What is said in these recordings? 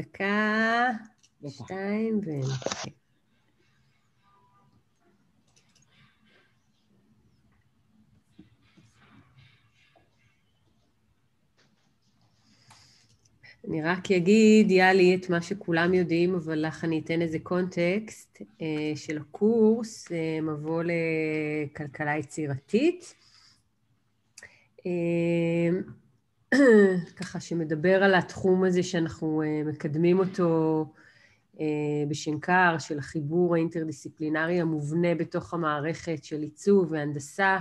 דקה, שתיים ו... אני רק אגיד, יאלי, את מה שכולם יודעים, אבל לך אני אתן איזה קונטקסט אה, של הקורס, אה, מבוא לכלכלה יצירתית. אה, ככה שמדבר על התחום הזה שאנחנו אה, מקדמים אותו אה, בשנקר, של החיבור האינטרדיסציפלינרי המובנה בתוך המערכת של עיצוב והנדסה,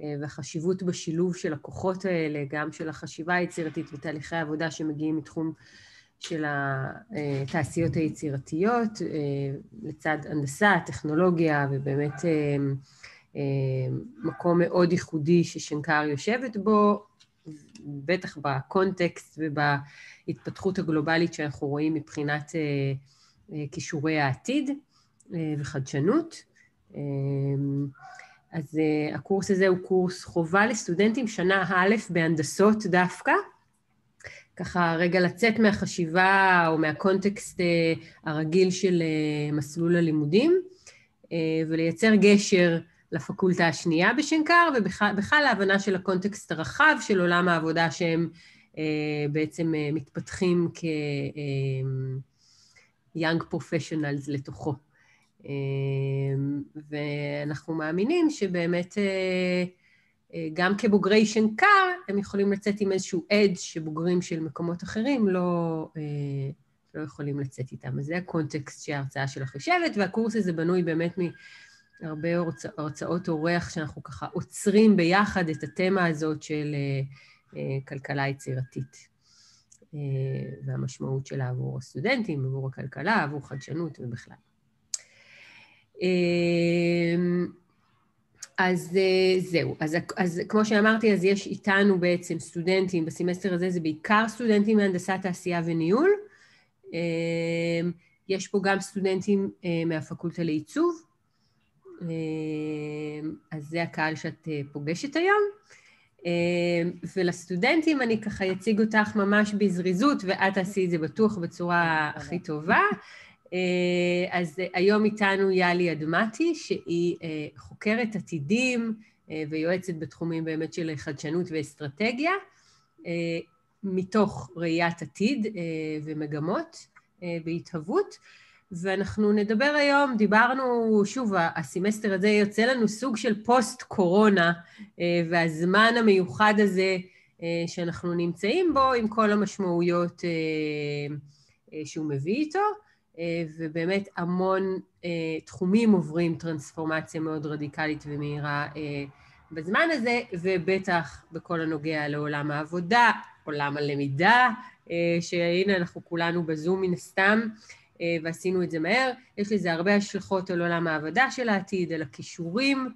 אה, והחשיבות בשילוב של הכוחות האלה, גם של החשיבה היצירתית ותהליכי העבודה שמגיעים מתחום של התעשיות היצירתיות, לצד הנדסה, טכנולוגיה, ובאמת מקום מאוד ייחודי ששנקר יושבת בו, בטח בקונטקסט ובהתפתחות הגלובלית שאנחנו רואים מבחינת אה, אה, כישורי העתיד אה, וחדשנות. אז הקורס הזה הוא קורס חובה לסטודנטים שנה א' בהנדסות דווקא. ככה רגע לצאת מהחשיבה או מהקונטקסט הרגיל של מסלול הלימודים ולייצר גשר לפקולטה השנייה בשנקר, ובכלל להבנה של הקונטקסט הרחב של עולם העבודה שהם אה, בעצם אה, מתפתחים כ-young אה, professionals לתוכו. אה, ואנחנו מאמינים שבאמת אה, אה, גם כבוגרי שנקר, הם יכולים לצאת עם איזשהו אדג' שבוגרים של מקומות אחרים לא, אה, לא יכולים לצאת איתם. אז זה הקונטקסט שההרצאה שלך יושבת, והקורס הזה בנוי באמת הרבה הרצאות אורח שאנחנו ככה עוצרים ביחד את התמה הזאת של אה, אה, כלכלה יצירתית אה, והמשמעות שלה עבור הסטודנטים, עבור הכלכלה, עבור חדשנות ובכלל. אז זהו, אז, אז כמו שאמרתי, אז יש איתנו בעצם סטודנטים, בסמסטר הזה זה בעיקר סטודנטים מהנדסת תעשייה וניהול. יש פה גם סטודנטים מהפקולטה לעיצוב, אה, אז זה הקהל שאת אה, פוגשת היום. אה, ולסטודנטים אני ככה אציג אותך ממש בזריזות, ואת תעשי את זה בטוח בצורה הכי טובה. אז היום איתנו יאלי אדמתי, שהיא חוקרת עתידים ויועצת בתחומים באמת של חדשנות ואסטרטגיה, מתוך ראיית עתיד ומגמות בהתהוות. ואנחנו נדבר היום, דיברנו, שוב, הסמסטר הזה יוצא לנו סוג של פוסט-קורונה, אה, והזמן המיוחד הזה אה, שאנחנו נמצאים בו, עם כל המשמעויות אה, שהוא מביא איתו, ובאמת המון תחומים עוברים טרנספורמציה מאוד רדיקלית ומהירה בזמן הזה, ובטח בכל הנוגע לעולם העבודה, עולם הלמידה, שהנה אנחנו כולנו בזום מן הסתם. אה, ועשינו את זה מהר. יש לזה הרבה השלכות על עולם העבודה של העתיד, על הכישורים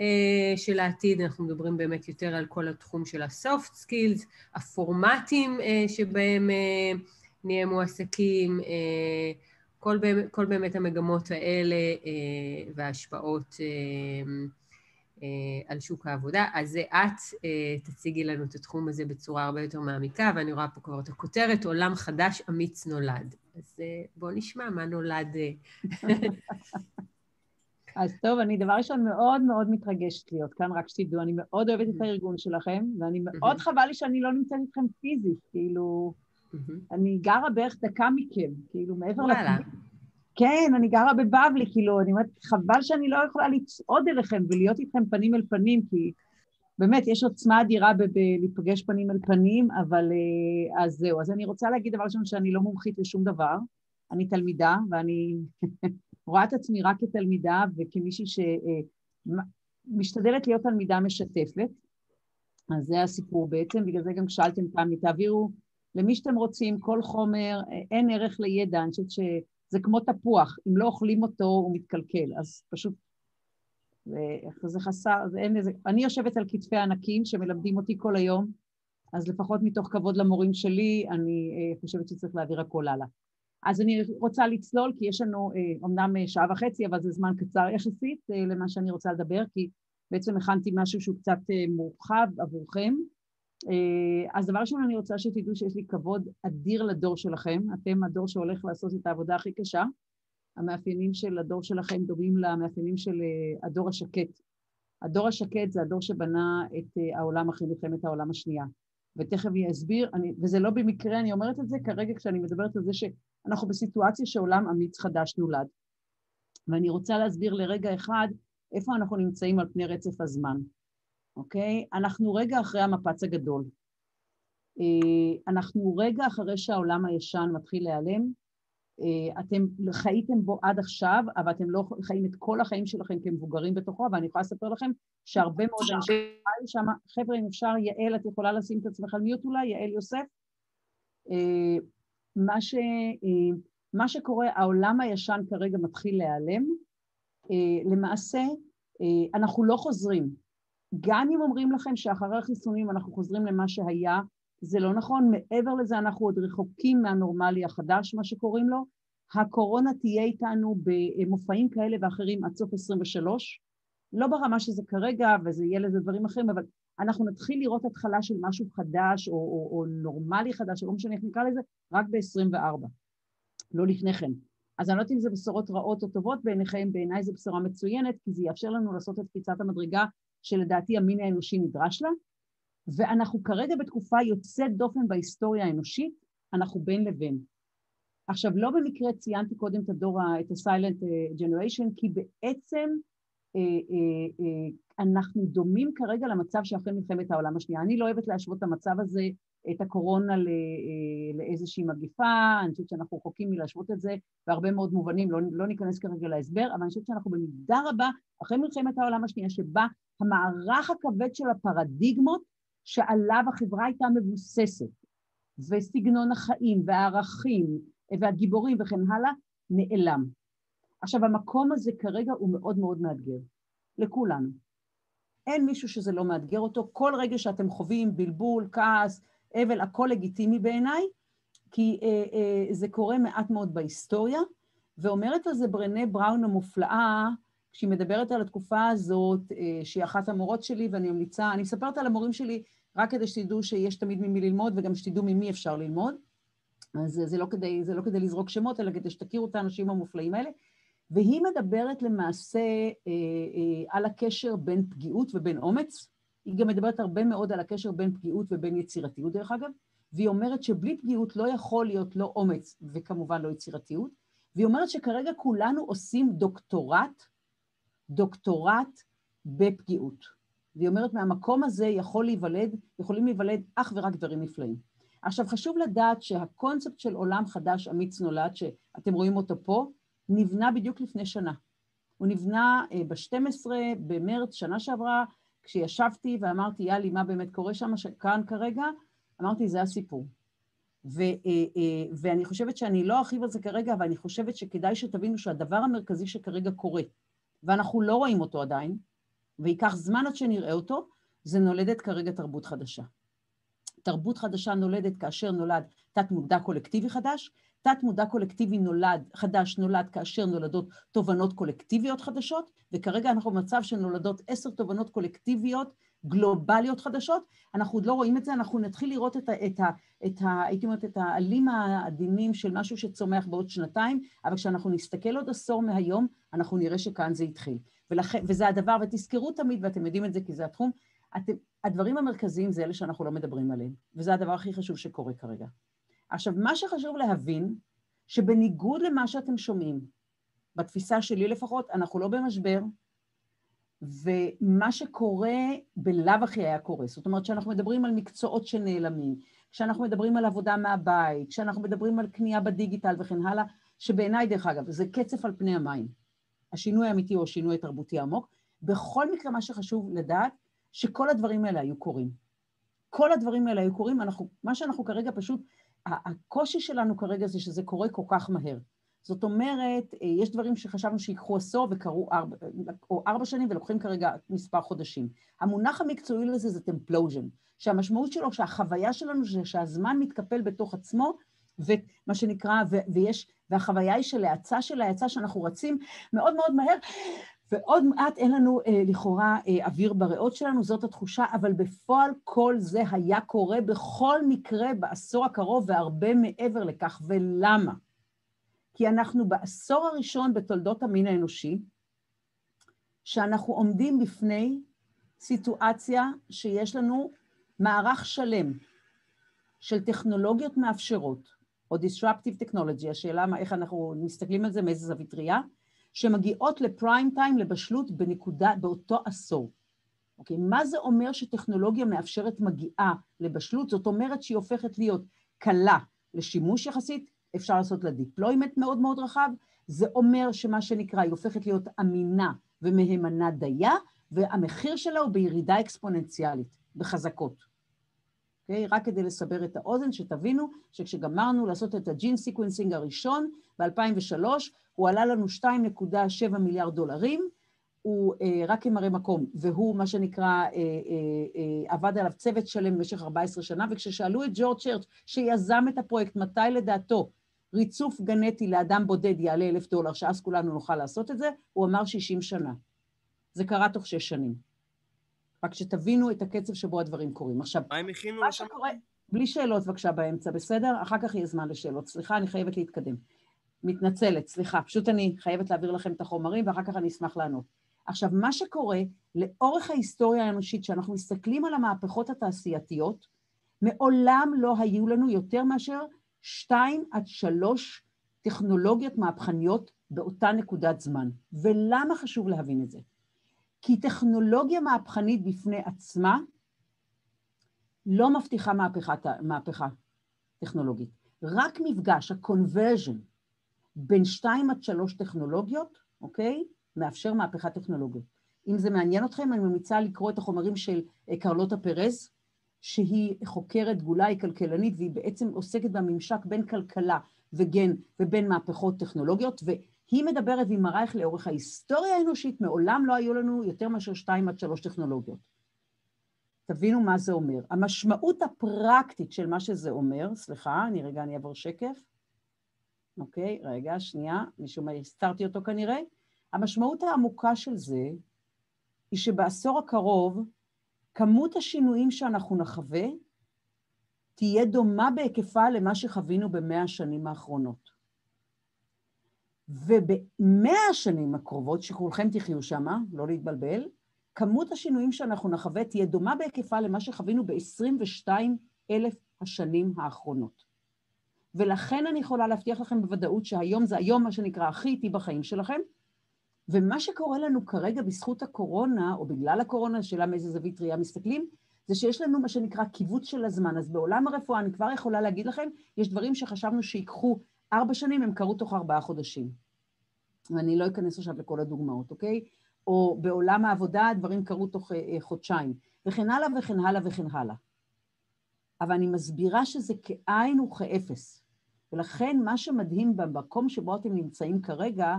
אה, של העתיד, אנחנו מדברים באמת יותר על כל התחום של ה-soft skills, הפורמטים אה, שבהם נהיה מועסקים, כל, כל באמת המגמות האלה וההשפעות על שוק העבודה. אז את אה, תציגי לנו את התחום הזה בצורה הרבה יותר מעמיקה, ואני רואה פה כבר את הכותרת, עולם חדש אמיץ נולד. אז אה, בואו נשמע מה נולד. אז טוב, אני דבר ראשון מאוד מאוד מתרגשת להיות כאן, רק שתדעו, אני מאוד אוהבת את הארגון שלכם, ואני מאוד חבל לי שאני לא נמצאת איתכם פיזית, כאילו, אני גרה בערך דקה מכם, כאילו, מעבר לכם. כן, אני גרה בבבלי, כאילו, אני אומרת, חבל שאני לא יכולה לצעוד אליכם ולהיות איתכם פנים אל פנים, כי באמת, יש עוצמה אדירה בלהיפגש פנים אל פנים, אבל אה, אז זהו. אז אני רוצה להגיד דבר ראשון שאני לא מומחית לשום דבר, אני תלמידה, ואני רואה את עצמי רק כתלמידה וכמישהי שמשתדלת להיות תלמידה משתפת. אז זה הסיפור בעצם, בגלל זה גם שאלתם פעם, תעבירו למי שאתם רוצים, כל חומר, אין ערך לידע, אני חושבת ש... זה כמו תפוח, אם לא אוכלים אותו הוא מתקלקל, אז פשוט זה, זה חסר, זה אין איזה... אני יושבת על כתפי ענקים שמלמדים אותי כל היום, אז לפחות מתוך כבוד למורים שלי, אני אה, חושבת שצריך להעביר הכל הלאה. אז אני רוצה לצלול, כי יש לנו אומנם אה, שעה וחצי, אבל זה זמן קצר יחסית אה, למה שאני רוצה לדבר, כי בעצם הכנתי משהו שהוא קצת מורחב עבורכם. אה, אז דבר ראשון, אני רוצה שתדעו שיש לי כבוד אדיר לדור שלכם. אתם הדור שהולך לעשות את העבודה הכי קשה. המאפיינים של הדור שלכם דומים למאפיינים של אה, הדור השקט. הדור השקט זה הדור שבנה את אה, העולם אחרי מלחמת העולם השנייה. ותכף אני אסביר, אני, וזה לא במקרה, אני אומרת את זה כרגע כשאני מדברת על זה שאנחנו בסיטואציה שעולם אמיץ חדש נולד. ואני רוצה להסביר לרגע אחד איפה אנחנו נמצאים על פני רצף הזמן. אוקיי? אנחנו רגע אחרי המפץ הגדול. אה, אנחנו רגע אחרי שהעולם הישן מתחיל להיעלם. אה, אתם חייתם בו עד עכשיו, אבל אתם לא חיים את כל החיים שלכם כמבוגרים בתוכו, ואני יכולה לספר לכם שהרבה מאוד אנשים חיו שם, חבר'ה, אם אפשר, יעל, את יכולה לשים את עצמך על מיוט אולי, יעל יוסף? אה, מה, ש, מה שקורה, העולם הישן כרגע מתחיל להיעלם. למעשה, אנחנו לא חוזרים. גם אם אומרים לכם שאחרי החיסונים אנחנו חוזרים למה שהיה, זה לא נכון, מעבר לזה אנחנו עוד רחוקים מהנורמלי החדש, מה שקוראים לו. הקורונה תהיה איתנו במופעים כאלה ואחרים עד סוף 23, לא ברמה שזה כרגע וזה יהיה לזה דברים אחרים, אבל אנחנו נתחיל לראות התחלה של משהו חדש או, או, או נורמלי חדש, לא משנה איך נקרא לזה, רק ב-24, לא לפני כן. אז אני לא יודעת אם זה בשורות רעות או טובות בעיניכם, בעיניי זו בשורה מצוינת, כי זה יאפשר לנו לעשות את קפיצת המדרגה שלדעתי המין האנושי נדרש לה, ואנחנו כרגע בתקופה יוצאת דופן בהיסטוריה האנושית, אנחנו בין לבין. עכשיו, לא במקרה ציינתי קודם את הדור, את ה-Silent אה, Generation, כי בעצם אה, אה, אנחנו דומים כרגע למצב שאחרי מלחמת העולם השנייה. אני לא אוהבת להשוות את המצב הזה, את הקורונה לא, לאיזושהי מגיפה, אני חושבת שאנחנו רחוקים מלהשוות את זה בהרבה מאוד מובנים, לא, לא ניכנס כרגע להסבר, אבל אני חושבת שאנחנו במידה רבה, אחרי מלחמת העולם השנייה, שבה המערך הכבד של הפרדיגמות שעליו החברה הייתה מבוססת, וסגנון החיים והערכים והגיבורים וכן הלאה, נעלם. עכשיו, המקום הזה כרגע הוא מאוד מאוד מאתגר, לכולנו. אין מישהו שזה לא מאתגר אותו, כל רגע שאתם חווים בלבול, כעס, אבל, הכל לגיטימי בעיניי, כי אה, אה, זה קורה מעט מאוד בהיסטוריה, ואומרת על זה ברנה בראון המופלאה, כשהיא מדברת על התקופה הזאת, אה, שהיא אחת המורות שלי, ואני ממליצה, אני מספרת על המורים שלי רק כדי שתדעו שיש תמיד ממי ללמוד, וגם שתדעו ממי אפשר ללמוד. אז זה לא כדי, זה לא כדי לזרוק שמות, אלא כדי שתכירו את האנשים המופלאים האלה. והיא מדברת למעשה אה, אה, על הקשר בין פגיעות ובין אומץ. היא גם מדברת הרבה מאוד על הקשר בין פגיעות ובין יצירתיות, דרך אגב. והיא אומרת שבלי פגיעות לא יכול להיות לא אומץ וכמובן לא יצירתיות. והיא אומרת שכרגע כולנו עושים דוקטורט דוקטורט בפגיעות. והיא אומרת, מהמקום הזה יכול להיוולד, יכולים להיוולד אך ורק דברים נפלאים. עכשיו, חשוב לדעת שהקונספט של עולם חדש אמיץ נולד, שאתם רואים אותו פה, נבנה בדיוק לפני שנה. הוא נבנה אה, ב-12 במרץ, שנה שעברה, כשישבתי ואמרתי, יאללה, מה באמת קורה שם, כאן כרגע, אמרתי, זה הסיפור. ו, אה, אה, ואני חושבת שאני לא ארחיב על זה כרגע, אבל אני חושבת שכדאי שתבינו שהדבר המרכזי שכרגע קורה, ואנחנו לא רואים אותו עדיין, וייקח זמן עד שנראה אותו, זה נולדת כרגע תרבות חדשה. תרבות חדשה נולדת כאשר נולד תת מודע קולקטיבי חדש, תת מודע קולקטיבי נולד, חדש נולד כאשר נולדות תובנות קולקטיביות חדשות, וכרגע אנחנו במצב שנולדות עשר תובנות קולקטיביות גלובליות חדשות, אנחנו עוד לא רואים את זה, אנחנו נתחיל לראות את ה... את ה, את ה הייתי אומרת, את העלים העדינים של משהו שצומח בעוד שנתיים, אבל כשאנחנו נסתכל עוד עשור מהיום, אנחנו נראה שכאן זה התחיל. ולכן, וזה הדבר, ותזכרו תמיד, ואתם יודעים את זה כי זה התחום, אתם, הדברים המרכזיים זה אלה שאנחנו לא מדברים עליהם, וזה הדבר הכי חשוב שקורה כרגע. עכשיו, מה שחשוב להבין, שבניגוד למה שאתם שומעים, בתפיסה שלי לפחות, אנחנו לא במשבר, ומה שקורה בלאו הכי היה קורה. זאת אומרת, כשאנחנו מדברים על מקצועות שנעלמים, כשאנחנו מדברים על עבודה מהבית, כשאנחנו מדברים על קנייה בדיגיטל וכן הלאה, שבעיניי, דרך אגב, זה קצף על פני המים. השינוי האמיתי הוא השינוי התרבותי העמוק. בכל מקרה, מה שחשוב לדעת, שכל הדברים האלה היו קורים. כל הדברים האלה היו קורים, אנחנו, מה שאנחנו כרגע פשוט, הקושי שלנו כרגע זה שזה קורה כל כך מהר. זאת אומרת, אה, יש דברים שחשבנו שיקחו עשור וקרו ארבע, או ארבע שנים ולוקחים כרגע מספר חודשים. המונח המקצועי לזה זה טמפלוז'ן, שהמשמעות שלו שהחוויה שלנו זה שהזמן מתקפל בתוך עצמו, ומה שנקרא, ויש, והחוויה היא של האצה של האצה שאנחנו רצים מאוד מאוד מהר, ועוד מעט אין לנו אה, לכאורה אה, אוויר בריאות שלנו, זאת התחושה, אבל בפועל כל זה היה קורה בכל מקרה בעשור הקרוב והרבה מעבר לכך. ולמה? כי אנחנו בעשור הראשון בתולדות המין האנושי, שאנחנו עומדים בפני סיטואציה שיש לנו מערך שלם של טכנולוגיות מאפשרות, או disruptive technology, השאלה מה, איך אנחנו מסתכלים על זה, מאיזה זווית ראייה, שמגיעות ל prime time, לבשלות, בנקודה, באותו עשור. אוקיי? מה זה אומר שטכנולוגיה מאפשרת מגיעה לבשלות? זאת אומרת שהיא הופכת להיות קלה לשימוש יחסית, אפשר לעשות לה deployment מאוד מאוד רחב, זה אומר שמה שנקרא, היא הופכת להיות אמינה ומהימנה דייה, והמחיר שלה הוא בירידה אקספוננציאלית, בחזקות. אוקיי? רק כדי לסבר את האוזן, שתבינו שכשגמרנו לעשות את ה gene sequencing הראשון ב-2003, הוא עלה לנו 2.7 מיליארד דולרים, הוא אה, רק כמראה מקום, והוא מה שנקרא, אה, אה, אה, עבד עליו צוות שלם במשך 14 שנה, וכששאלו את ג'ורג' צ'רץ', שיזם את הפרויקט, מתי לדעתו ריצוף גנטי לאדם בודד יעלה אלף דולר, שאז כולנו נוכל לעשות את זה, הוא אמר 60 שנה. זה קרה תוך שש שנים. רק שתבינו את הקצב שבו הדברים קורים. עכשיו, מה הם הכינו שקורה... בלי שאלות בבקשה באמצע, בסדר? אחר כך יהיה זמן לשאלות. סליחה, אני חייבת להתקדם. מתנצלת, סליחה. פשוט אני חייבת להעביר לכם את החומרים, ואחר כך אני אשמח לענות. עכשיו, מה שקורה, לאורך ההיסטוריה האנושית, כשאנחנו מסתכלים על המהפכות התעשייתיות, מעולם לא היו לנו יותר מאשר שתיים עד שלוש טכנולוגיות מהפכניות באותה נקודת זמן. ולמה חשוב להבין את זה? כי טכנולוגיה מהפכנית בפני עצמה לא מבטיחה מהפכה, מהפכה טכנולוגית. רק מפגש, ה-conversion, בין שתיים עד שלוש טכנולוגיות, אוקיי? מאפשר מהפכה טכנולוגית. אם זה מעניין אתכם, אני ממליצה לקרוא את החומרים של אה, קרלוטה פרז, שהיא חוקרת דגולה, היא כלכלנית, והיא בעצם עוסקת בממשק בין כלכלה וגן ובין מהפכות טכנולוגיות, היא מדברת והיא מראה איך לאורך ההיסטוריה האנושית מעולם לא היו לנו יותר מאשר שתיים עד שלוש טכנולוגיות. תבינו מה זה אומר. המשמעות הפרקטית של מה שזה אומר, סליחה, אני רגע, אני אעבור שקף. אוקיי, רגע, שנייה, מישהו מה, הסתרתי אותו כנראה. המשמעות העמוקה של זה היא שבעשור הקרוב כמות השינויים שאנחנו נחווה תהיה דומה בהיקפה למה שחווינו במאה השנים האחרונות. ובמאה השנים הקרובות, שכולכם תחיו שמה, לא להתבלבל, כמות השינויים שאנחנו נחווה תהיה דומה בהיקפה למה שחווינו ב-22 אלף השנים האחרונות. ולכן אני יכולה להבטיח לכם בוודאות שהיום זה היום מה שנקרא הכי איטי בחיים שלכם, ומה שקורה לנו כרגע בזכות הקורונה, או בגלל הקורונה, השאלה מאיזה זווית ראייה מסתכלים, זה שיש לנו מה שנקרא קיבוץ של הזמן. אז בעולם הרפואה, אני כבר יכולה להגיד לכם, יש דברים שחשבנו שיקחו ארבע שנים, הם קרו תוך ארבעה חודשים. ואני לא אכנס עכשיו לכל הדוגמאות, אוקיי? או בעולם העבודה הדברים קרו תוך אה, חודשיים, וכן הלאה וכן הלאה וכן הלאה. אבל אני מסבירה שזה כאין וכאפס. ולכן מה שמדהים במקום שבו אתם נמצאים כרגע,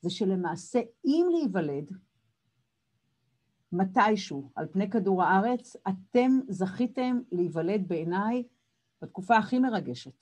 זה שלמעשה אם להיוולד, מתישהו על פני כדור הארץ, אתם זכיתם להיוולד בעיניי בתקופה הכי מרגשת.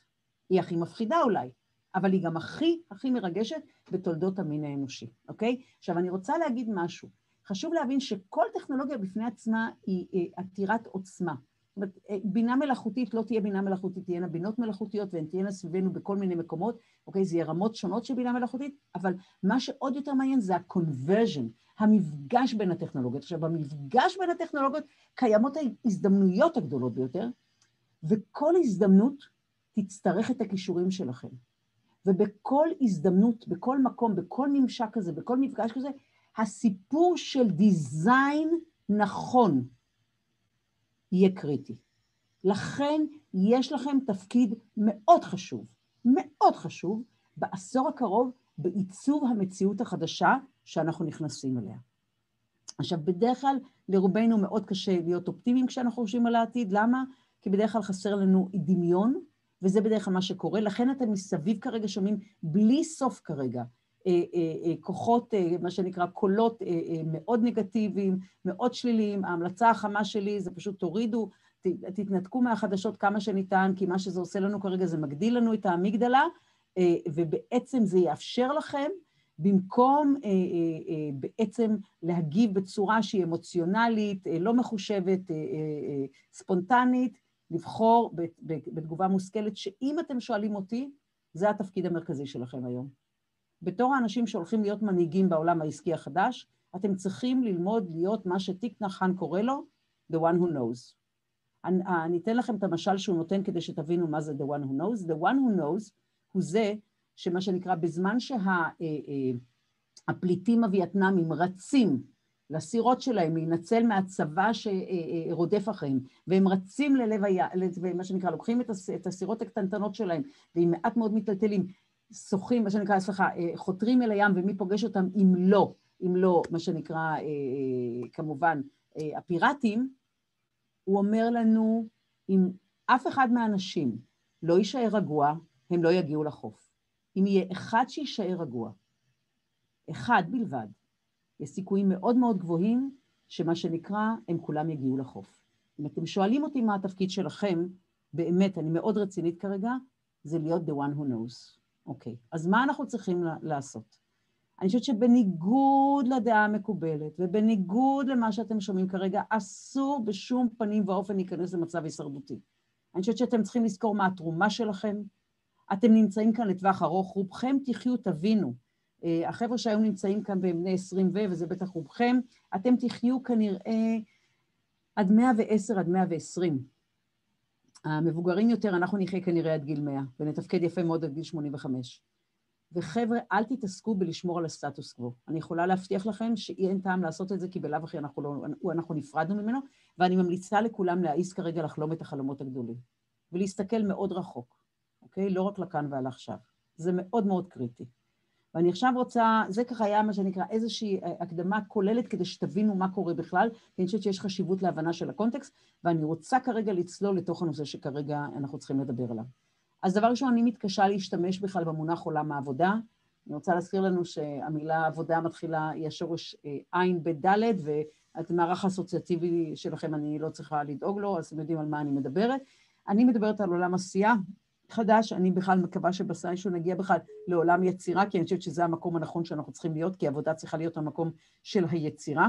היא הכי מפחידה אולי, אבל היא גם הכי הכי מרגשת בתולדות המין האנושי, אוקיי? עכשיו, אני רוצה להגיד משהו. חשוב להבין שכל טכנולוגיה בפני עצמה היא עתירת עוצמה. זאת אומרת, אה, בינה מלאכותית לא תהיה בינה מלאכותית, תהיינה בינות מלאכותיות והן תהיינה סביבנו בכל מיני מקומות, אוקיי? זה יהיה רמות שונות של בינה מלאכותית, אבל מה שעוד יותר מעניין זה ה-conversion, המפגש בין הטכנולוגיות. עכשיו, במפגש בין הטכנולוגיות קיימות ההזדמנויות הגדולות ביותר, וכל הזדמנות תצטרך את הכישורים שלכם. ובכל הזדמנות, בכל מקום, בכל ממשק כזה, בכל מפגש כזה, הסיפור של דיזיין נכון יהיה קריטי. לכן יש לכם תפקיד מאוד חשוב, מאוד חשוב, בעשור הקרוב בעיצוב המציאות החדשה שאנחנו נכנסים אליה. עכשיו, בדרך כלל לרובנו מאוד קשה להיות אופטימיים כשאנחנו חושבים על העתיד, למה? כי בדרך כלל חסר לנו דמיון, וזה בדרך כלל מה שקורה, לכן אתם מסביב כרגע שומעים בלי סוף כרגע. אה, אה, אה, כוחות, מה שנקרא קולות מאוד נגטיביים, מאוד שליליים. ההמלצה החמה שלי זה פשוט תורידו, תתנתקו מהחדשות כמה שניתן, כי מה שזה עושה לנו כרגע זה מגדיל לנו את האמיגדלה, ובעצם זה יאפשר לכם במקום אה, אה, אה, בעצם להגיב בצורה שהיא אמוציונלית, אה, לא מחושבת, אה, אה, אה, ספונטנית, לבחור בתגובה מושכלת, שאם אתם שואלים אותי, זה התפקיד המרכזי שלכם היום. בתור האנשים שהולכים להיות מנהיגים בעולם העסקי החדש, אתם צריכים ללמוד להיות מה שטיק נחן קורא לו, the one who knows. אני, אני אתן לכם את המשל שהוא נותן כדי שתבינו מה זה the one who knows. The one who knows הוא זה שמה שנקרא, בזמן שהפליטים שה, אה, הווייטנאמים רצים לסירות שלהם להינצל מהצבא שרודף אחריהם, והם רצים ללב הים, מה שנקרא, לוקחים את הסירות הקטנטנות שלהם, ועם מעט מאוד מיטלטלים, שוחים, מה שנקרא, סליחה, אה, חותרים אל הים, ומי פוגש אותם אם לא, אם לא, מה שנקרא, אה, כמובן, הפיראטים, הוא אומר לנו, אם אף אחד מהאנשים לא יישאר רגוע, הם לא יגיעו לחוף. אם יהיה אחד שיישאר רגוע, אחד בלבד, יש סיכויים מאוד מאוד גבוהים שמה שנקרא, הם כולם יגיעו לחוף. אם אתם שואלים אותי מה התפקיד שלכם, באמת, אני מאוד רצינית כרגע, זה להיות the one who knows. אוקיי, okay. אז מה אנחנו צריכים לעשות? אני חושבת שבניגוד לדעה המקובלת ובניגוד למה שאתם שומעים כרגע, אסור בשום פנים ואופן להיכנס למצב הישרדותי. אני חושבת שאתם צריכים לזכור מה התרומה שלכם. אתם נמצאים כאן לטווח ארוך, רובכם תחיו, תבינו. אה, החבר'ה שהיום נמצאים כאן בבני 20 ו, וזה בטח רובכם, אתם תחיו כנראה עד 110 עד 120. המבוגרים יותר, אנחנו נחיה כנראה עד גיל 100, ונתפקד יפה מאוד עד גיל 85. וחבר'ה, אל תתעסקו בלשמור על הסטטוס קוו. אני יכולה להבטיח לכם שאין טעם לעשות את זה, כי בלאו הכי אנחנו, לא, אנחנו נפרדנו ממנו, ואני ממליצה לכולם להעיז כרגע לחלום את החלומות הגדולים, ולהסתכל מאוד רחוק, אוקיי? לא רק לכאן ועכשיו. זה מאוד מאוד קריטי. ואני עכשיו רוצה, זה ככה היה מה שנקרא איזושהי אה, הקדמה כוללת כדי שתבינו מה קורה בכלל, כי אני חושבת שיש חשיבות להבנה של הקונטקסט, ואני רוצה כרגע לצלול לתוך הנושא שכרגע אנחנו צריכים לדבר עליו. אז דבר ראשון, אני מתקשה להשתמש בכלל במונח עולם העבודה. אני רוצה להזכיר לנו שהמילה עבודה מתחילה, היא השורש אה, עין בדלת, ואת המערך האסוציאטיבי שלכם אני לא צריכה לדאוג לו, אז אתם יודעים על מה אני מדברת. אני מדברת על עולם עשייה חדש, אני בכלל מקווה שבסיישו נגיע בכלל לעולם יצירה, כי אני חושבת שזה המקום הנכון שאנחנו צריכים להיות, כי עבודה צריכה להיות המקום של היצירה.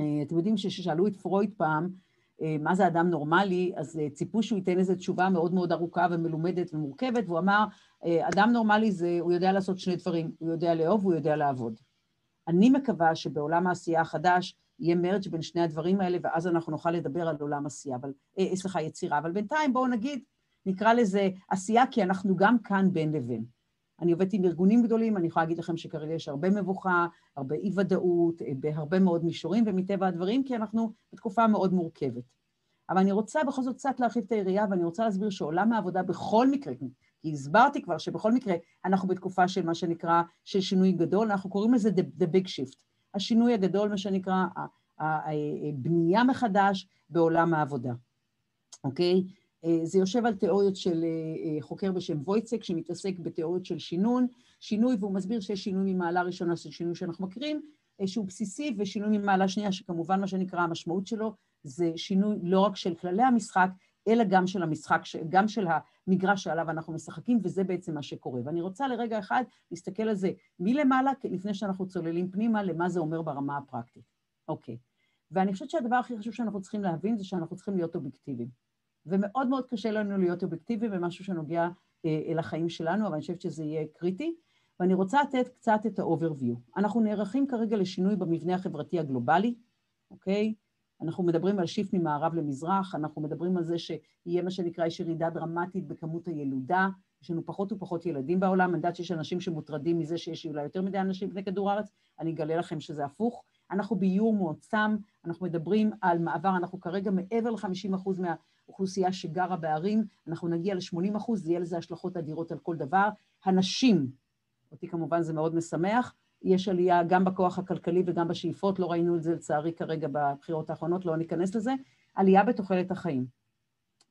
אה, אתם יודעים שכששאלו את פרויד פעם, אה, מה זה אדם נורמלי, אז אה, ציפו שהוא ייתן איזו תשובה מאוד מאוד ארוכה ומלומדת ומורכבת, והוא אמר, אדם נורמלי זה, הוא יודע לעשות שני דברים, הוא יודע לאהוב והוא יודע לעבוד. אני מקווה שבעולם העשייה החדש יהיה מרג' בין שני הדברים האלה, ואז אנחנו נוכל לדבר על עולם עשייה, אבל, סליחה, יצירה. אבל בינתיים בואו נגיד, נקרא לזה עשייה, כי אנחנו גם כאן בין לבין. אני עובדת עם ארגונים גדולים, אני יכולה להגיד לכם שכרגע יש הרבה מבוכה, הרבה אי-ודאות, אה, בהרבה מאוד מישורים, ומטבע הדברים, כי אנחנו בתקופה מאוד מורכבת. אבל אני רוצה בכל זאת קצת להרחיב את היריעה, ואני רוצה להסביר שעולם העבודה בכל מקרה, כי הסברתי כבר שבכל מקרה אנחנו בתקופה של מה שנקרא, של שינוי גדול, אנחנו קוראים לזה the, the big shift. השינוי הגדול, מה שנקרא, הבנייה מחדש בעולם העבודה, אוקיי? אה, זה יושב על תיאוריות של אה, אה, חוקר בשם וויצק, שמתעסק בתיאוריות של שינון, שינוי, והוא מסביר שיש שינוי ממעלה ראשונה, זה שינוי שאנחנו מכירים, שהוא בסיסי, ושינוי ממעלה שנייה, שכמובן מה שנקרא המשמעות שלו, זה שינוי לא רק של כללי המשחק, אלא גם של המשחק, גם של המגרש שעליו אנחנו משחקים, וזה בעצם מה שקורה. ואני רוצה לרגע אחד להסתכל על זה מלמעלה, לפני שאנחנו צוללים פנימה, למה זה אומר ברמה הפרקטית. אוקיי. ואני חושבת שהדבר הכי חשוב שאנחנו צריכים להבין זה שאנחנו צריכים להיות אובייקטיביים. ומאוד מאוד קשה לנו להיות אובייקטיביים במשהו שנוגע אה, אל החיים שלנו, אבל אני חושבת שזה יהיה קריטי. ואני רוצה לתת קצת את ה-overview. אנחנו נערכים כרגע לשינוי במבנה החברתי הגלובלי, אוקיי? אנחנו מדברים על shift ממערב למזרח, אנחנו מדברים על זה שיהיה מה שנקרא, יש ירידה דרמטית בכמות הילודה, יש לנו פחות ופחות ילדים בעולם, אני יודעת שיש אנשים שמוטרדים מזה שיש אולי יותר מדי אנשים בני כדור הארץ, אני אגלה לכם שזה הפוך. אנחנו באיור מועצם, אנחנו מדברים על מעבר, אנחנו כרגע מעבר ל-50% מהאוכלוסייה שגרה בערים, אנחנו נגיע ל-80%, יהיה לזה השלכות אדירות על כל דבר. הנשים, אותי כמובן זה מאוד משמח, יש עלייה גם בכוח הכלכלי וגם בשאיפות, לא ראינו את זה לצערי כרגע בבחירות האחרונות, לא ניכנס לזה, עלייה בתוחלת החיים.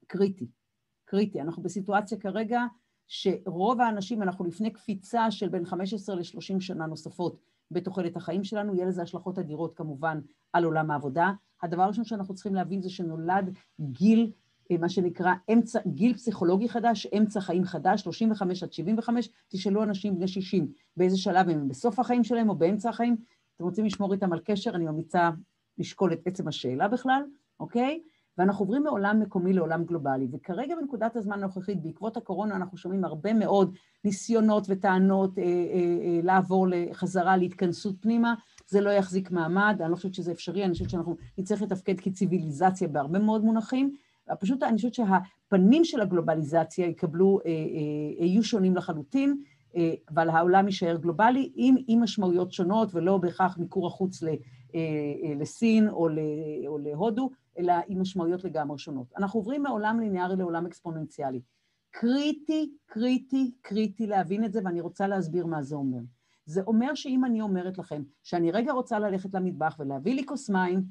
קריטי, קריטי. אנחנו בסיטואציה כרגע שרוב האנשים, אנחנו לפני קפיצה של בין 15 ל-30 שנה נוספות בתוחלת החיים שלנו, יהיה לזה השלכות אדירות כמובן על עולם העבודה. הדבר הראשון שאנחנו צריכים להבין זה שנולד גיל מה שנקרא אמצע, גיל פסיכולוגי חדש, אמצע חיים חדש, 35 עד 75, תשאלו אנשים בני 60 באיזה שלב הם בסוף החיים שלהם או באמצע החיים, אתם רוצים לשמור איתם על קשר, אני ממליצה לשקול את עצם השאלה בכלל, אוקיי? ואנחנו עוברים מעולם מקומי לעולם גלובלי, וכרגע בנקודת הזמן הנוכחית, בעקבות הקורונה, אנחנו שומעים הרבה מאוד ניסיונות וטענות אה, אה, אה, לעבור לחזרה להתכנסות פנימה, זה לא יחזיק מעמד, אני לא חושבת שזה אפשרי, אני חושבת שאנחנו נצטרך לתפקד כציוויליזציה בהרבה מאוד מונחים, פשוט אני חושבת שהפנים של הגלובליזציה יקבלו, אה, אה, יהיו שונים לחלוטין, אה, אבל העולם יישאר גלובלי עם, עם משמעויות שונות ולא בהכרח מיקור החוץ לסין או, או להודו, אלא עם משמעויות לגמרי שונות. אנחנו עוברים מעולם ליניארי לעולם אקספוננציאלי. קריטי, קריטי, קריטי להבין את זה, ואני רוצה להסביר מה זה אומר. זה אומר שאם אני אומרת לכם שאני רגע רוצה ללכת למטבח ולהביא לי כוס מים,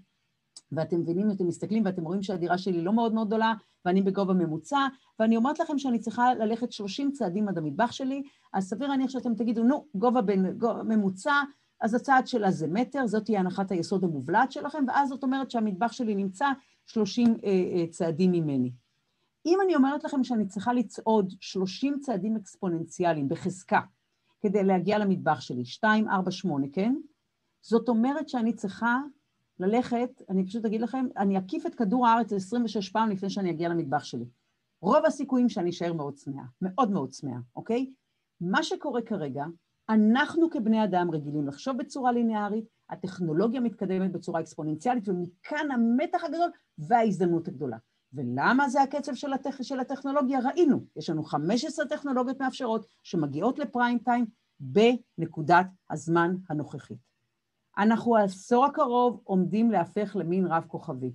ואתם מבינים, אתם מסתכלים ואתם רואים שהדירה שלי לא מאוד מאוד גדולה, ואני בגובה ממוצע, ואני אומרת לכם שאני צריכה ללכת 30 צעדים עד המטבח שלי, אז סביר להניח שאתם תגידו, נו, גובה, בין, גובה ממוצע, אז הצעד שלה זה מטר, זאת תהיה הנחת היסוד המובלעת שלכם, ואז זאת אומרת שהמטבח שלי נמצא 30 אה, אה, צעדים ממני. אם אני אומרת לכם שאני צריכה לצעוד 30 צעדים אקספוננציאליים בחזקה כדי להגיע למטבח שלי, 2, 4, 8, כן? זאת אומרת שאני צריכה ללכת, אני פשוט אגיד לכם, אני אקיף את כדור הארץ 26 פעם לפני שאני אגיע למטבח שלי. רוב הסיכויים שאני אשאר מאוד צמאה, מאוד מאוד צמאה, אוקיי? מה שקורה כרגע, אנחנו כבני אדם רגילים לחשוב בצורה ליניארית, הטכנולוגיה מתקדמת בצורה אקספוננציאלית, ומכאן המתח הגדול וההזדמנות הגדולה. ולמה זה הקצב של, הטכ... של הטכנולוגיה? ראינו, יש לנו 15 טכנולוגיות מאפשרות שמגיעות לפריים טיים בנקודת הזמן הנוכחית. אנחנו העשור הקרוב עומדים להפך למין רב כוכבי.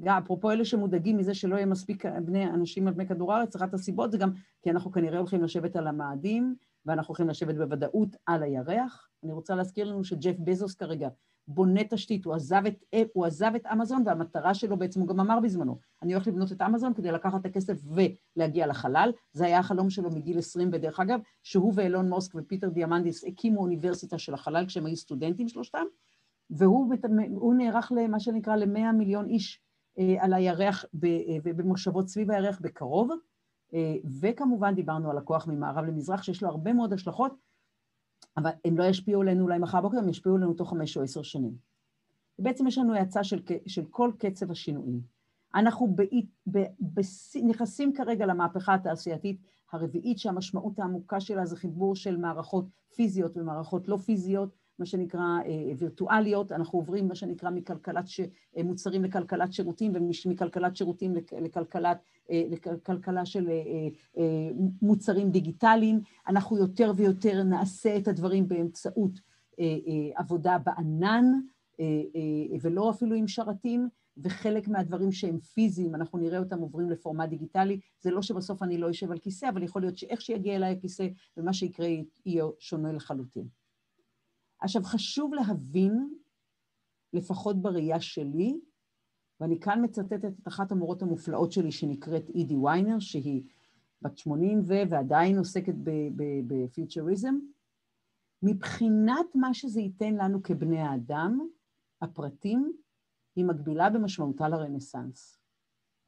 גם אפרופו אלה שמודאגים מזה שלא יהיה מספיק בני אנשים על פני כדור הארץ, אחת הסיבות זה גם כי אנחנו כנראה הולכים לשבת על המאדים, ואנחנו הולכים לשבת בוודאות על הירח. אני רוצה להזכיר לנו שג'ף בזוס כרגע בונה תשתית, הוא עזב, את, הוא עזב את אמזון, והמטרה שלו בעצם, הוא גם אמר בזמנו, אני הולך לבנות את אמזון כדי לקחת את הכסף ולהגיע לחלל. זה היה החלום שלו מגיל 20, ודרך אגב, שהוא ואילון מוסק ופיטר דיאמנדיס הקימו אוניברסיטה של החלל כשהם היו סטודנטים שלושתם, והוא נערך למה שנקרא ל-100 מיליון איש אה, על הירח אה, במושבות סביב הירח בקרוב, אה, וכמובן דיברנו על הכוח ממערב למזרח, שיש לו הרבה מאוד השלכות, אבל הם לא ישפיעו עלינו אולי מחר בוקר, הם ישפיעו עלינו תוך חמש או עשר שנים. בעצם יש לנו האצה של, של כל קצב השינויים. אנחנו ב, ב, ב, נכנסים כרגע למהפכה התעשייתית הרביעית, שהמשמעות העמוקה שלה זה חיבור של מערכות פיזיות ומערכות לא פיזיות, מה שנקרא אה, וירטואליות, אנחנו עוברים מה שנקרא מכלכלת ש... אה, מוצרים לכלכלת שירותים ומכלכלת שירותים לכלכלת, אה, לכלכלה של מוצרים דיגיטליים, אנחנו יותר ויותר נעשה את הדברים באמצעות עבודה בענן ולא אפילו עם שרתים, וחלק מהדברים שהם פיזיים, אנחנו נראה אותם עוברים לפורמט דיגיטלי, זה לא שבסוף אני לא אשב על כיסא, אבל יכול להיות שאיך שיגיע אליי הכיסא ומה שיקרה יהיה שונה לחלוטין. עכשיו, חשוב להבין, לפחות בראייה שלי, ואני כאן מצטטת את אחת המורות המופלאות שלי שנקראת אידי ויינר, שהיא בת 80 ו... ועדיין עוסקת בפיוטריזם, מבחינת מה שזה ייתן לנו כבני האדם, הפרטים, היא מקבילה במשמעותה לרנסאנס.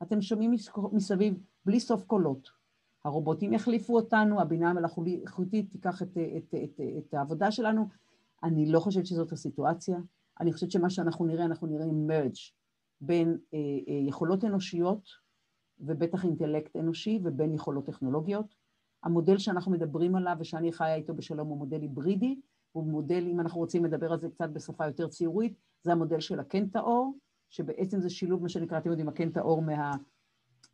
אתם שומעים מסביב בלי סוף קולות. הרובוטים יחליפו אותנו, הבינה המלאכותית תיקח את, את, את, את העבודה שלנו, אני לא חושבת שזאת הסיטואציה. אני חושבת שמה שאנחנו נראה, אנחנו נראה מרג' בין אה, אה, יכולות אנושיות ובטח אינטלקט אנושי ובין יכולות טכנולוגיות. המודל שאנחנו מדברים עליו ושאני חיה איתו בשלום הוא מודל היברידי, הוא מודל, אם אנחנו רוצים לדבר על זה קצת בשפה יותר ציורית, זה המודל של הקנטאור, שבעצם זה שילוב, מה שנקרא, אתם יודעים, הקנטאור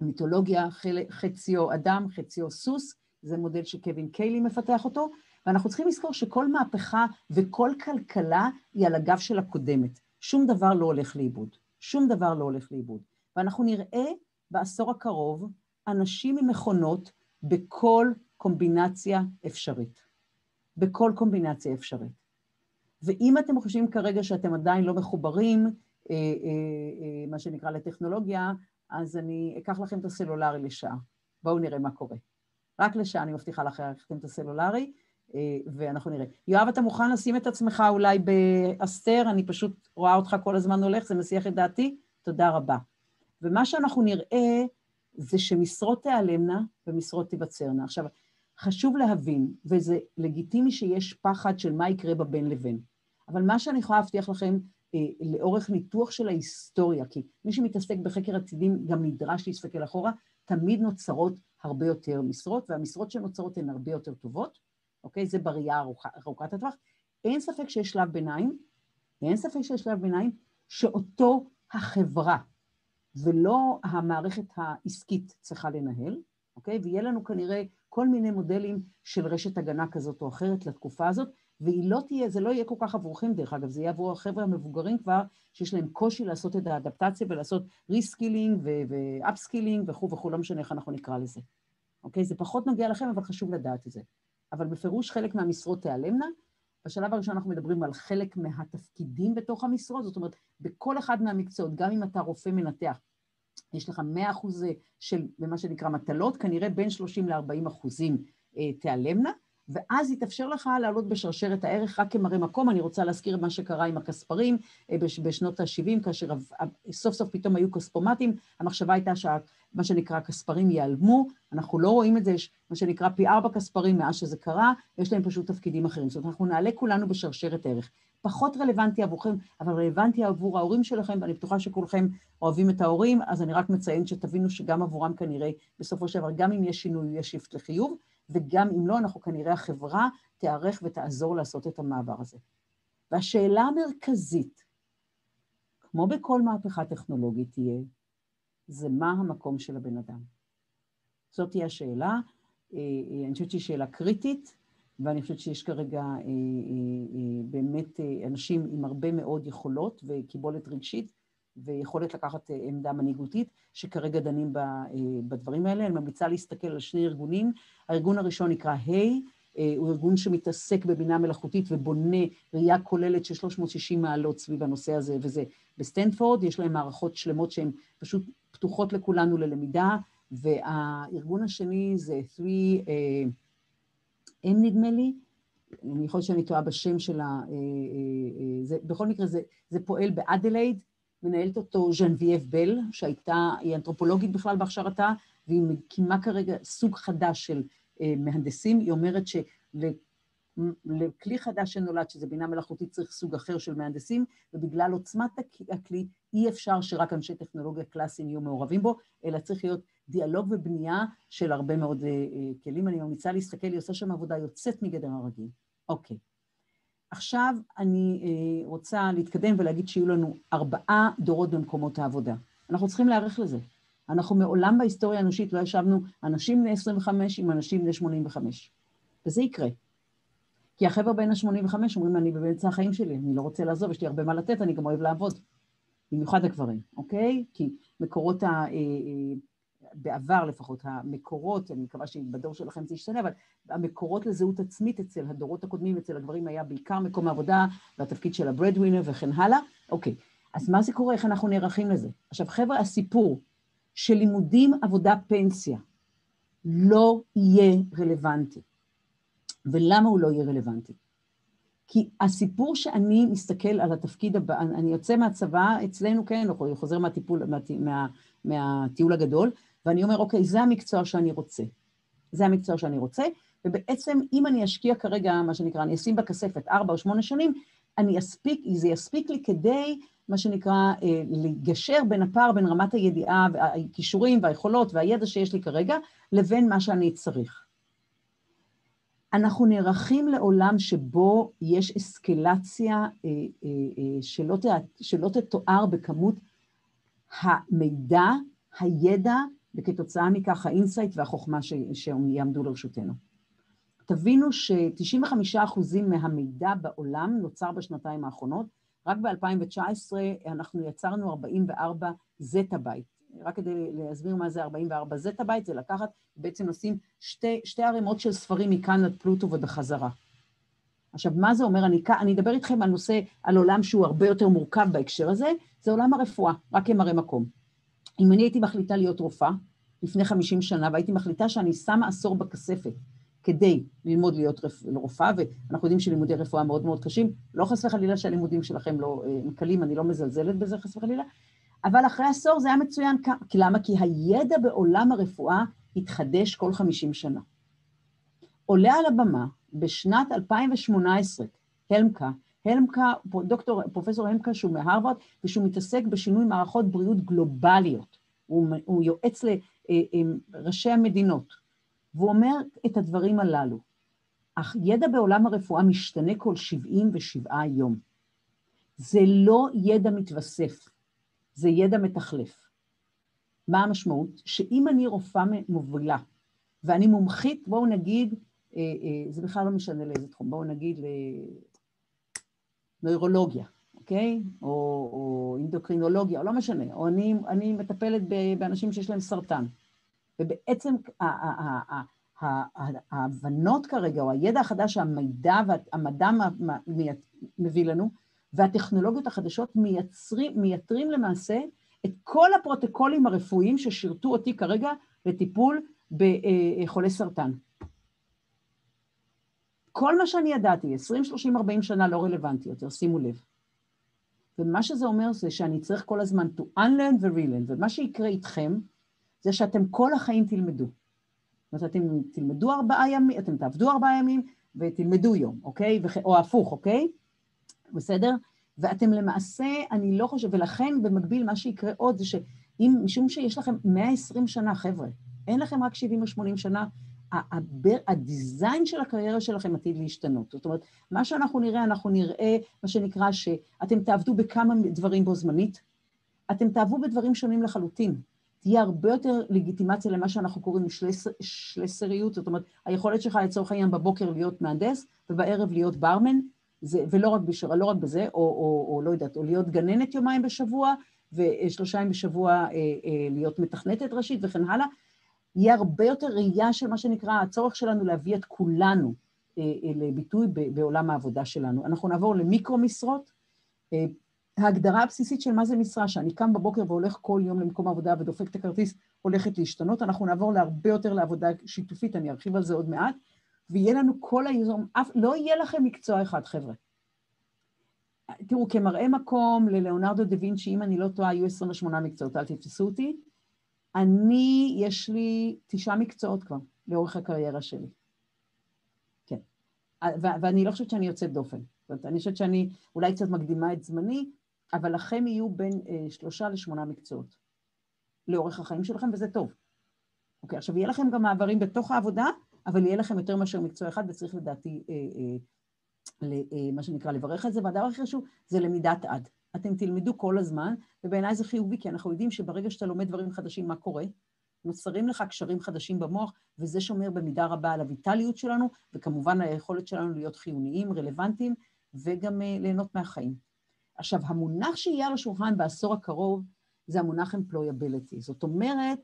מהמיתולוגיה, חציו אדם, חציו סוס, זה מודל שקווין קיילי מפתח אותו, ואנחנו צריכים לזכור שכל מהפכה וכל כלכלה היא על הגב של הקודמת. שום דבר לא הולך לאיבוד. שום דבר לא הולך לאיבוד. ואנחנו נראה בעשור הקרוב אנשים עם מכונות בכל קומבינציה אפשרית. בכל קומבינציה אפשרית. ואם אתם חושבים כרגע שאתם עדיין לא מחוברים, אה, אה, אה, מה שנקרא לטכנולוגיה, אז אני אקח לכם את הסלולרי לשעה. בואו נראה מה קורה. רק לשעה אני מבטיחה לכם את הסלולרי, ואנחנו נראה. יואב, אתה מוכן לשים את עצמך אולי באסתר? אני פשוט רואה אותך כל הזמן הולך, זה מסיח את דעתי? תודה רבה. ומה שאנחנו נראה זה שמשרות תיעלמנה ומשרות תיווצרנה. עכשיו, חשוב להבין, וזה לגיטימי שיש פחד של מה יקרה בבין לבין, אבל מה שאני יכולה להבטיח לכם אה, לאורך ניתוח של ההיסטוריה, כי מי שמתעסק בחקר עתידים גם נדרש להסתכל אחורה, תמיד נוצרות הרבה יותר משרות, והמשרות שנוצרות הן הרבה יותר טובות, אוקיי? זה בראייה ארוכת הטווח. אין ספק שיש שלב ביניים, ואין ספק שיש שלב ביניים שאותו החברה ולא המערכת העסקית צריכה לנהל, אוקיי? ויהיה לנו כנראה כל מיני מודלים של רשת הגנה כזאת או אחרת לתקופה הזאת, והיא לא תהיה, זה לא יהיה כל כך עבורכם דרך אגב, זה יהיה עבור החבר'ה המבוגרים כבר, שיש להם קושי לעשות את האדפטציה ולעשות reskilling ו upskilling וכו' וכו', לא משנה איך אנחנו נקרא לזה. אוקיי? זה פחות נוגע לכם, אבל חשוב לדעת את זה. אבל בפירוש חלק מהמשרות תיעלמנה. בשלב הראשון אנחנו מדברים על חלק מהתפקידים בתוך המשרות, זאת אומרת, בכל אחד מהמקצועות, גם אם אתה רופא מנתח, יש לך 100 אחוז של, במה שנקרא מטלות, כנראה בין 30 ל-40 אחוזים אה, תיעלמנה, ואז יתאפשר לך לעלות בשרשרת הערך רק כמראה מקום. אני רוצה להזכיר מה שקרה עם הכספרים אה, בשנות ה-70, כאשר סוף סוף פתאום היו כספומטים, המחשבה הייתה שמה שנקרא הכספרים ייעלמו, אנחנו לא רואים את זה, יש מה שנקרא פי ארבע כספרים מאז שזה קרה, יש להם פשוט תפקידים אחרים. זאת אומרת, אנחנו נעלה כולנו בשרשרת ערך. פחות רלוונטי עבורכם, אבל רלוונטי עבור ההורים שלכם, ואני בטוחה שכולכם אוהבים את ההורים, אז אני רק מציין שתבינו שגם עבורם כנראה, בסופו של דבר, גם אם יש שינוי, יש שיפט לחיוב, וגם אם לא, אנחנו כנראה החברה תיערך ותעזור לעשות את המעבר הזה. והשאלה המרכזית, כמו בכל מהפכה טכנולוגית תהיה, זה מה המקום של הבן אדם. זאת תהיה השאלה, אה, אה, אני חושבת שהיא שאלה קריטית, ואני חושבת שיש כרגע אה, באמת אנשים עם הרבה מאוד יכולות וקיבולת רגשית, ויכולת לקחת אה, עמדה מנהיגותית, שכרגע דנים אה, בדברים האלה. אני ממליצה להסתכל על שני ארגונים. הארגון הראשון נקרא היי, אה, הוא ארגון שמתעסק בבינה מלאכותית ובונה ראייה כוללת של 360 מעלות סביב הנושא הזה, וזה בסטנפורד, יש להם מערכות שלמות שהן פשוט פתוחות לכולנו ללמידה, והארגון השני זה 3M נדמה לי, אני יכול שאני טועה בשם של ה... בכל מקרה זה, זה פועל באדלייד, מנהלת אותו ז'נבייב בל, שהייתה, היא אנתרופולוגית בכלל בהכשרתה, והיא מקימה כרגע סוג חדש של אה, מהנדסים. היא אומרת שלכלי חדש שנולד, שזה בינה מלאכותית, צריך סוג אחר של מהנדסים, ובגלל עוצמת הכלי אי אפשר שרק אנשי טכנולוגיה קלאסיים יהיו מעורבים בו, אלא צריך להיות דיאלוג ובנייה של הרבה מאוד אה, אה, כלים. אני ממליצה להסתכל, היא עושה שם עבודה יוצאת מגדר הרגיל. אוקיי. עכשיו אני אה, רוצה להתקדם ולהגיד שיהיו לנו ארבעה דורות במקומות העבודה. אנחנו צריכים להיערך לזה. אנחנו מעולם בהיסטוריה האנושית לא ישבנו אנשים בני 25 עם אנשים בני 85. וזה יקרה. כי החבר'ה בין ה-85 אומרים, אני באמצע החיים שלי, אני לא רוצה לעזוב, יש לי הרבה מה לתת, אני גם אוהב לעבוד. במיוחד הגברים, אוקיי? כי מקורות ה... בעבר לפחות, המקורות, אני מקווה שבדור שלכם זה ישתנה, אבל המקורות לזהות עצמית אצל הדורות הקודמים, אצל הגברים היה בעיקר מקום העבודה והתפקיד של הברדווינר וכן הלאה. אוקיי, אז מה זה קורה? איך אנחנו נערכים לזה? עכשיו חבר'ה, הסיפור של לימודים, עבודה, פנסיה לא יהיה רלוונטי. ולמה הוא לא יהיה רלוונטי? כי הסיפור שאני מסתכל על התפקיד הבא, אני יוצא מהצבא, אצלנו כן, או חוזר מהטיפול, מה, מה, מהטיול הגדול, ואני אומר, אוקיי, זה המקצוע שאני רוצה. זה המקצוע שאני רוצה, ובעצם אם אני אשקיע כרגע, מה שנקרא, אני אשים בכספת ארבע או שמונה שנים, אני אספיק, זה יספיק לי כדי, מה שנקרא, אה, לגשר בין הפער, בין רמת הידיעה, הכישורים והיכולות והידע שיש לי כרגע, לבין מה שאני צריך. אנחנו נערכים לעולם שבו יש אסקלציה אה, אה, אה, שלא, תתואר בכמות המידע, הידע, וכתוצאה מכך ה insight והחוכמה שיעמדו לרשותנו. תבינו ש-95% מהמידע בעולם נוצר בשנתיים האחרונות, רק ב-2019 אנחנו יצרנו 44 זטה בייט. רק כדי להסביר מה זה 44 זטה בייט, זה לקחת, בעצם עושים שתי, שתי ערימות של ספרים מכאן עד פלוטו ובחזרה. עכשיו, מה זה אומר? אני, אני אדבר איתכם על נושא, על עולם שהוא הרבה יותר מורכב בהקשר הזה, זה עולם הרפואה, רק כמראה מקום. אם אני הייתי מחליטה להיות רופאה לפני 50 שנה, והייתי מחליטה שאני שמה עשור בכספת כדי ללמוד להיות רופאה, ואנחנו יודעים שלימודי רפואה מאוד מאוד קשים, לא חס וחלילה שהלימודים שלכם לא הם קלים, אני לא מזלזלת בזה חס וחלילה, אבל אחרי עשור זה היה מצוין, כי למה? כי הידע בעולם הרפואה התחדש כל 50 שנה. עולה על הבמה בשנת 2018, הלמקה, הלמקה, דוקטור, פרופסור הלמקה שהוא מהרווארד, ושהוא מתעסק בשינוי מערכות בריאות גלובליות. הוא, הוא יועץ לראשי אה, המדינות, והוא אומר את הדברים הללו. אך ידע בעולם הרפואה משתנה כל 77 יום. זה לא ידע מתווסף, זה ידע מתחלף. מה המשמעות? שאם אני רופאה מובילה, ואני מומחית, בואו נגיד, אה, אה, זה בכלל לא משנה לאיזה תחום, בואו נגיד לנוירולוגיה, אוקיי? או, או אינדוקרינולוגיה, או לא משנה, או אני, אני מטפלת באנשים שיש להם סרטן. ובעצם ההבנות כרגע, או הידע החדש שהמידע והמדע מביא לנו, והטכנולוגיות החדשות מייצרים, מייתרים למעשה את כל הפרוטוקולים הרפואיים ששירתו אותי כרגע לטיפול בחולי סרטן. כל מה שאני ידעתי, 20, 30, 40 שנה לא רלוונטי יותר, שימו לב. ומה שזה אומר זה שאני צריך כל הזמן to unlearn ו-relearn, ומה שיקרה איתכם זה שאתם כל החיים תלמדו. זאת אומרת, אתם תלמדו ארבעה ימים, אתם תעבדו ארבעה ימים ותלמדו יום, אוקיי? או הפוך, אוקיי? בסדר? ואתם למעשה, אני לא חושבת, ולכן במקביל מה שיקרה עוד זה שאם, משום שיש לכם 120 שנה, חבר'ה, אין לכם רק 70 או 80 שנה, הדיזיין של הקריירה שלכם עתיד להשתנות. זאת אומרת, מה שאנחנו נראה, אנחנו נראה מה שנקרא שאתם תעבדו בכמה דברים בו זמנית, אתם תעבדו בדברים שונים לחלוטין. תהיה הרבה יותר לגיטימציה למה שאנחנו קוראים שלסריות, זאת אומרת, היכולת שלך לצורך העניין בבוקר להיות מהנדס ובערב להיות ברמן, זה, ולא רק, בשר, לא רק בזה, או, או, או לא יודעת, או להיות גננת יומיים בשבוע, ושלושה ימים בשבוע אה, אה, להיות מתכנתת ראשית וכן הלאה, יהיה הרבה יותר ראייה של מה שנקרא הצורך שלנו להביא את כולנו אה, אה, לביטוי בעולם העבודה שלנו. אנחנו נעבור למיקרו משרות. אה, ההגדרה הבסיסית של מה זה משרה, שאני קם בבוקר והולך כל יום למקום העבודה ודופק את הכרטיס, הולכת להשתנות. אנחנו נעבור להרבה יותר לעבודה שיתופית, אני ארחיב על זה עוד מעט. ויהיה לנו כל היום, אף, לא יהיה לכם מקצוע אחד, חבר'ה. תראו, כמראה מקום ללאונרדו דה וינצ'י, אם אני לא טועה, היו 28 מקצועות, אל תתפסו אותי. אני, יש לי תשעה מקצועות כבר, לאורך הקריירה שלי. כן. ו- ואני לא חושבת שאני יוצאת דופן. זאת אומרת, אני חושבת שאני אולי קצת מקדימה את זמני, אבל לכם יהיו בין אה, שלושה לשמונה מקצועות לאורך החיים שלכם, וזה טוב. אוקיי, עכשיו יהיה לכם גם מעברים בתוך העבודה, אבל יהיה לכם יותר מאשר מקצוע אחד, וצריך לדעתי, אה, אה, אה, מה שנקרא, לברך על זה. והדבר הכי חשוב זה למידת עד. אתם תלמדו כל הזמן, ובעיניי זה חיובי, כי אנחנו יודעים שברגע שאתה לומד דברים חדשים, מה קורה? נוצרים לך קשרים חדשים במוח, וזה שומר במידה רבה על הויטליות שלנו, וכמובן היכולת שלנו להיות חיוניים, רלוונטיים, וגם uh, ליהנות מהחיים. עכשיו, המונח שיהיה על השולחן בעשור הקרוב זה המונח employability. זאת אומרת,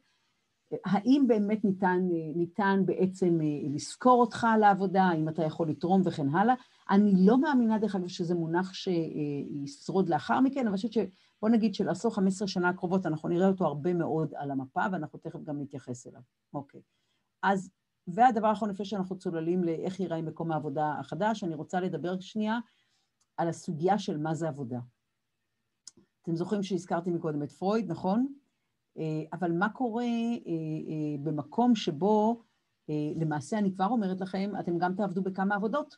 האם באמת ניתן, ניתן בעצם אה, לזכור אותך על העבודה, האם אתה יכול לתרום וכן הלאה. אני לא מאמינה דרך אגב שזה מונח שישרוד לאחר מכן, אבל אני חושבת שבוא נגיד שלעשור 15 שנה הקרובות אנחנו נראה אותו הרבה מאוד על המפה ואנחנו תכף גם נתייחס אליו. אוקיי. אז, והדבר האחרון לפני שאנחנו צוללים לאיך ייראה מקום העבודה החדש, אני רוצה לדבר שנייה על הסוגיה של מה זה עבודה. אתם זוכרים שהזכרתי מקודם את פרויד, נכון? אה, אבל מה קורה אה, אה, במקום שבו, למעשה אני כבר אומרת לכם, אתם גם תעבדו בכמה עבודות.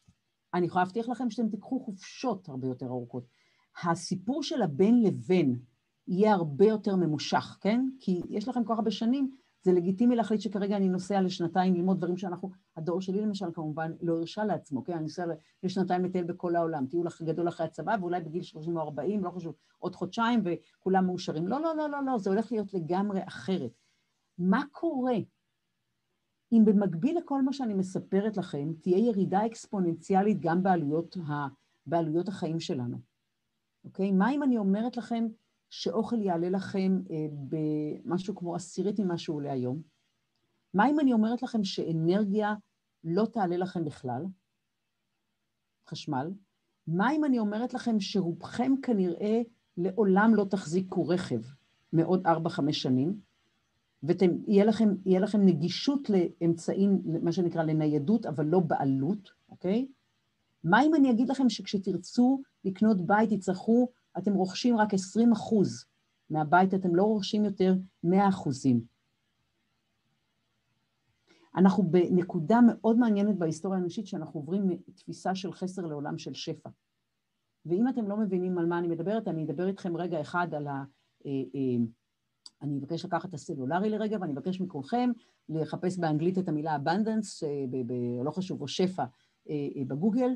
אני יכולה להבטיח לכם שאתם תיקחו חופשות הרבה יותר ארוכות. הסיפור של הבין לבין יהיה הרבה יותר ממושך, כן? כי יש לכם כל כך הרבה שנים זה לגיטימי להחליט שכרגע אני נוסע לשנתיים ללמוד דברים שאנחנו, הדור שלי למשל כמובן לא הרשה לעצמו, כן? אני נוסע לשנתיים לטייל בכל העולם, טיול גדול אחרי הצבא, ואולי בגיל 30 או 40, לא חשוב, עוד חודשיים וכולם מאושרים. לא, לא, לא, לא, לא, זה הולך להיות לגמרי אחרת. מה קורה אם במקביל לכל מה שאני מספרת לכם, תהיה ירידה אקספוננציאלית גם בעלויות, ה, בעלויות החיים שלנו, אוקיי? מה אם אני אומרת לכם, שאוכל יעלה לכם אה, במשהו כמו עשירית ממה שהוא עולה היום? מה אם אני אומרת לכם שאנרגיה לא תעלה לכם בכלל? חשמל. מה אם אני אומרת לכם שרובכם כנראה לעולם לא תחזיקו רכב מעוד 4-5 שנים, ויהיה לכם, לכם נגישות לאמצעים, מה שנקרא לניידות, אבל לא בעלות, אוקיי? מה אם אני אגיד לכם שכשתרצו לקנות בית יצטרכו אתם רוכשים רק 20 אחוז מהבית אתם לא רוכשים יותר 100 אחוזים. אנחנו בנקודה מאוד מעניינת בהיסטוריה האנושית שאנחנו עוברים מתפיסה של חסר לעולם של שפע. ואם אתם לא מבינים על מה אני מדברת, אני אדבר איתכם רגע אחד על ה... אה, אה, אני אבקש לקחת את הסלולרי לרגע ואני אבקש מכולכם לחפש באנגלית את המילה abundance, אה, לא חשוב, או שפע בגוגל,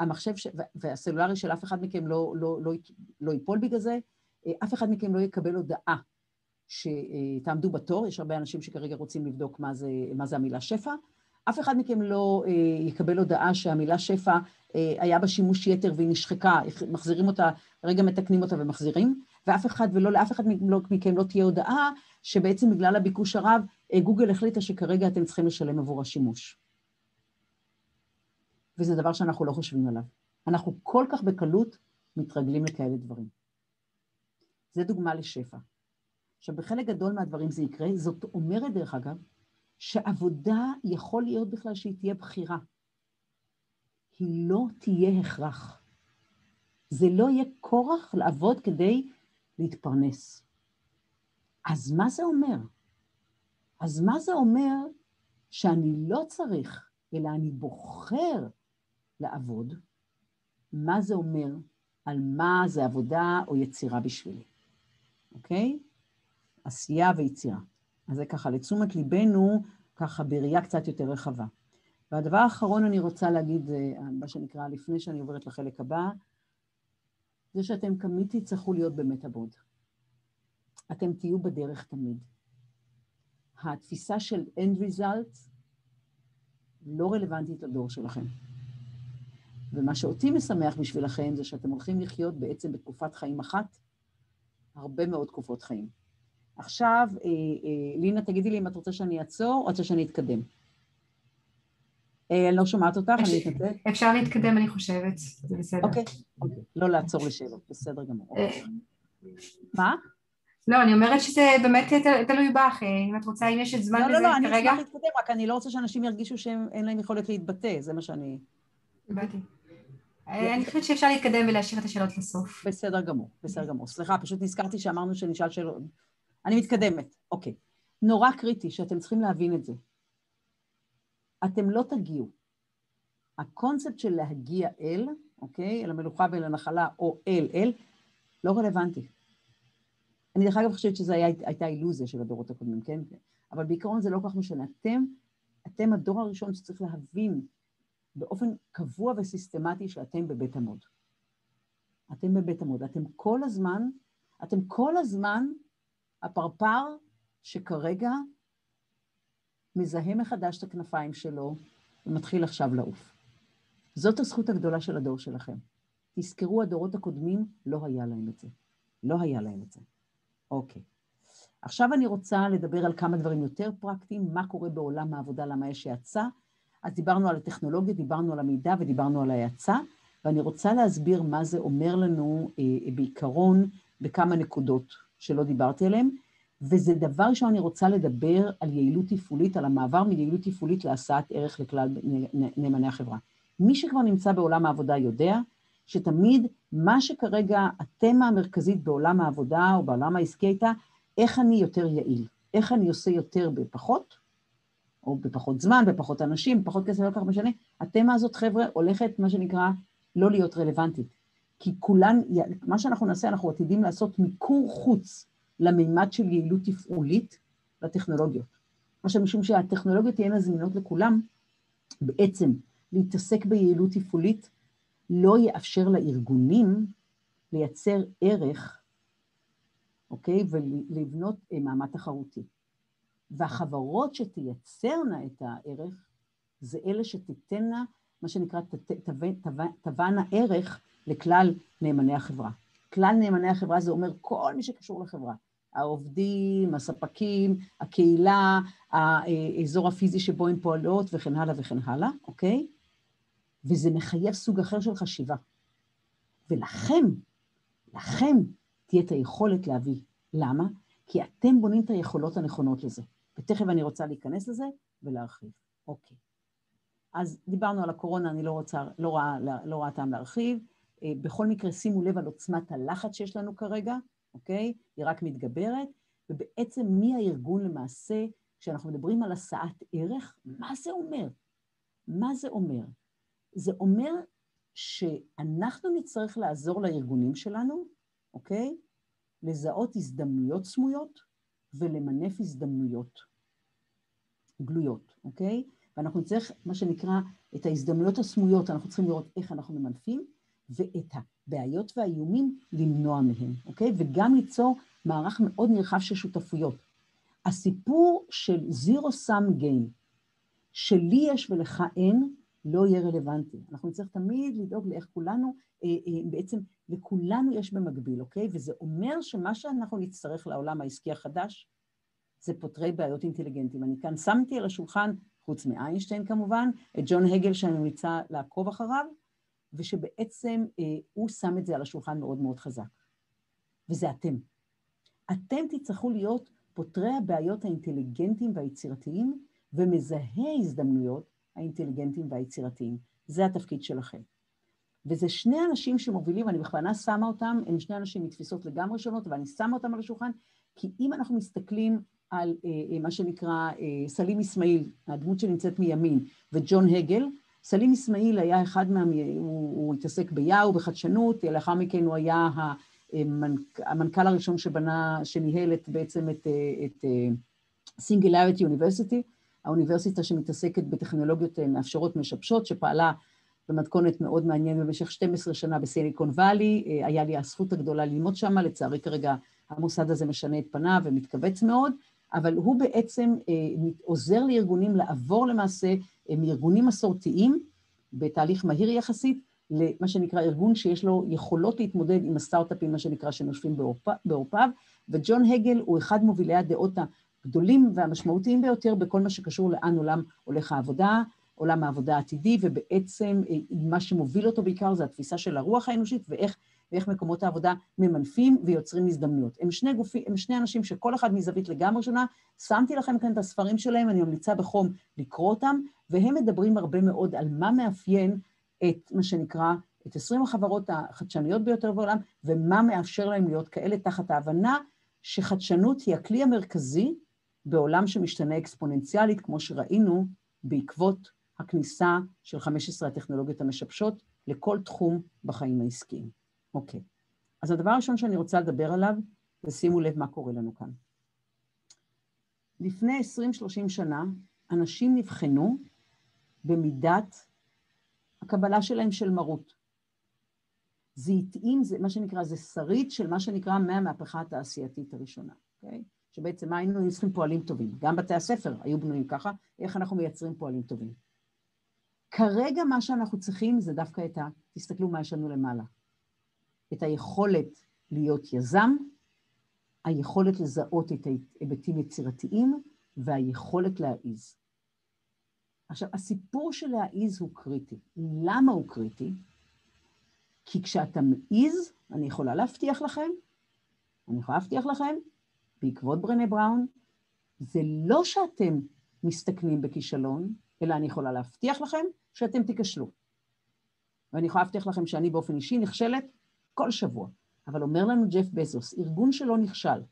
והמחשב, והסלולרי של אף אחד מכם לא, לא, לא, לא ייפול בגלל זה, אף אחד מכם לא יקבל הודעה שתעמדו בתור, יש הרבה אנשים שכרגע רוצים לבדוק מה זה, מה זה המילה שפע. אף אחד מכם לא אה, יקבל הודעה שהמילה שפע אה, היה בה שימוש יתר והיא נשחקה, מחזירים אותה, רגע מתקנים אותה ומחזירים, ואף אחד ולא לאף אחד לא, מכם לא תהיה הודעה שבעצם בגלל הביקוש הרב, אה, גוגל החליטה שכרגע אתם צריכים לשלם עבור השימוש. וזה דבר שאנחנו לא חושבים עליו. אנחנו כל כך בקלות מתרגלים לכאלה דברים. זה דוגמה לשפע. עכשיו, בחלק גדול מהדברים זה יקרה, זאת אומרת, דרך אגב, שעבודה יכול להיות בכלל שהיא תהיה בחירה. היא לא תהיה הכרח. זה לא יהיה כורח לעבוד כדי להתפרנס. אז מה זה אומר? אז מה זה אומר שאני לא צריך, אלא אני בוחר לעבוד? מה זה אומר על מה זה עבודה או יצירה בשבילי, אוקיי? עשייה ויצירה. אז זה ככה לתשומת ליבנו, ככה בראייה קצת יותר רחבה. והדבר האחרון אני רוצה להגיד, זה מה שנקרא, לפני שאני עוברת לחלק הבא, זה שאתם תמיד תצטרכו להיות באמת הבוד. אתם תהיו בדרך תמיד. התפיסה של end result לא רלוונטית לדור שלכם. ומה שאותי משמח בשבילכם זה שאתם הולכים לחיות בעצם בתקופת חיים אחת, הרבה מאוד תקופות חיים. עכשיו, אה, אה, לינה, תגידי לי אם את רוצה שאני אעצור או רוצה שאני אתקדם. אה, אני לא שומעת אותך, אני אתנצל. אפשר להתקדם, אני חושבת, זה בסדר. אוקיי, אוקיי. לא לעצור לשאלות, בסדר גמור. מה? לא, אני אומרת שזה באמת תלוי בך, אם את רוצה, אם יש את זמן לזה כרגע. לא, לא, לא, אני אשמח להתקדם, רק אני לא רוצה שאנשים ירגישו שאין להם יכולת להתבטא, זה מה שאני... הבנתי. אני חושבת שאפשר להתקדם ולהשאיר את השאלות לסוף. בסדר גמור, בסדר גמור. סליחה, פשוט נזכרתי שאמרנו שנשאל שאלות. אני מתקדמת, אוקיי. נורא קריטי שאתם צריכים להבין את זה. אתם לא תגיעו. הקונספט של להגיע אל, אוקיי, אל המלוכה ואל הנחלה, או אל אל, לא רלוונטי. אני דרך אגב חושבת שזו הייתה אילוזיה של הדורות הקודמים, כן? אבל בעיקרון זה לא כל כך משנה. אתם, אתם הדור הראשון שצריך להבין באופן קבוע וסיסטמטי שאתם בבית עמוד. אתם בבית עמוד. אתם כל הזמן, אתם כל הזמן הפרפר שכרגע מזהה מחדש את הכנפיים שלו ומתחיל עכשיו לעוף. זאת הזכות הגדולה של הדור שלכם. תזכרו, הדורות הקודמים, לא היה להם את זה. לא היה להם את זה. אוקיי. עכשיו אני רוצה לדבר על כמה דברים יותר פרקטיים, מה קורה בעולם העבודה, למה יש האצה. אז דיברנו על הטכנולוגיה, דיברנו על המידע ודיברנו על ההאצה, ואני רוצה להסביר מה זה אומר לנו אה, בעיקרון בכמה נקודות שלא דיברתי עליהן, וזה דבר ראשון, אני רוצה לדבר על יעילות תפעולית, על המעבר מיעילות תפעולית להשאת ערך לכלל נאמני החברה. מי שכבר נמצא בעולם העבודה יודע שתמיד מה שכרגע התמה המרכזית בעולם העבודה או בעולם העסקי הייתה, איך אני יותר יעיל, איך אני עושה יותר בפחות, או בפחות זמן, בפחות אנשים, בפחות כסף, לא כך משנה. התמה הזאת, חבר'ה, הולכת, מה שנקרא, לא להיות רלוונטית. כי כולן, מה שאנחנו נעשה, אנחנו עתידים לעשות מיקור חוץ למימד של יעילות תפעולית לטכנולוגיות. עכשיו, משום שהטכנולוגיות תהיינה זמינות לכולם, בעצם להתעסק ביעילות תפעולית לא יאפשר לארגונים לייצר ערך, אוקיי? ולבנות אה, מעמד תחרותי. והחברות שתייצרנה את הערך, זה אלה שתיתנה, מה שנקרא, תבענה ערך לכלל נאמני החברה. כלל נאמני החברה זה אומר כל מי שקשור לחברה. העובדים, הספקים, הקהילה, האזור הפיזי שבו הן פועלות וכן הלאה וכן הלאה, אוקיי? וזה מחייב סוג אחר של חשיבה. ולכם, לכם תהיה את היכולת להביא. למה? כי אתם בונים את היכולות הנכונות לזה. ותכף אני רוצה להיכנס לזה ולהרחיב. אוקיי. אז דיברנו על הקורונה, אני לא רוצה, לא רואה, לא רואה טעם להרחיב. אה, בכל מקרה, שימו לב על עוצמת הלחץ שיש לנו כרגע, אוקיי? היא רק מתגברת, ובעצם מי הארגון למעשה, כשאנחנו מדברים על השאת ערך, מה זה אומר? מה זה אומר? זה אומר שאנחנו נצטרך לעזור לארגונים שלנו, אוקיי? לזהות הזדמנויות סמויות ולמנף הזדמנויות גלויות, אוקיי? ואנחנו נצטרך, מה שנקרא, את ההזדמנויות הסמויות, אנחנו צריכים לראות איך אנחנו ממנפים, ואת הבעיות והאיומים למנוע מהם, אוקיי? וגם ליצור מערך מאוד נרחב של שותפויות. הסיפור של זירו סאם גיים, שלי יש ולך אין, לא יהיה רלוונטי. אנחנו נצטרך תמיד לדאוג לאיך כולנו, אה, אה, בעצם לכולנו יש במקביל, אוקיי? וזה אומר שמה שאנחנו נצטרך לעולם העסקי החדש, זה פותרי בעיות אינטליגנטיים. אני כאן שמתי על השולחן, חוץ מאיינשטיין כמובן, את ג'ון הגל שאני ממליצה לעקוב אחריו, ושבעצם אה, הוא שם את זה על השולחן מאוד מאוד חזק. וזה אתם. אתם תצטרכו להיות פותרי הבעיות האינטליגנטיים והיצירתיים ומזהי הזדמנויות האינטליגנטיים והיצירתיים. זה התפקיד שלכם. וזה שני אנשים שמובילים, ואני בכוונה שמה אותם, הם שני אנשים מתפיסות לגמרי שונות, ואני שמה אותם על השולחן, כי אם אנחנו מסתכלים על אה, אה, מה שנקרא אה, סלים אסמאעיל, הדמות שנמצאת מימין, וג'ון הגל, סלים אסמאעיל היה אחד מה... הוא, הוא התעסק ביהו, בחדשנות, לאחר מכן הוא היה המנכ, המנכ"ל הראשון שבנה, שניהל את, בעצם את, את סינגלריטי אוניברסיטי, האוניברסיטה שמתעסקת בטכנולוגיות מאפשרות משבשות, שפעלה במתכונת מאוד מעניינת במשך 12 שנה בסיליקון וואלי, היה לי הזכות הגדולה ללמוד שם, לצערי כרגע המוסד הזה משנה את פניו ומתכווץ מאוד, אבל הוא בעצם עוזר לארגונים לעבור למעשה מארגונים מסורתיים בתהליך מהיר יחסית, למה שנקרא ארגון שיש לו יכולות להתמודד עם הסטארט-אפים, מה שנקרא, שנושפים בעורפיו, וג'ון הגל הוא אחד מובילי הדעות הגדולים והמשמעותיים ביותר בכל מה שקשור לאן עולם הולך העבודה, עולם העבודה העתידי, ובעצם מה שמוביל אותו בעיקר זה התפיסה של הרוח האנושית ואיך ואיך מקומות העבודה ממנפים ויוצרים הזדמנויות. הם שני גופים, הם שני אנשים שכל אחד מזווית לגמרי שונה, שמתי לכם כאן את הספרים שלהם, אני ממליצה בחום לקרוא אותם, והם מדברים הרבה מאוד על מה מאפיין את מה שנקרא, את 20 החברות החדשניות ביותר בעולם, ומה מאפשר להם להיות כאלה תחת ההבנה שחדשנות היא הכלי המרכזי בעולם שמשתנה אקספוננציאלית, כמו שראינו בעקבות הכניסה של 15 הטכנולוגיות המשבשות לכל תחום בחיים העסקיים. אוקיי. אז הדבר הראשון שאני רוצה לדבר עליו, זה שימו לב מה קורה לנו כאן. לפני 20-30 שנה, אנשים נבחנו במידת הקבלה שלהם של מרות. זה התאים, זה מה שנקרא, זה שריד של מה שנקרא מהמהפכה התעשייתית הראשונה, אוקיי? שבעצם היינו צריכים פועלים טובים. גם בתי הספר היו בנויים ככה, איך אנחנו מייצרים פועלים טובים. כרגע מה שאנחנו צריכים זה דווקא את ה... תסתכלו מה יש לנו למעלה. את היכולת להיות יזם, היכולת לזהות את ההיבטים יצירתיים והיכולת להעיז. עכשיו, הסיפור של להעיז הוא קריטי. למה הוא קריטי? כי כשאתה מעיז, אני יכולה להבטיח לכם, אני יכולה להבטיח לכם, בעקבות ברנה בראון, זה לא שאתם מסתכנים בכישלון, אלא אני יכולה להבטיח לכם שאתם תיכשלו. ואני יכולה להבטיח לכם שאני באופן אישי נכשלת כל שבוע. אבל אומר לנו ג'ף בזוס, ארגון שלא נכשל,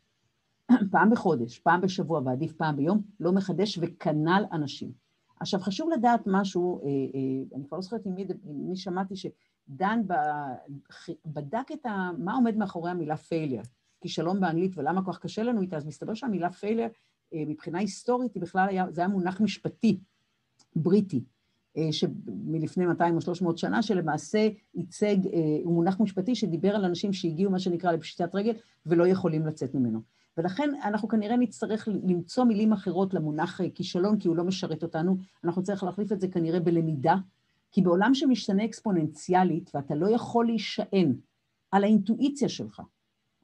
פעם בחודש, פעם בשבוע ועדיף פעם ביום, לא מחדש וכנ"ל אנשים. עכשיו חשוב לדעת משהו, אה, אה, אני כבר לא זוכרת עם מי, מי שמעתי שדן בדק את ה, מה עומד מאחורי המילה פיילר, כישלון באנגלית ולמה כל כך קשה לנו איתה, אז מסתבר שהמילה פיילר אה, מבחינה היסטורית היא בכלל היה, זה היה מונח משפטי בריטי. אה, מלפני 200 או 300 שנה, שלמעשה ייצג, אה, הוא מונח משפטי שדיבר על אנשים שהגיעו, מה שנקרא, לפשיטת רגל ולא יכולים לצאת ממנו. ולכן אנחנו כנראה נצטרך למצוא מילים אחרות למונח כישלון, כי הוא לא משרת אותנו, אנחנו נצטרך להחליף את זה כנראה בלמידה, כי בעולם שמשתנה אקספוננציאלית, ואתה לא יכול להישען על האינטואיציה שלך,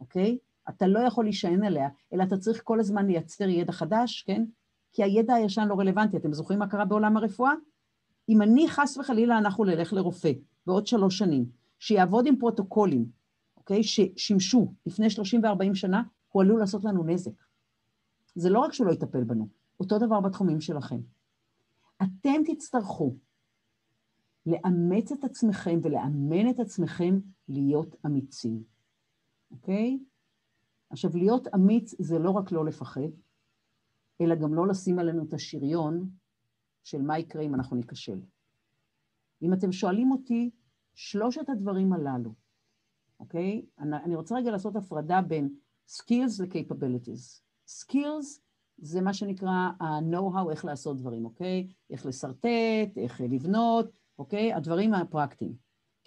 אוקיי? אתה לא יכול להישען עליה, אלא אתה צריך כל הזמן לייצר ידע חדש, כן? כי הידע הישן לא רלוונטי. אתם זוכרים מה קרה בעולם הרפואה? אם אני חס וחלילה אנחנו נלך לרופא בעוד שלוש שנים, שיעבוד עם פרוטוקולים, אוקיי, ששימשו לפני 30 ו-40 שנה, הוא עלול לעשות לנו נזק. זה לא רק שהוא לא יטפל בנו, אותו דבר בתחומים שלכם. אתם תצטרכו לאמץ את עצמכם ולאמן את עצמכם להיות אמיצים, אוקיי? עכשיו, להיות אמיץ זה לא רק לא לפחד, אלא גם לא לשים עלינו את השריון של מה יקרה אם אנחנו ניכשל. אם אתם שואלים אותי, שלושת הדברים הללו, אוקיי? אני, אני רוצה רגע לעשות הפרדה בין skills ל-capabilities. skills זה מה שנקרא ה-know-how, איך לעשות דברים, אוקיי? איך לשרטט, איך לבנות, אוקיי? הדברים הפרקטיים.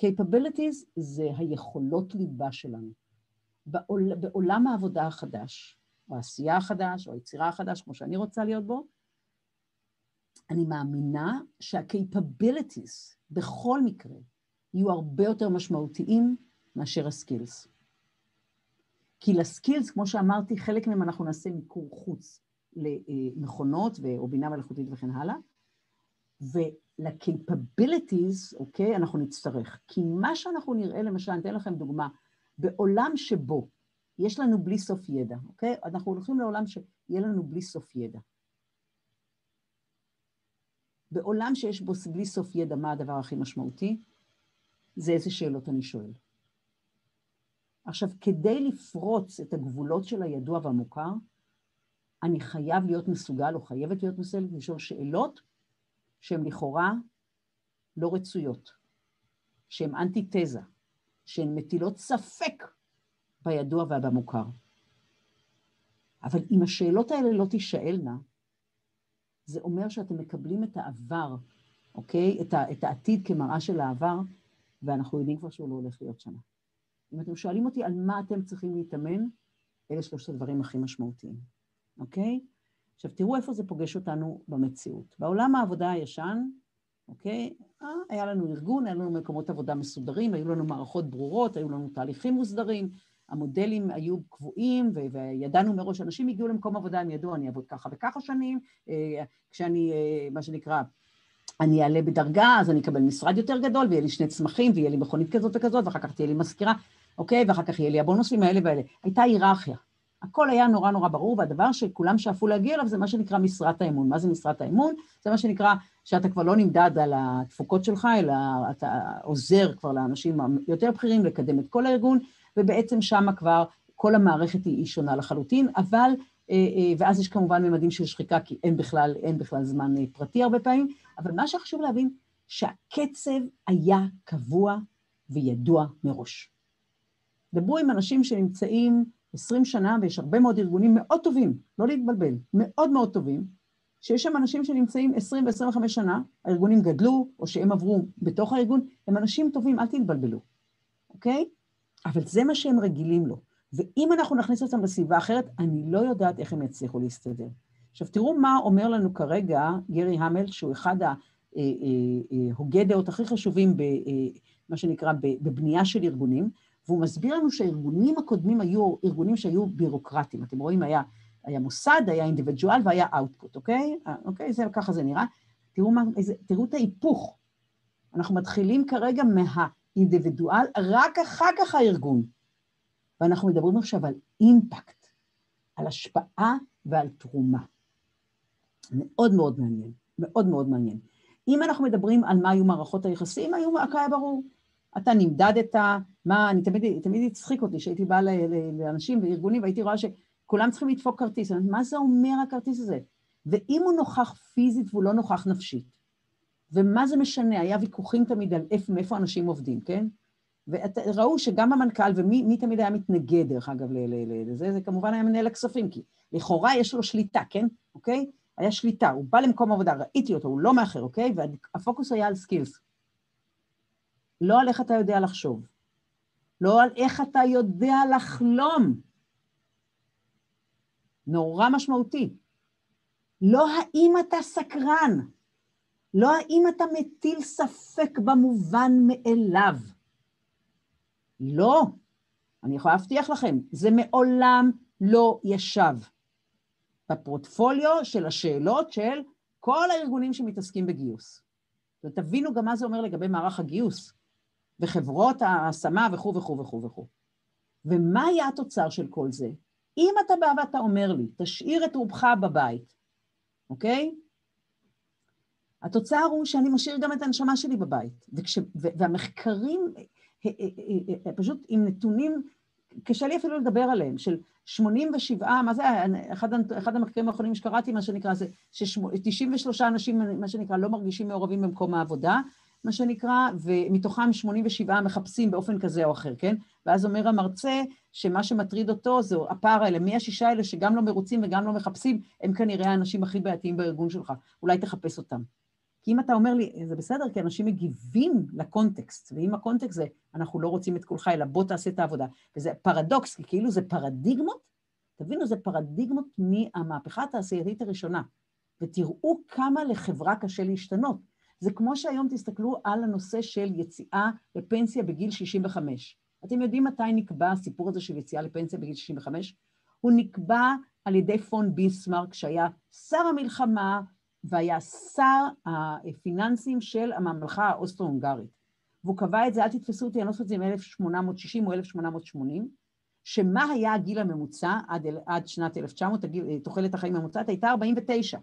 capabilities זה היכולות ליבה שלנו. בעול, בעולם העבודה החדש, או העשייה החדש, או היצירה החדש, כמו שאני רוצה להיות בו, אני מאמינה שה-capabilities בכל מקרה יהיו הרבה יותר משמעותיים מאשר הסקילס. כי לסקילס, כמו שאמרתי, חלק מהם אנחנו נעשה מיקור חוץ למכונות או בינה מלאכותית וכן הלאה, ול-capabilities, אוקיי, אנחנו נצטרך. כי מה שאנחנו נראה, למשל, אני אתן לכם דוגמה, בעולם שבו יש לנו בלי סוף ידע, אוקיי? אנחנו הולכים לעולם שיהיה לנו בלי סוף ידע. בעולם שיש בו בלי סוף ידע, מה הדבר הכי משמעותי? זה איזה שאלות אני שואל. עכשיו, כדי לפרוץ את הגבולות של הידוע והמוכר, אני חייב להיות מסוגל או חייבת להיות מסוגלת לשאול שאלות שהן לכאורה לא רצויות, שהן אנטיתזה, שהן מטילות ספק בידוע ובמוכר. אבל אם השאלות האלה לא תישאלנה, זה אומר שאתם מקבלים את העבר, אוקיי? את, ה, את העתיד כמראה של העבר, ואנחנו יודעים כבר שהוא לא הולך להיות שנה. אם אתם שואלים אותי על מה אתם צריכים להתאמן, אלה שלושת הדברים הכי משמעותיים, אוקיי? עכשיו תראו איפה זה פוגש אותנו במציאות. בעולם העבודה הישן, אוקיי? אה, היה לנו ארגון, היה לנו מקומות עבודה מסודרים, היו לנו מערכות ברורות, היו לנו תהליכים מוסדרים, המודלים היו קבועים, וידענו מראש, אנשים הגיעו למקום עבודה, הם ידעו, אני אעבוד ככה וככה שנים, אה, כשאני, אה, מה שנקרא, אני אעלה בדרגה, אז אני אקבל משרד יותר גדול, ויהיה לי שני צמחים, ויהיה לי מכונית כזאת וכזאת, ואחר כך תהיה לי מזכירה, אוקיי? ואחר כך יהיה לי הבונוסים האלה והאלה. הייתה היררכיה. הכל היה נורא נורא ברור, והדבר שכולם שאפו להגיע אליו זה מה שנקרא משרת האמון. מה זה משרת האמון? זה מה שנקרא שאתה כבר לא נמדד על התפוקות שלך, אלא אתה עוזר כבר לאנשים יותר בכירים לקדם את כל הארגון, ובעצם שמה כבר כל המערכת היא שונה לחלוטין, אבל, אה, אה, ואז יש כמובן ממדים של שחיקה, כי אין בכלל, אין בכלל זמן אה, פרטי הרבה פעמים, אבל מה שחשוב להבין, שהקצב היה קבוע וידוע מראש. דברו עם אנשים שנמצאים 20 שנה, ויש הרבה מאוד ארגונים מאוד טובים, לא להתבלבל, מאוד מאוד טובים, שיש שם אנשים שנמצאים 20 ו-25 שנה, הארגונים גדלו, או שהם עברו בתוך הארגון, הם אנשים טובים, אל תתבלבלו, אוקיי? אבל זה מה שהם רגילים לו. ואם אנחנו נכניס אותם לסביבה אחרת, אני לא יודעת איך הם יצליחו להסתדר. עכשיו, תראו מה אומר לנו כרגע גרי המל, שהוא אחד ההוגי אה, אה, אה, דעות הכי חשובים במה שנקרא בבנייה של ארגונים, והוא מסביר לנו שהארגונים הקודמים היו ארגונים שהיו בירוקרטיים. אתם רואים, היה, היה מוסד, היה אינדיבידואל והיה אאוטפוט, אוקיי? אוקיי? זה, ככה זה נראה. תראו, מה, איזה, תראו את ההיפוך. אנחנו מתחילים כרגע מהאינדיבידואל, רק אחר כך הארגון. ואנחנו מדברים עכשיו על אימפקט, על השפעה ועל תרומה. מאוד מאוד מעניין, מאוד מאוד מעניין. אם אנחנו מדברים על מה היו מערכות היחסים, היה ברור. אתה נמדדת, מה, אני תמיד, תמיד הצחיק אותי שהייתי באה לאנשים וארגונים והייתי רואה שכולם צריכים לדפוק כרטיס, אומרת, מה זה אומר הכרטיס הזה? ואם הוא נוכח פיזית והוא לא נוכח נפשית, ומה זה משנה, היה ויכוחים תמיד על איפה, מאיפה אנשים עובדים, כן? וראו שגם המנכ"ל, ומי תמיד היה מתנגד, דרך אגב, לזה, זה כמובן היה מנהל הכספים, כי לכאורה יש לו שליטה, כן? אוקיי? היה שליטה, הוא בא למקום עבודה, ראיתי אותו, הוא לא מאחר, אוקיי? והפוקוס היה על סקילס. לא על איך אתה יודע לחשוב, לא על איך אתה יודע לחלום. נורא משמעותי. לא האם אתה סקרן, לא האם אתה מטיל ספק במובן מאליו. לא, אני יכולה להבטיח לכם, זה מעולם לא ישב בפורטפוליו של השאלות של כל הארגונים שמתעסקים בגיוס. ותבינו גם מה זה אומר לגבי מערך הגיוס. וחברות ההשמה וכו' וכו' וכו' וכו'. ומה היה התוצר של כל זה? אם אתה בא ואתה אומר לי, תשאיר את רובך בבית, אוקיי? התוצר הוא שאני משאיר גם את הנשמה שלי בבית. וכש, והמחקרים, פשוט עם נתונים קשה לי אפילו לדבר עליהם, של 87, מה זה, אחד, אחד המחקרים האחרונים שקראתי, מה שנקרא, זה ש-93 אנשים, מה שנקרא, לא מרגישים מעורבים במקום העבודה, מה שנקרא, ומתוכם 87 מחפשים באופן כזה או אחר, כן? ואז אומר המרצה שמה שמטריד אותו זה הפער האלה, מי השישה האלה שגם לא מרוצים וגם לא מחפשים, הם כנראה האנשים הכי בעייתיים בארגון שלך, אולי תחפש אותם. כי אם אתה אומר לי, זה בסדר, כי אנשים מגיבים לקונטקסט, ואם הקונטקסט זה, אנחנו לא רוצים את כולך, אלא בוא תעשה את העבודה. וזה פרדוקס, כי כאילו זה פרדיגמות, תבינו, זה פרדיגמות מהמהפכה התעשייתית הראשונה, ותראו כמה לחברה קשה להשתנות. זה כמו שהיום תסתכלו על הנושא של יציאה לפנסיה בגיל 65. אתם יודעים מתי נקבע הסיפור הזה של יציאה לפנסיה בגיל 65? הוא נקבע על ידי פון ביסמרק, שהיה שר המלחמה והיה שר הפיננסים של הממלכה האוסטרו-הונגרית. והוא קבע את זה, אל תתפסו אותי, אני לא חושבת את זה מ-1860 או 1880, שמה היה הגיל הממוצע עד, עד שנת 1900, הגיל, תוחלת החיים הממוצעת הייתה 49.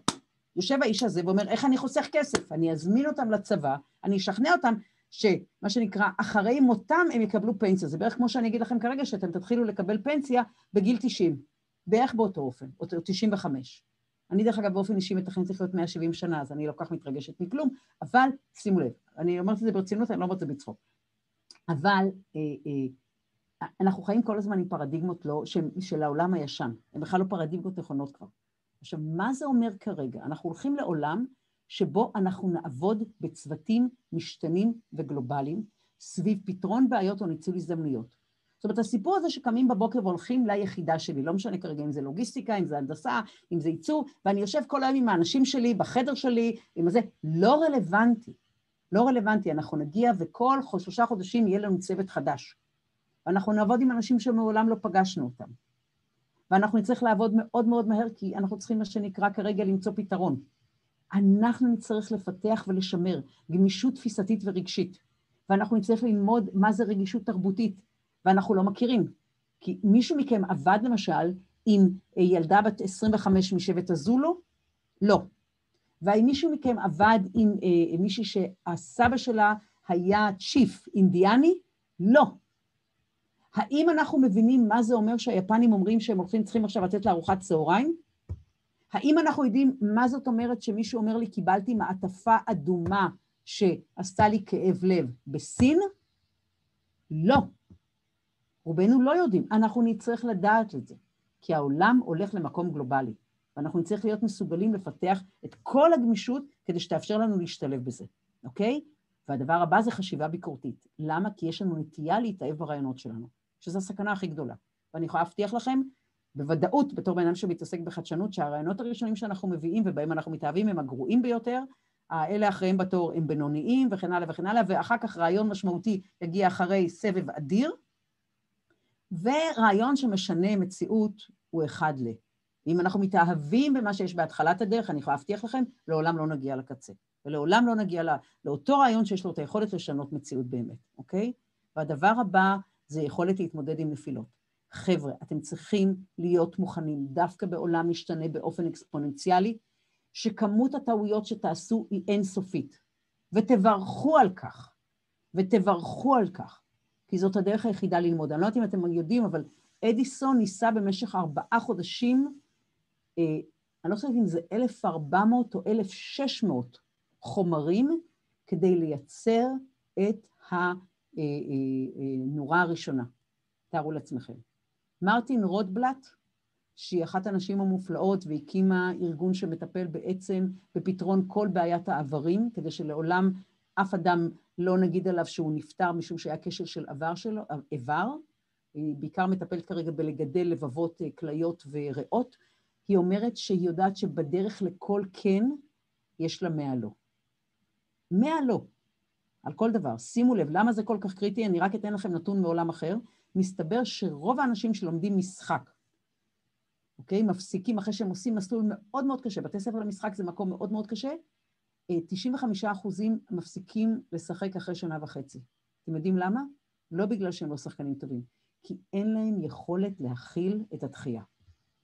יושב האיש הזה ואומר, איך אני חוסך כסף? אני אזמין אותם לצבא, אני אשכנע אותם שמה שנקרא, אחרי מותם הם יקבלו פנסיה. זה בערך כמו שאני אגיד לכם כרגע, שאתם תתחילו לקבל פנסיה בגיל 90, בערך באותו אופן, או 95. אני דרך אגב באופן אישי מתכננת לחיות 170 שנה, אז אני לא כך מתרגשת מכלום, אבל שימו לב, אני אומרת את זה ברצינות, אני לא אומרת את זה בצחוק. אבל אה, אה, אנחנו חיים כל הזמן עם פרדיגמות לא, של, של העולם הישן, הן בכלל לא פרדיגמות נכונות כבר. עכשיו, מה זה אומר כרגע? אנחנו הולכים לעולם שבו אנחנו נעבוד בצוותים משתנים וגלובליים סביב פתרון בעיות או ניצול הזדמנויות. זאת אומרת, הסיפור הזה שקמים בבוקר והולכים ליחידה שלי, לא משנה כרגע אם זה לוגיסטיקה, אם זה הנדסה, אם זה ייצור, ואני יושב כל היום עם האנשים שלי, בחדר שלי, עם הזה, לא רלוונטי. לא רלוונטי, אנחנו נגיע וכל שלושה חודשים יהיה לנו צוות חדש. ואנחנו נעבוד עם אנשים שמעולם לא פגשנו אותם. ואנחנו נצטרך לעבוד מאוד מאוד מהר, כי אנחנו צריכים מה שנקרא כרגע למצוא פתרון. אנחנו נצטרך לפתח ולשמר גמישות תפיסתית ורגשית, ואנחנו נצטרך ללמוד מה זה רגישות תרבותית, ואנחנו לא מכירים. כי מישהו מכם עבד למשל עם ילדה בת 25 משבט הזולו? לא. והאם מישהו מכם עבד עם אה, מישהי שהסבא שלה היה צ'יף אינדיאני? לא. האם אנחנו מבינים מה זה אומר שהיפנים אומרים שהם הולכים, צריכים עכשיו לתת לארוחת צהריים? האם אנחנו יודעים מה זאת אומרת שמישהו אומר לי, קיבלתי מעטפה אדומה שעשתה לי כאב לב בסין? לא. רובנו לא יודעים, אנחנו נצטרך לדעת את זה, כי העולם הולך למקום גלובלי, ואנחנו נצטרך להיות מסוגלים לפתח את כל הגמישות כדי שתאפשר לנו להשתלב בזה, אוקיי? והדבר הבא זה חשיבה ביקורתית. למה? כי יש לנו נטייה להתאהב ברעיונות שלנו, שזו הסכנה הכי גדולה. ואני יכולה להבטיח לכם, בוודאות, בתור בן אדם שמתעסק בחדשנות, שהרעיונות הראשונים שאנחנו מביאים ובהם אנחנו מתאהבים הם הגרועים ביותר, האלה אחריהם בתור הם בינוניים וכן הלאה וכן הלאה, ואחר כך רעיון משמעותי יגיע אחרי סבב אדיר, ורעיון שמשנה מציאות הוא אחד ל. ואם אנחנו מתאהבים במה שיש בהתחלת הדרך, אני יכולה להבטיח לכם, לעולם לא נגיע לקצה. ולעולם לא נגיע לא, לאותו רעיון שיש לו את היכולת לשנות מציאות באמת, אוקיי? והדבר הבא זה יכולת להתמודד עם נפילות. חבר'ה, אתם צריכים להיות מוכנים דווקא בעולם משתנה באופן אקספוננציאלי, שכמות הטעויות שתעשו היא אינסופית. ותברכו על כך, ותברכו על כך. כי זאת הדרך היחידה ללמוד. אני לא יודעת אם אתם יודעים, אבל אדיסון ניסה במשך ארבעה חודשים, אה, אני לא חושבת אם זה 1,400 או 1,600 חומרים כדי לייצר את הנורה הראשונה. תארו לעצמכם. מרטין רוטבלט, שהיא אחת הנשים המופלאות והקימה ארגון שמטפל בעצם בפתרון כל בעיית העברים, כדי שלעולם אף אדם לא נגיד עליו שהוא נפטר משום שהיה כשל של עבר שלו, איבר, היא בעיקר מטפלת כרגע בלגדל לבבות אה, כליות וריאות, היא אומרת שהיא יודעת שבדרך לכל כן יש לה מאה לא. מאה לא, על כל דבר. שימו לב, למה זה כל כך קריטי? אני רק אתן לכם נתון מעולם אחר. מסתבר שרוב האנשים שלומדים משחק, אוקיי? מפסיקים אחרי שהם עושים מסלול מאוד מאוד קשה. בתי ספר למשחק זה מקום מאוד מאוד קשה, 95 אחוזים מפסיקים לשחק אחרי שנה וחצי. אתם יודעים למה? לא בגלל שהם לא שחקנים טובים, כי אין להם יכולת להכיל את התחייה.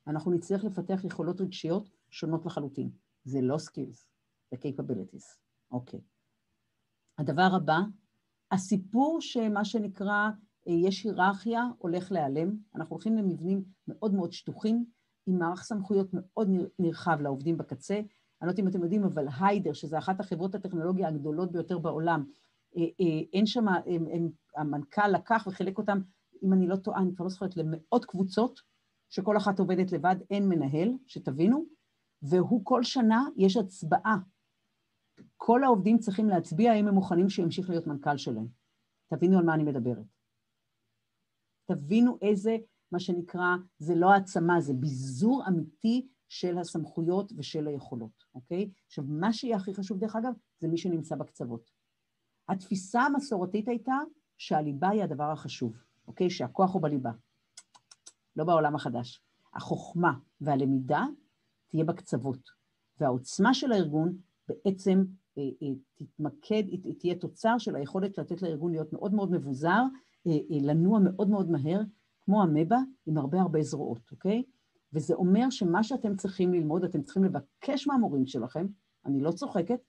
אנחנו נצטרך לפתח יכולות רגשיות שונות לחלוטין. זה לא skills, זה capabilities. אוקיי. הדבר הבא, הסיפור שמה שנקרא יש היררכיה, הולך להיעלם, אנחנו הולכים למבנים מאוד מאוד שטוחים, עם מערך סמכויות מאוד נרחב לעובדים בקצה. אני לא יודעת אם אתם יודעים, אבל היידר, שזו אחת החברות הטכנולוגיה הגדולות ביותר בעולם, אין שם, המנכ"ל לקח וחילק אותם, אם אני לא טועה, אני כבר לא זוכרת, למאות קבוצות, שכל אחת עובדת לבד, אין מנהל, שתבינו, והוא כל שנה, יש הצבעה. כל העובדים צריכים להצביע האם הם מוכנים שימשיך להיות מנכ"ל שלהם. תבינו על מה אני מדברת. תבינו איזה, מה שנקרא, זה לא העצמה, זה ביזור אמיתי של הסמכויות ושל היכולות, אוקיי? עכשיו, מה שיהיה הכי חשוב, דרך אגב, זה מי שנמצא בקצוות. התפיסה המסורתית הייתה שהליבה היא הדבר החשוב, אוקיי? שהכוח הוא בליבה, לא בעולם החדש. החוכמה והלמידה תהיה בקצוות, והעוצמה של הארגון בעצם אה, אה, תתמקד, תהיה תוצר של היכולת לתת לארגון להיות מאוד מאוד מבוזר, אה, לנוע מאוד מאוד מהר, כמו אמבה, עם הרבה הרבה זרועות, אוקיי? וזה אומר שמה שאתם צריכים ללמוד, אתם צריכים לבקש מהמורים שלכם, אני לא צוחקת,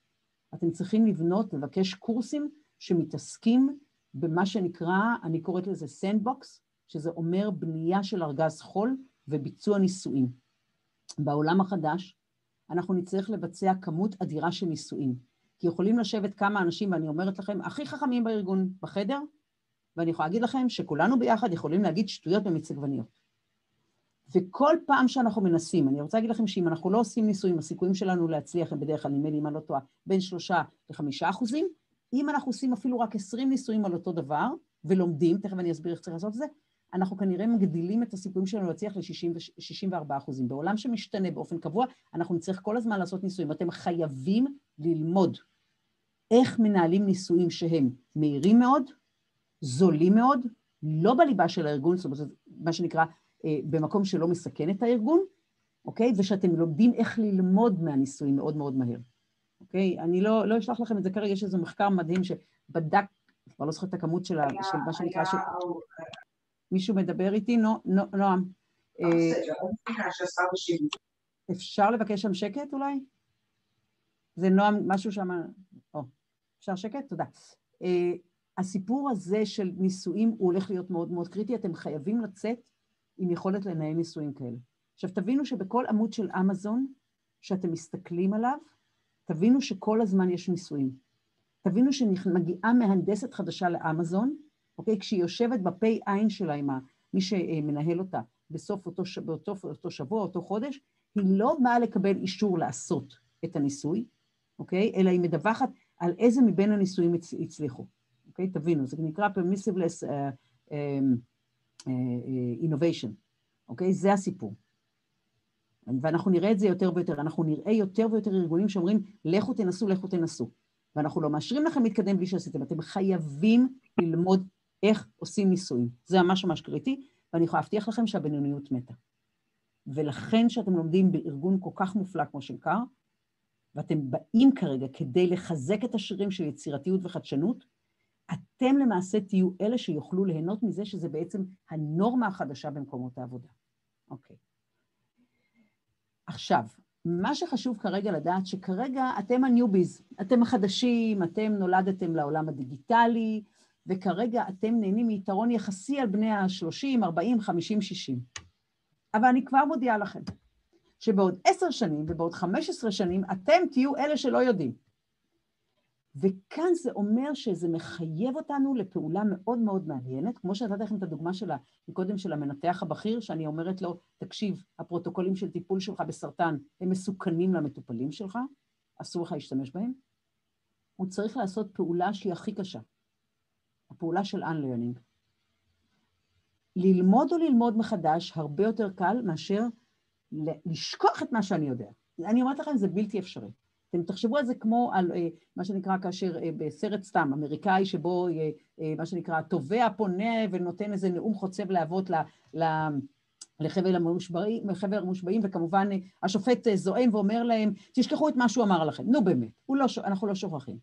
אתם צריכים לבנות, לבקש קורסים שמתעסקים במה שנקרא, אני קוראת לזה sandbox, שזה אומר בנייה של ארגז חול וביצוע ניסויים. בעולם החדש אנחנו נצטרך לבצע כמות אדירה של ניסויים, כי יכולים לשבת כמה אנשים, ואני אומרת לכם, הכי חכמים בארגון בחדר, ואני יכולה להגיד לכם שכולנו ביחד יכולים להגיד שטויות במיץ עגבניות. וכל פעם שאנחנו מנסים, אני רוצה להגיד לכם שאם אנחנו לא עושים ניסויים, הסיכויים שלנו להצליח הם בדרך כלל, נדמה לי אם אני לא טועה, בין שלושה לחמישה אחוזים. אם אנחנו עושים אפילו רק עשרים ניסויים על אותו דבר, ולומדים, תכף אני אסביר איך צריך לעשות את זה, אנחנו כנראה מגדילים את הסיכויים שלנו להצליח ל-64 אחוזים. בעולם שמשתנה באופן קבוע, אנחנו נצטרך כל הזמן לעשות ניסויים. אתם חייבים ללמוד איך מנהלים ניסויים שהם מהירים מאוד, זולים מאוד, לא בליבה של הארגון, זאת אומרת, מה שנקרא, אה, במקום שלא מסכן את הארגון, אוקיי? ושאתם לומדים איך ללמוד מהניסויים מאוד מאוד מהר, אוקיי? אני לא, לא אשלח לכם את זה כרגע, יש איזה מחקר מדהים שבדק, כבר לא זוכרת את הכמות של, היה, של מה שנקרא... היה... ש... מישהו מדבר איתי? נועם. אה, אפשר לבקש שם שקט אולי? זה נועם, משהו שם... או, אפשר שקט? תודה. אה, הסיפור הזה של נישואים הוא הולך להיות מאוד מאוד קריטי, אתם חייבים לצאת עם יכולת לנהל נישואים כאלה. עכשיו תבינו שבכל עמוד של אמזון שאתם מסתכלים עליו, תבינו שכל הזמן יש נישואים. תבינו שמגיעה מהנדסת חדשה לאמזון, אוקיי? כשהיא יושבת בפי עין שלה עם מי שמנהל אותה בסוף אותו, באותו, אותו שבוע, אותו חודש, היא לא באה לקבל אישור לעשות את הניסוי, אוקיי? אלא היא מדווחת על איזה מבין הניסויים הצליחו. אוקיי? תבינו, זה נקרא permissiveless uh, uh, uh, innovation, אוקיי? זה הסיפור. ואנחנו נראה את זה יותר ויותר, אנחנו נראה יותר ויותר ארגונים שאומרים, לכו תנסו, לכו תנסו. ואנחנו לא מאשרים לכם להתקדם בלי שעשיתם, אתם חייבים ללמוד איך עושים ניסויים. זה ממש ממש קריטי, ואני יכולה להבטיח לכם שהבינוניות מתה. ולכן שאתם לומדים בארגון כל כך מופלא כמו שנקר, ואתם באים כרגע כדי לחזק את השירים של יצירתיות וחדשנות, אתם למעשה תהיו אלה שיוכלו ליהנות מזה שזה בעצם הנורמה החדשה במקומות העבודה. אוקיי. עכשיו, מה שחשוב כרגע לדעת, שכרגע אתם הניוביז, אתם החדשים, אתם נולדתם לעולם הדיגיטלי, וכרגע אתם נהנים מיתרון יחסי על בני ה-30, 40, 50, 60. אבל אני כבר מודיעה לכם, שבעוד עשר שנים ובעוד חמש עשרה שנים אתם תהיו אלה שלא יודעים. וכאן זה אומר שזה מחייב אותנו לפעולה מאוד מאוד מעניינת, כמו שנתתי לכם את הדוגמה שלה מקודם של המנתח הבכיר, שאני אומרת לו, תקשיב, הפרוטוקולים של טיפול שלך בסרטן הם מסוכנים למטופלים שלך, אסור לך להשתמש בהם. הוא צריך לעשות פעולה שהיא הכי קשה, הפעולה של unlearning. ללמוד או ללמוד מחדש הרבה יותר קל מאשר לשכוח את מה שאני יודע. אני אומרת לכם, זה בלתי אפשרי. אתם תחשבו על זה כמו על אה, מה שנקרא כאשר אה, בסרט סתם, אמריקאי שבו אה, מה שנקרא תובע פונה ונותן איזה נאום חוצב להבות ל, ל, לחבל המושבעים, המושבעים, וכמובן השופט זועם ואומר להם, תשכחו את מה שהוא אמר לכם. נו באמת, לא, אנחנו לא שוכחים.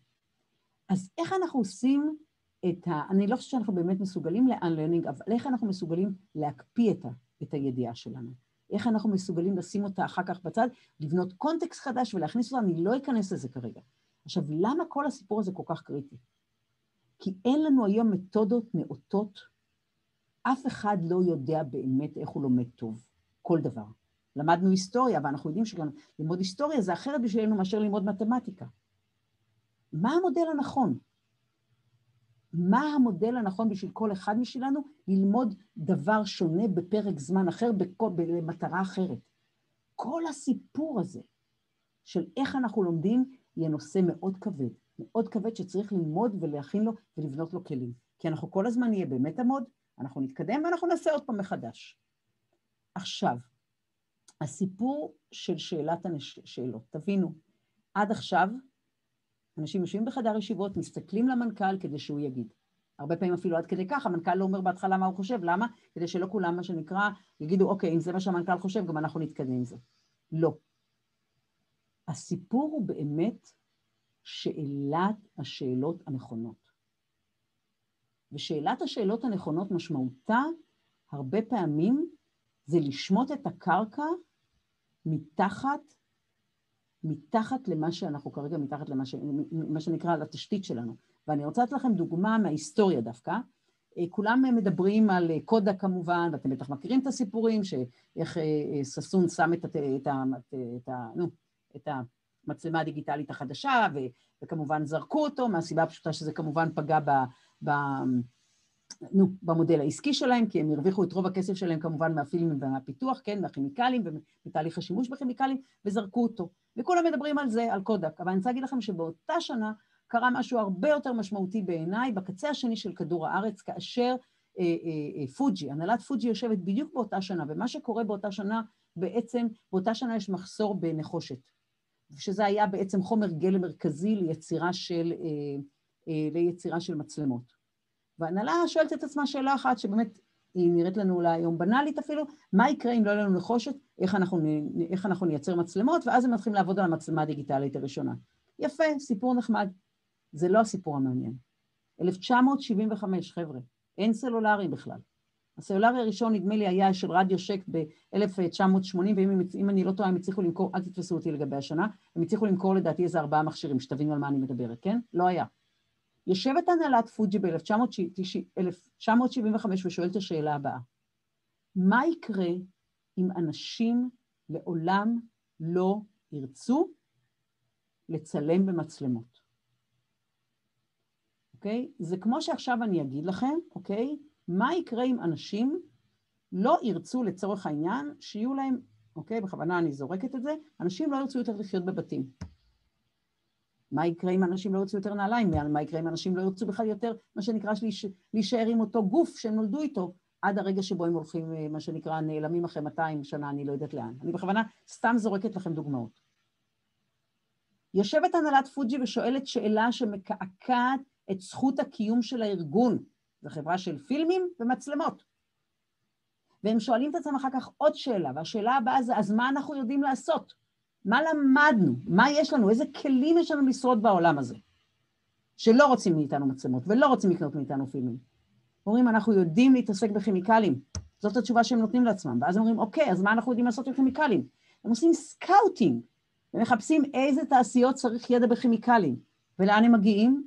אז איך אנחנו עושים את ה... אני לא חושבת שאנחנו באמת מסוגלים ל-unlearning, אבל איך אנחנו מסוגלים להקפיא את, ה, את הידיעה שלנו? איך אנחנו מסוגלים לשים אותה אחר כך בצד, לבנות קונטקסט חדש ולהכניס אותה, אני לא אכנס לזה כרגע. עכשיו, למה כל הסיפור הזה כל כך קריטי? כי אין לנו היום מתודות נאותות אף אחד לא יודע באמת איך הוא לומד טוב, כל דבר. למדנו היסטוריה, ואנחנו יודעים שגם ללמוד היסטוריה זה אחרת בשבילנו מאשר ללמוד מתמטיקה. מה המודל הנכון? מה המודל הנכון בשביל כל אחד משלנו ללמוד דבר שונה בפרק זמן אחר, למטרה אחרת? כל הסיפור הזה של איך אנחנו לומדים יהיה נושא מאוד כבד, מאוד כבד שצריך ללמוד ולהכין לו ולבנות לו כלים. כי אנחנו כל הזמן נהיה באמת עמוד, אנחנו נתקדם ואנחנו נעשה עוד פעם מחדש. עכשיו, הסיפור של שאלת השאלות, תבינו, עד עכשיו אנשים יושבים בחדר ישיבות, מסתכלים למנכ"ל כדי שהוא יגיד. הרבה פעמים אפילו עד כדי כך, המנכ"ל לא אומר בהתחלה מה הוא חושב, למה? כדי שלא כולם, מה שנקרא, יגידו, אוקיי, אם זה מה שהמנכ"ל חושב, גם אנחנו נתקדם עם זה. לא. הסיפור הוא באמת שאלת השאלות הנכונות. ושאלת השאלות הנכונות משמעותה הרבה פעמים זה לשמוט את הקרקע מתחת, מתחת למה שאנחנו כרגע, מתחת למה ש, מה שנקרא לתשתית שלנו. ואני רוצה לתת לכם דוגמה מההיסטוריה דווקא. אה, כולם מדברים על קודה כמובן, ואתם בטח מכירים את הסיפורים, שאיך אה, אה, ששון שם את, את, את, את, נו, את המצלמה הדיגיטלית החדשה, ו, וכמובן זרקו אותו, מהסיבה הפשוטה שזה כמובן פגע ב... ב נו, במודל העסקי שלהם, כי הם הרוויחו את רוב הכסף שלהם כמובן מהפילים ומהפיתוח, כן, מהכימיקלים ומתהליך השימוש בכימיקלים, וזרקו אותו. וכולם מדברים על זה, על קודק. אבל אני רוצה להגיד לכם שבאותה שנה קרה משהו הרבה יותר משמעותי בעיניי, בקצה השני של כדור הארץ, כאשר אה, אה, אה, פוג'י, הנהלת פוג'י יושבת בדיוק באותה שנה, ומה שקורה באותה שנה, בעצם, באותה שנה יש מחסור בנחושת, שזה היה בעצם חומר גלם מרכזי ליצירה של, אה, אה, ליצירה של מצלמות. וההנהלה שואלת את עצמה שאלה אחת, שבאמת היא נראית לנו אולי היום בנאלית אפילו, מה יקרה אם לא יהיה לנו נחושת, איך אנחנו, איך אנחנו נייצר מצלמות, ואז הם מתחילים לעבוד על המצלמה הדיגיטלית הראשונה. יפה, סיפור נחמד. זה לא הסיפור המעניין. 1975, חבר'ה, אין סלולרי בכלל. הסלולרי הראשון, נדמה לי, היה של רדיו שק ב-1980, ואם אני לא טועה, הם הצליחו למכור, אל תתפסו אותי לגבי השנה, הם הצליחו למכור לדעתי איזה ארבעה מכשירים, שתבינו על מה אני מדברת, כן? לא היה. יושבת הנהלת פוג'י ב-1975 ושואלת את השאלה הבאה, מה יקרה אם אנשים לעולם לא ירצו לצלם במצלמות? אוקיי? זה כמו שעכשיו אני אגיד לכם, אוקיי? מה יקרה אם אנשים לא ירצו לצורך העניין שיהיו להם, אוקיי? בכוונה אני זורקת את זה, אנשים לא ירצו יותר לחיות בבתים. מה יקרה אם אנשים לא ירצו יותר נעליים? מה יקרה אם אנשים לא ירצו בכלל יותר, מה שנקרא, להישאר עם אותו גוף שהם נולדו איתו, עד הרגע שבו הם הולכים, אה, מה שנקרא, נעלמים אחרי 200 שנה, אני לא יודעת לאן. אני בכוונה סתם זורקת לכם דוגמאות. יושבת הנהלת פוג'י ושואלת שאלה שמקעקעת את זכות הקיום של הארגון. זו חברה של פילמים ומצלמות. והם שואלים את עצמם אחר כך עוד שאלה, והשאלה הבאה זה, אז מה אנחנו יודעים לעשות? מה למדנו? מה יש לנו? איזה כלים יש לנו לשרוד בעולם הזה? שלא רוצים מאיתנו מצלמות ולא רוצים לקנות מאיתנו פילמים. אומרים, אנחנו יודעים להתעסק בכימיקלים. זאת התשובה שהם נותנים לעצמם. ואז אומרים, אוקיי, אז מה אנחנו יודעים לעשות עם כימיקלים? הם עושים scouting, ומחפשים איזה תעשיות צריך ידע בכימיקלים. ולאן הם מגיעים?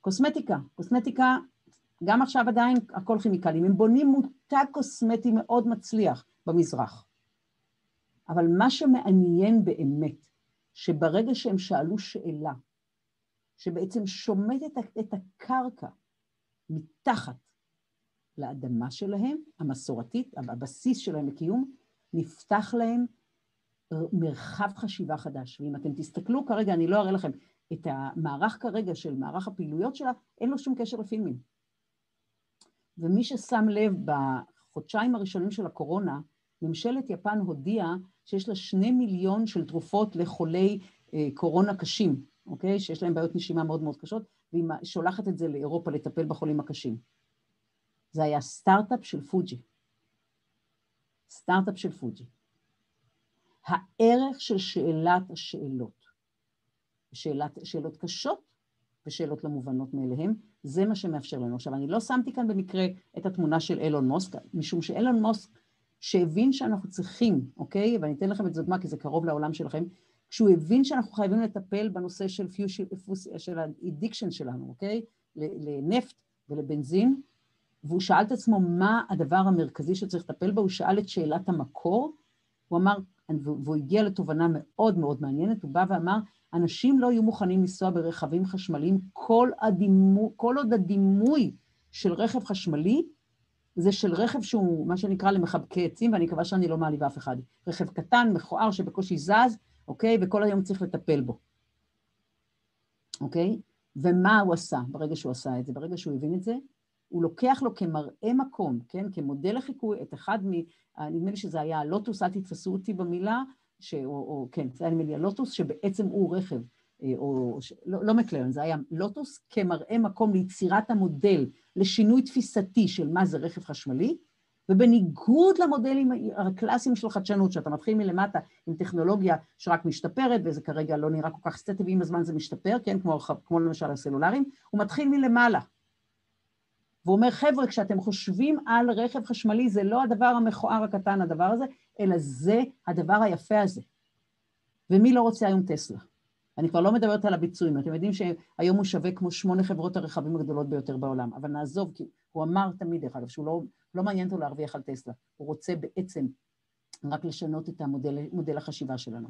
קוסמטיקה. קוסמטיקה, גם עכשיו עדיין הכל כימיקלים. הם בונים מותג קוסמטי מאוד מצליח במזרח. אבל מה שמעניין באמת, שברגע שהם שאלו שאלה, שבעצם שומטת את הקרקע מתחת לאדמה שלהם, המסורתית, הבסיס שלהם לקיום, נפתח להם מרחב חשיבה חדש. ואם אתם תסתכלו כרגע, אני לא אראה לכם, את המערך כרגע של מערך הפעילויות שלה, אין לו שום קשר לפילמים. ומי ששם לב בחודשיים הראשונים של הקורונה, ממשלת יפן הודיעה שיש לה שני מיליון של תרופות לחולי אה, קורונה קשים, אוקיי? שיש להם בעיות נשימה מאוד מאוד קשות, והיא שולחת את זה לאירופה לטפל בחולים הקשים. זה היה סטארט-אפ של פוג'י. סטארט-אפ של פוג'י. הערך של שאלת השאלות, שאלת, שאלות קשות ושאלות לא מובנות מאליהם, זה מה שמאפשר לנו. עכשיו, אני לא שמתי כאן במקרה את התמונה של אילון מוסק, משום שאילון מוסק שהבין שאנחנו צריכים, אוקיי? ואני אתן לכם את זה דוגמה כי זה קרוב לעולם שלכם, כשהוא הבין שאנחנו חייבים לטפל בנושא של, פיוש, של ה addiction שלנו, אוקיי? לנפט ולבנזין, והוא שאל את עצמו מה הדבר המרכזי שצריך לטפל בו, הוא שאל את שאלת המקור, הוא אמר, והוא הגיע לתובנה מאוד מאוד מעניינת, הוא בא ואמר, אנשים לא יהיו מוכנים לנסוע ברכבים חשמליים כל, הדימו, כל עוד הדימוי של רכב חשמלי זה של רכב שהוא מה שנקרא למחבקי עצים, ואני מקווה שאני לא מעליבה אף אחד. רכב קטן, מכוער, שבקושי זז, אוקיי? וכל היום צריך לטפל בו. אוקיי? ומה הוא עשה ברגע שהוא עשה את זה? ברגע שהוא הבין את זה, הוא לוקח לו כמראה מקום, כן? כמודל לחיקוי, את אחד מ... נדמה לי שזה היה הלוטוס, אל תתפסו אותי במילה, ש... או, או כן, זה היה נדמה לי הלוטוס, שבעצם הוא רכב, או... לא, לא מקלרן, זה היה לוטוס כמראה מקום ליצירת המודל, לשינוי תפיסתי של מה זה רכב חשמלי, ובניגוד למודלים הקלאסיים של חדשנות, שאתה מתחיל מלמטה עם טכנולוגיה שרק משתפרת, וזה כרגע לא נראה כל כך סטטי, ועם הזמן זה משתפר, כן, כמו, כמו למשל הסלולריים, הוא מתחיל מלמעלה. והוא אומר, חבר'ה, כשאתם חושבים על רכב חשמלי, זה לא הדבר המכוער הקטן, הדבר הזה, אלא זה הדבר היפה הזה. ומי לא רוצה היום טסלה? אני כבר לא מדברת על הביצועים, אתם יודעים שהיום הוא שווה כמו שמונה חברות הרכבים הגדולות ביותר בעולם, אבל נעזוב, כי הוא אמר תמיד, דרך אגב, שהוא לא, לא מעניין אותו להרוויח על טסלה, הוא רוצה בעצם רק לשנות את המודל, מודל החשיבה שלנו.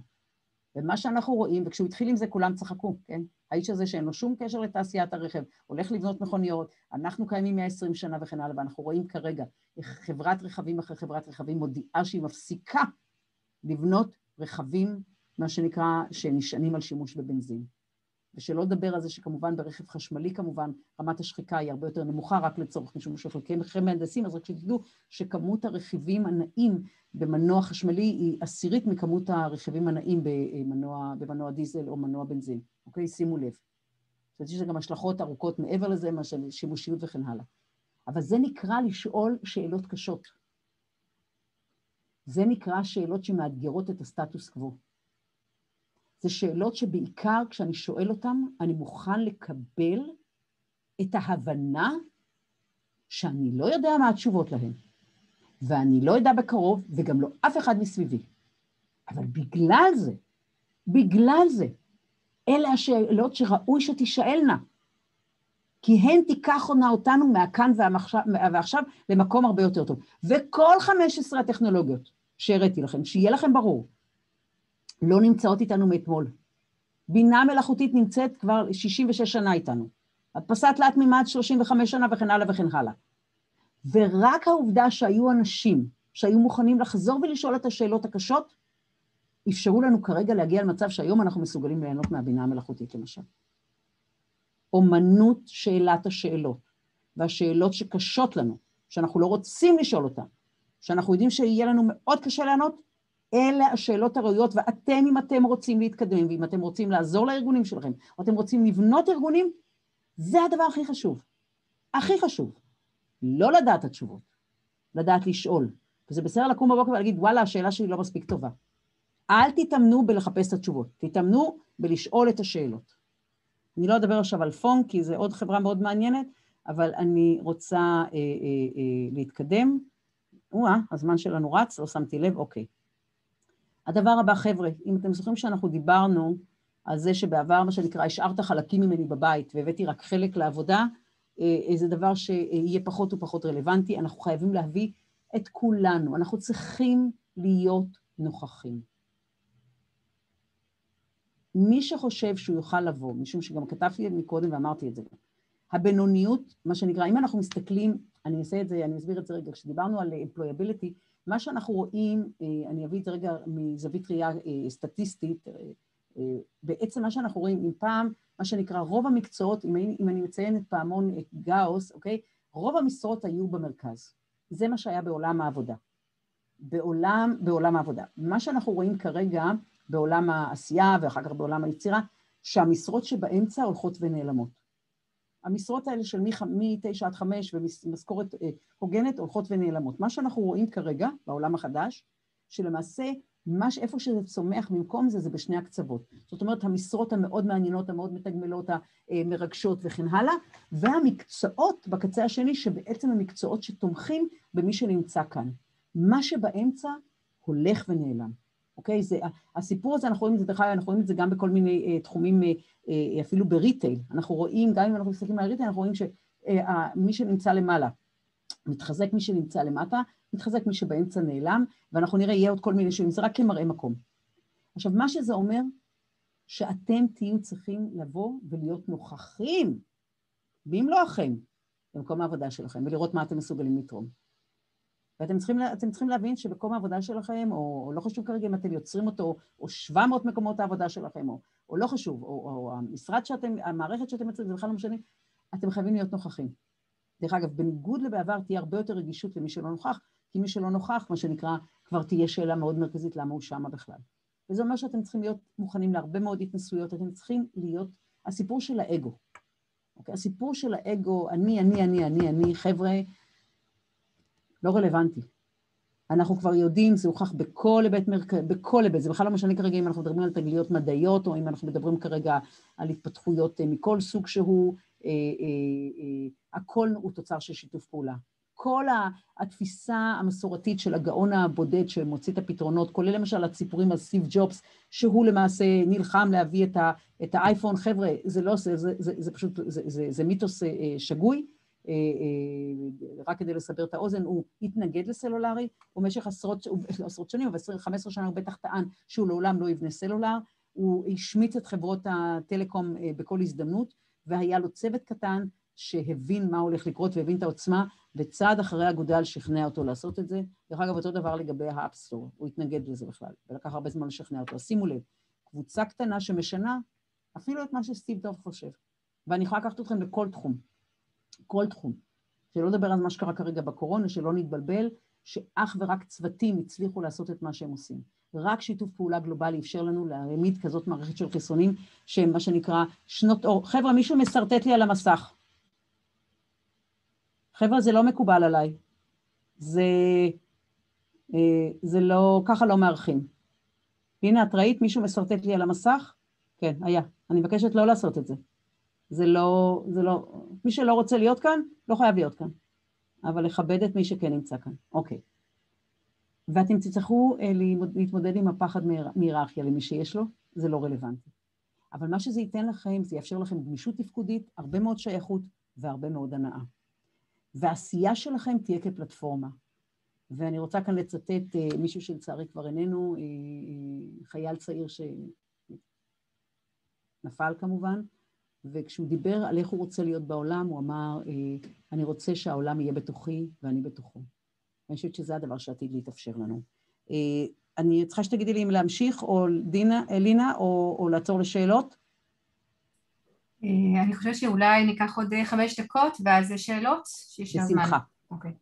ומה שאנחנו רואים, וכשהוא התחיל עם זה כולם צחקו, כן? האיש הזה שאין לו שום קשר לתעשיית הרכב, הולך לבנות מכוניות, אנחנו קיימים 120 שנה וכן הלאה, ואנחנו רואים כרגע חברת רכבים אחרי חברת רכבים מודיעה שהיא מפסיקה לבנות רכבים מה שנקרא, שנשענים על שימוש בבנזין. ושלא לדבר על זה שכמובן ברכב חשמלי כמובן רמת השחיקה היא הרבה יותר נמוכה רק לצורך משום שחלקי מהנדסים, אז רק שתדעו שכמות הרכיבים הנעים במנוע חשמלי היא עשירית מכמות הרכיבים הנעים במנוע, במנוע דיזל או מנוע בנזין, אוקיי? שימו לב. זאת שיש גם השלכות ארוכות מעבר לזה, מה של שימושיות וכן הלאה. אבל זה נקרא לשאול שאלות קשות. זה נקרא שאלות שמאתגרות את הסטטוס קוו. זה שאלות שבעיקר כשאני שואל אותן, אני מוכן לקבל את ההבנה שאני לא יודע מה התשובות להן, ואני לא יודע בקרוב, וגם לא אף אחד מסביבי. אבל בגלל זה, בגלל זה, אלה השאלות שראוי שתישאלנה. כי הן תיקחנה אותנו מהכאן ועכשיו למקום הרבה יותר טוב. וכל 15 הטכנולוגיות שהראיתי לכם, שיהיה לכם ברור, לא נמצאות איתנו מאתמול. בינה מלאכותית נמצאת כבר 66 שנה איתנו. הדפסת תלת מימד 35 שנה וכן הלאה וכן הלאה. ורק העובדה שהיו אנשים שהיו מוכנים לחזור ולשאול את השאלות הקשות, אפשרו לנו כרגע להגיע למצב שהיום אנחנו מסוגלים ליהנות מהבינה המלאכותית למשל. אומנות שאלת השאלות, והשאלות שקשות לנו, שאנחנו לא רוצים לשאול אותן, שאנחנו יודעים שיהיה לנו מאוד קשה לענות, אלה השאלות הראויות, ואתם, אם אתם רוצים להתקדם, ואם אתם רוצים לעזור לארגונים שלכם, או אתם רוצים לבנות ארגונים, זה הדבר הכי חשוב. הכי חשוב. לא לדעת התשובות, לדעת לשאול. וזה בסדר לקום בבוקר ולהגיד, וואלה, השאלה שלי לא מספיק טובה. אל תתאמנו בלחפש את התשובות, תתאמנו בלשאול את השאלות. אני לא אדבר עכשיו על פונק, כי זו עוד חברה מאוד מעניינת, אבל אני רוצה אה, אה, אה, להתקדם. או-אה, הזמן שלנו רץ, לא שמתי לב, אוקיי. הדבר הבא, חבר'ה, אם אתם זוכרים שאנחנו דיברנו על זה שבעבר, מה שנקרא, השארת חלקים ממני בבית והבאתי רק חלק לעבודה, אה, זה דבר שיהיה פחות ופחות רלוונטי, אנחנו חייבים להביא את כולנו, אנחנו צריכים להיות נוכחים. מי שחושב שהוא יוכל לבוא, משום שגם כתבתי מקודם ואמרתי את זה, הבינוניות, מה שנקרא, אם אנחנו מסתכלים, אני אעשה את זה, אני אסביר את זה רגע, כשדיברנו על employability, מה שאנחנו רואים, אה, אני אביא את זה רגע מזווית ראייה אה, סטטיסטית, אה, בעצם מה שאנחנו רואים, אם פעם, מה שנקרא, רוב המקצועות, אם אני, אם אני מציין את פעמון את גאוס, אוקיי? רוב המשרות היו במרכז. זה מה שהיה בעולם העבודה. בעולם, בעולם העבובדה. מה שאנחנו רואים כרגע בעולם העשייה ואחר כך בעולם היצירה, שהמשרות שבאמצע הולכות ונעלמות. המשרות האלה של מ-9 עד 5 ומשכורת אה, הוגנת הולכות ונעלמות. מה שאנחנו רואים כרגע בעולם החדש, שלמעשה מה איפה שזה צומח במקום זה, זה בשני הקצוות. זאת אומרת, המשרות המאוד מעניינות, המאוד מתגמלות, המרגשות וכן הלאה, והמקצועות בקצה השני, שבעצם המקצועות שתומכים במי שנמצא כאן. מה שבאמצע הולך ונעלם. אוקיי? זה, הסיפור הזה, אנחנו רואים את זה, דרך אגב, אנחנו רואים את זה גם בכל מיני אה, תחומים, אה, אה, אפילו ב retail. אנחנו רואים, גם אם אנחנו מסתכלים על retail, אנחנו רואים שמי אה, שנמצא למעלה, מתחזק מי שנמצא למטה, מתחזק מי שבאמצע נעלם, ואנחנו נראה, יהיה עוד כל מיני שינויים, זה רק כמראה מקום. עכשיו, מה שזה אומר, שאתם תהיו צריכים לבוא ולהיות נוכחים, אחים, במקום העבודה שלכם, ולראות מה אתם מסוגלים לתרום. ואתם צריכים, צריכים להבין שבמקום העבודה שלכם, או, או לא חשוב כרגע אם אתם יוצרים אותו, או 700 מקומות העבודה שלכם, או, או לא חשוב, או, או המשרד שאתם, המערכת שאתם יוצרים, זה בכלל לא משנה, אתם חייבים להיות נוכחים. דרך אגב, בניגוד לבעבר תהיה הרבה יותר רגישות למי שלא נוכח, כי מי שלא נוכח, מה שנקרא, כבר תהיה שאלה מאוד מרכזית למה הוא שמה בכלל. וזה אומר שאתם צריכים להיות מוכנים להרבה מאוד התנסויות, אתם צריכים להיות, הסיפור של האגו. אוקיי? הסיפור של האגו, אני, אני, אני, אני, אני, חבר'ה, לא רלוונטי. אנחנו כבר יודעים, זה הוכח בכל היבט, מרכ... בכל היבט, זה בכלל לא משנה כרגע אם אנחנו מדברים על תגליות מדעיות, או אם אנחנו מדברים כרגע על התפתחויות אה, מכל סוג שהוא, אה, אה, אה, הכל הוא תוצר של שיתוף פעולה. כל התפיסה המסורתית של הגאון הבודד שמוציא את הפתרונות, כולל למשל הציפורים על סטיב ג'ובס, שהוא למעשה נלחם להביא את, ה, את האייפון, חבר'ה, זה לא, זה, זה, זה, זה פשוט, זה, זה, זה מיתוס אה, שגוי, רק כדי לסבר את האוזן, הוא התנגד לסלולרי, במשך עשרות, לא עשרות שנים, אבל 15 שנה הוא בטח טען שהוא לעולם לא יבנה סלולר, הוא השמיץ את חברות הטלקום בכל הזדמנות, והיה לו צוות קטן שהבין מה הולך לקרות והבין את העוצמה, וצעד אחרי אגודל שכנע אותו לעשות את זה. דרך אגב, אותו דבר לגבי ה App Store, הוא התנגד לזה בכלל, ולקח הרבה זמן לשכנע אותו. שימו לב, קבוצה קטנה שמשנה אפילו את מה שסטיב ג'ובס חושב. ואני יכולה לקחת אתכם לכל תחום, כל תחום. שלא לדבר על מה שקרה כרגע בקורונה, שלא נתבלבל, שאך ורק צוותים הצליחו לעשות את מה שהם עושים. רק שיתוף פעולה גלובלי אפשר לנו להעמיד כזאת מערכת של חיסונים, שהם מה שנקרא שנות אור. חבר'ה, מישהו משרטט לי על המסך. חבר'ה, זה לא מקובל עליי. זה, אה, זה לא, ככה לא מארחים. הנה, את ראית מישהו משרטט לי על המסך? כן, היה. אני מבקשת לא לעשות את זה. זה לא, זה לא, מי שלא רוצה להיות כאן, לא חייב להיות כאן. אבל לכבד את מי שכן נמצא כאן. אוקיי. ואתם תצטרכו אה, להתמודד עם הפחד מהיררכיה למי שיש לו, זה לא רלוונטי. אבל מה שזה ייתן לכם, זה יאפשר לכם גמישות תפקודית, הרבה מאוד שייכות והרבה מאוד הנאה. והעשייה שלכם תהיה כפלטפורמה. ואני רוצה כאן לצטט uh, מישהו שלצערי כבר איננו, uh, uh, חייל צעיר שנפל כמובן, וכשהוא דיבר על איך הוא רוצה להיות בעולם, הוא אמר, uh, אני רוצה שהעולם יהיה בתוכי ואני בתוכו. ואני חושבת שזה הדבר שעתיד להתאפשר לנו. Uh, אני צריכה שתגידי לי אם להמשיך, או דינה, לינה, או, או לעצור לשאלות. אה, אני חושבת שאולי ניקח עוד אה, חמש דקות, ואז שאלות, שיש זמן. בשמחה. אוקיי.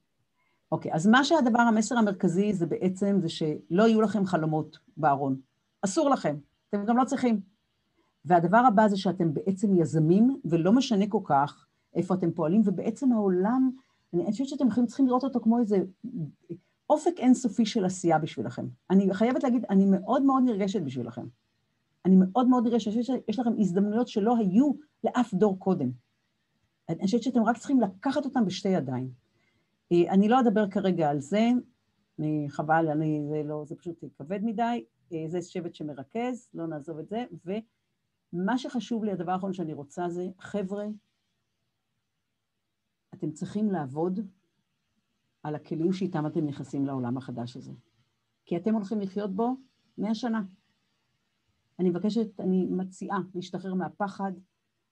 אוקיי, אז מה שהדבר, המסר המרכזי זה בעצם זה שלא יהיו לכם חלומות בארון. אסור לכם, אתם גם לא צריכים. והדבר הבא זה שאתם בעצם יזמים, ולא משנה כל כך איפה אתם פועלים, ובעצם העולם, אני חושבת שאתם צריכים לראות אותו כמו איזה אופק אינסופי של עשייה בשבילכם. אני חייבת להגיד, אני מאוד מאוד נרגשת בשבילכם. אני מאוד מאוד נראה שיש לכם הזדמנויות שלא היו לאף דור קודם. אני חושבת שאתם רק צריכים לקחת אותם בשתי ידיים. אה, אני לא אדבר כרגע על זה, חבל, אני, זה, לא, זה פשוט כבד מדי, אה, זה שבט שמרכז, לא נעזוב את זה, ומה שחשוב לי, הדבר האחרון שאני רוצה זה, חבר'ה, אתם צריכים לעבוד על הכלים שאיתם אתם נכנסים לעולם החדש הזה. כי אתם הולכים לחיות בו מאה שנה. אני מבקשת, אני מציעה להשתחרר מהפחד,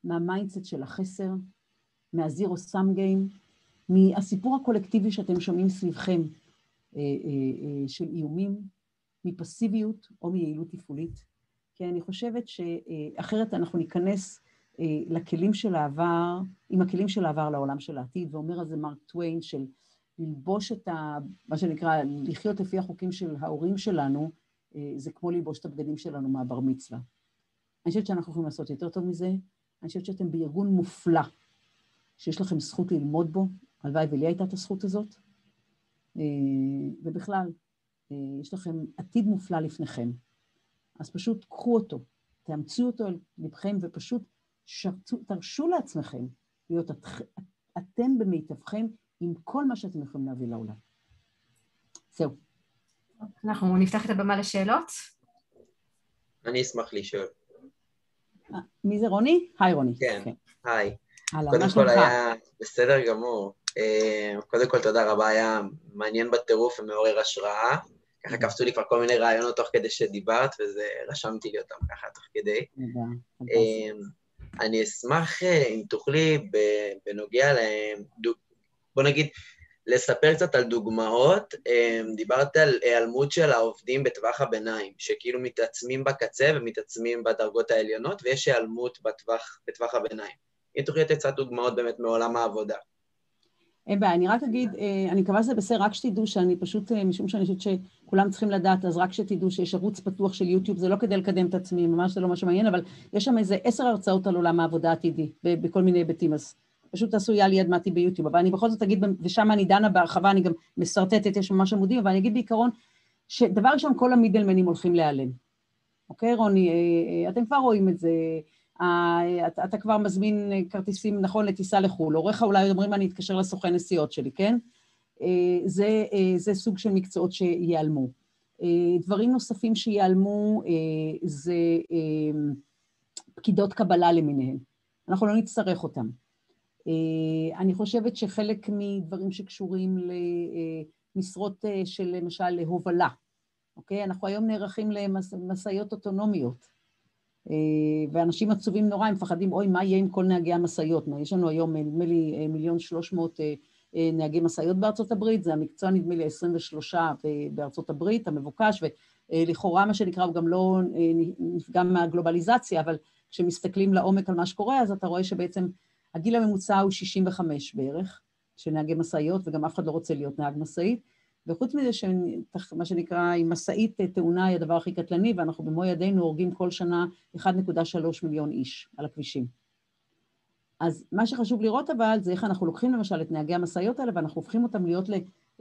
מה mindset של החסר, מה zero sum game, מהסיפור הקולקטיבי שאתם שומעים סביבכם אה, אה, אה, של איומים, מפסיביות או מיעילות תפעולית. כי אני חושבת שאחרת אנחנו ניכנס לכלים של העבר, עם הכלים של העבר לעולם של העתיד, ואומר על זה מרק טוויין של ללבוש את ה... מה שנקרא, לחיות לפי החוקים של ההורים שלנו, אה, זה כמו ללבוש את הבגדים שלנו מהבר מצווה. אני חושבת שאנחנו יכולים לעשות יותר טוב מזה. אני חושבת שאתם בארגון מופלא, שיש לכם זכות ללמוד בו. הלוואי ולי הייתה את הזכות הזאת. אה, ובכלל, אה, יש לכם עתיד מופלא לפניכם. אז פשוט קחו אותו, תאמצו אותו על לבכם ופשוט שרצו, תרשו לעצמכם להיות את, אתם במיטבכם עם כל מה שאתם יכולים להביא לעולם. זהו. אנחנו נפתח את הבמה לשאלות. אני אשמח לשאול. מי זה רוני? היי רוני. כן, כן. היי. קודם כל היה בסדר גמור. אה, קודם כל, תודה רבה, היה מעניין בטירוף ומעורר השראה. ככה קפצו לי כבר כל מיני רעיונות תוך כדי שדיברת, וזה, רשמתי לי אותם ככה תוך כדי. אה, אני אשמח אה, אם תוכלי, בנוגע ל... בוא נגיד, לספר קצת על דוגמאות. דיברת על היעלמות של העובדים בטווח הביניים, שכאילו מתעצמים בקצה ומתעצמים בדרגות העליונות, ויש היעלמות בטווח, בטווח הביניים. אם תוכלי לתת קצת דוגמאות באמת מעולם העבודה. אין בעיה, אני רק אגיד, אה, אני מקווה שזה בסדר, רק שתדעו שאני פשוט, אה, משום שאני חושבת שכולם צריכים לדעת, אז רק שתדעו שיש ערוץ פתוח של יוטיוב, זה לא כדי לקדם את עצמי, ממש זה לא מה שמעניין, אבל יש שם איזה עשר הרצאות על עולם העבודה העתידי, בכל מיני היבטים, אז פשוט תעשו יד מתי ביוטיוב, אבל אני בכל זאת אגיד, ושם אני דנה בהרחבה, אני גם משרטטת, יש ממש עמודים, אבל אני אגיד בעיקרון, שדבר ראשון, כל המידלמנים הולכים להיעלם. אוקיי, רוני? אה, אתם כבר רואים את זה. אתה, אתה כבר מזמין כרטיסים, נכון, לטיסה לחו"ל, הוריך אולי אומרים, אני אתקשר לסוכן נסיעות שלי, כן? אה, זה, אה, זה סוג של מקצועות שייעלמו. אה, דברים נוספים שייעלמו זה פקידות קבלה למיניהן. אנחנו לא נצטרך אותם. אני חושבת שחלק מדברים שקשורים למשרות של למשל להובלה, אוקיי? אנחנו היום נערכים למשאיות אוטונומיות. אה, ואנשים עצובים נורא, הם מפחדים, אוי, מה יהיה עם כל נהגי המשאיות? יש לנו היום, נדמה לי, אה, מיליון שלוש מאות אה, נהגי משאיות בארצות הברית, זה המקצוע, נדמה לי, עשרים ושלושה בארצות הברית, המבוקש, ולכאורה, מה שנקרא, הוא גם לא נפגע מהגלובליזציה, אבל כשמסתכלים לעומק על מה שקורה, אז אתה רואה שבעצם הגיל הממוצע הוא 65 בערך, של נהגי משאיות, וגם אף אחד לא רוצה להיות נהג משאית. וחוץ מזה שמה שנקרא, אם משאית תאונה היא הדבר הכי קטלני, ואנחנו במו ידינו הורגים כל שנה 1.3 מיליון איש על הכבישים. אז מה שחשוב לראות אבל, זה איך אנחנו לוקחים למשל את נהגי המשאיות האלה, ואנחנו הופכים אותם להיות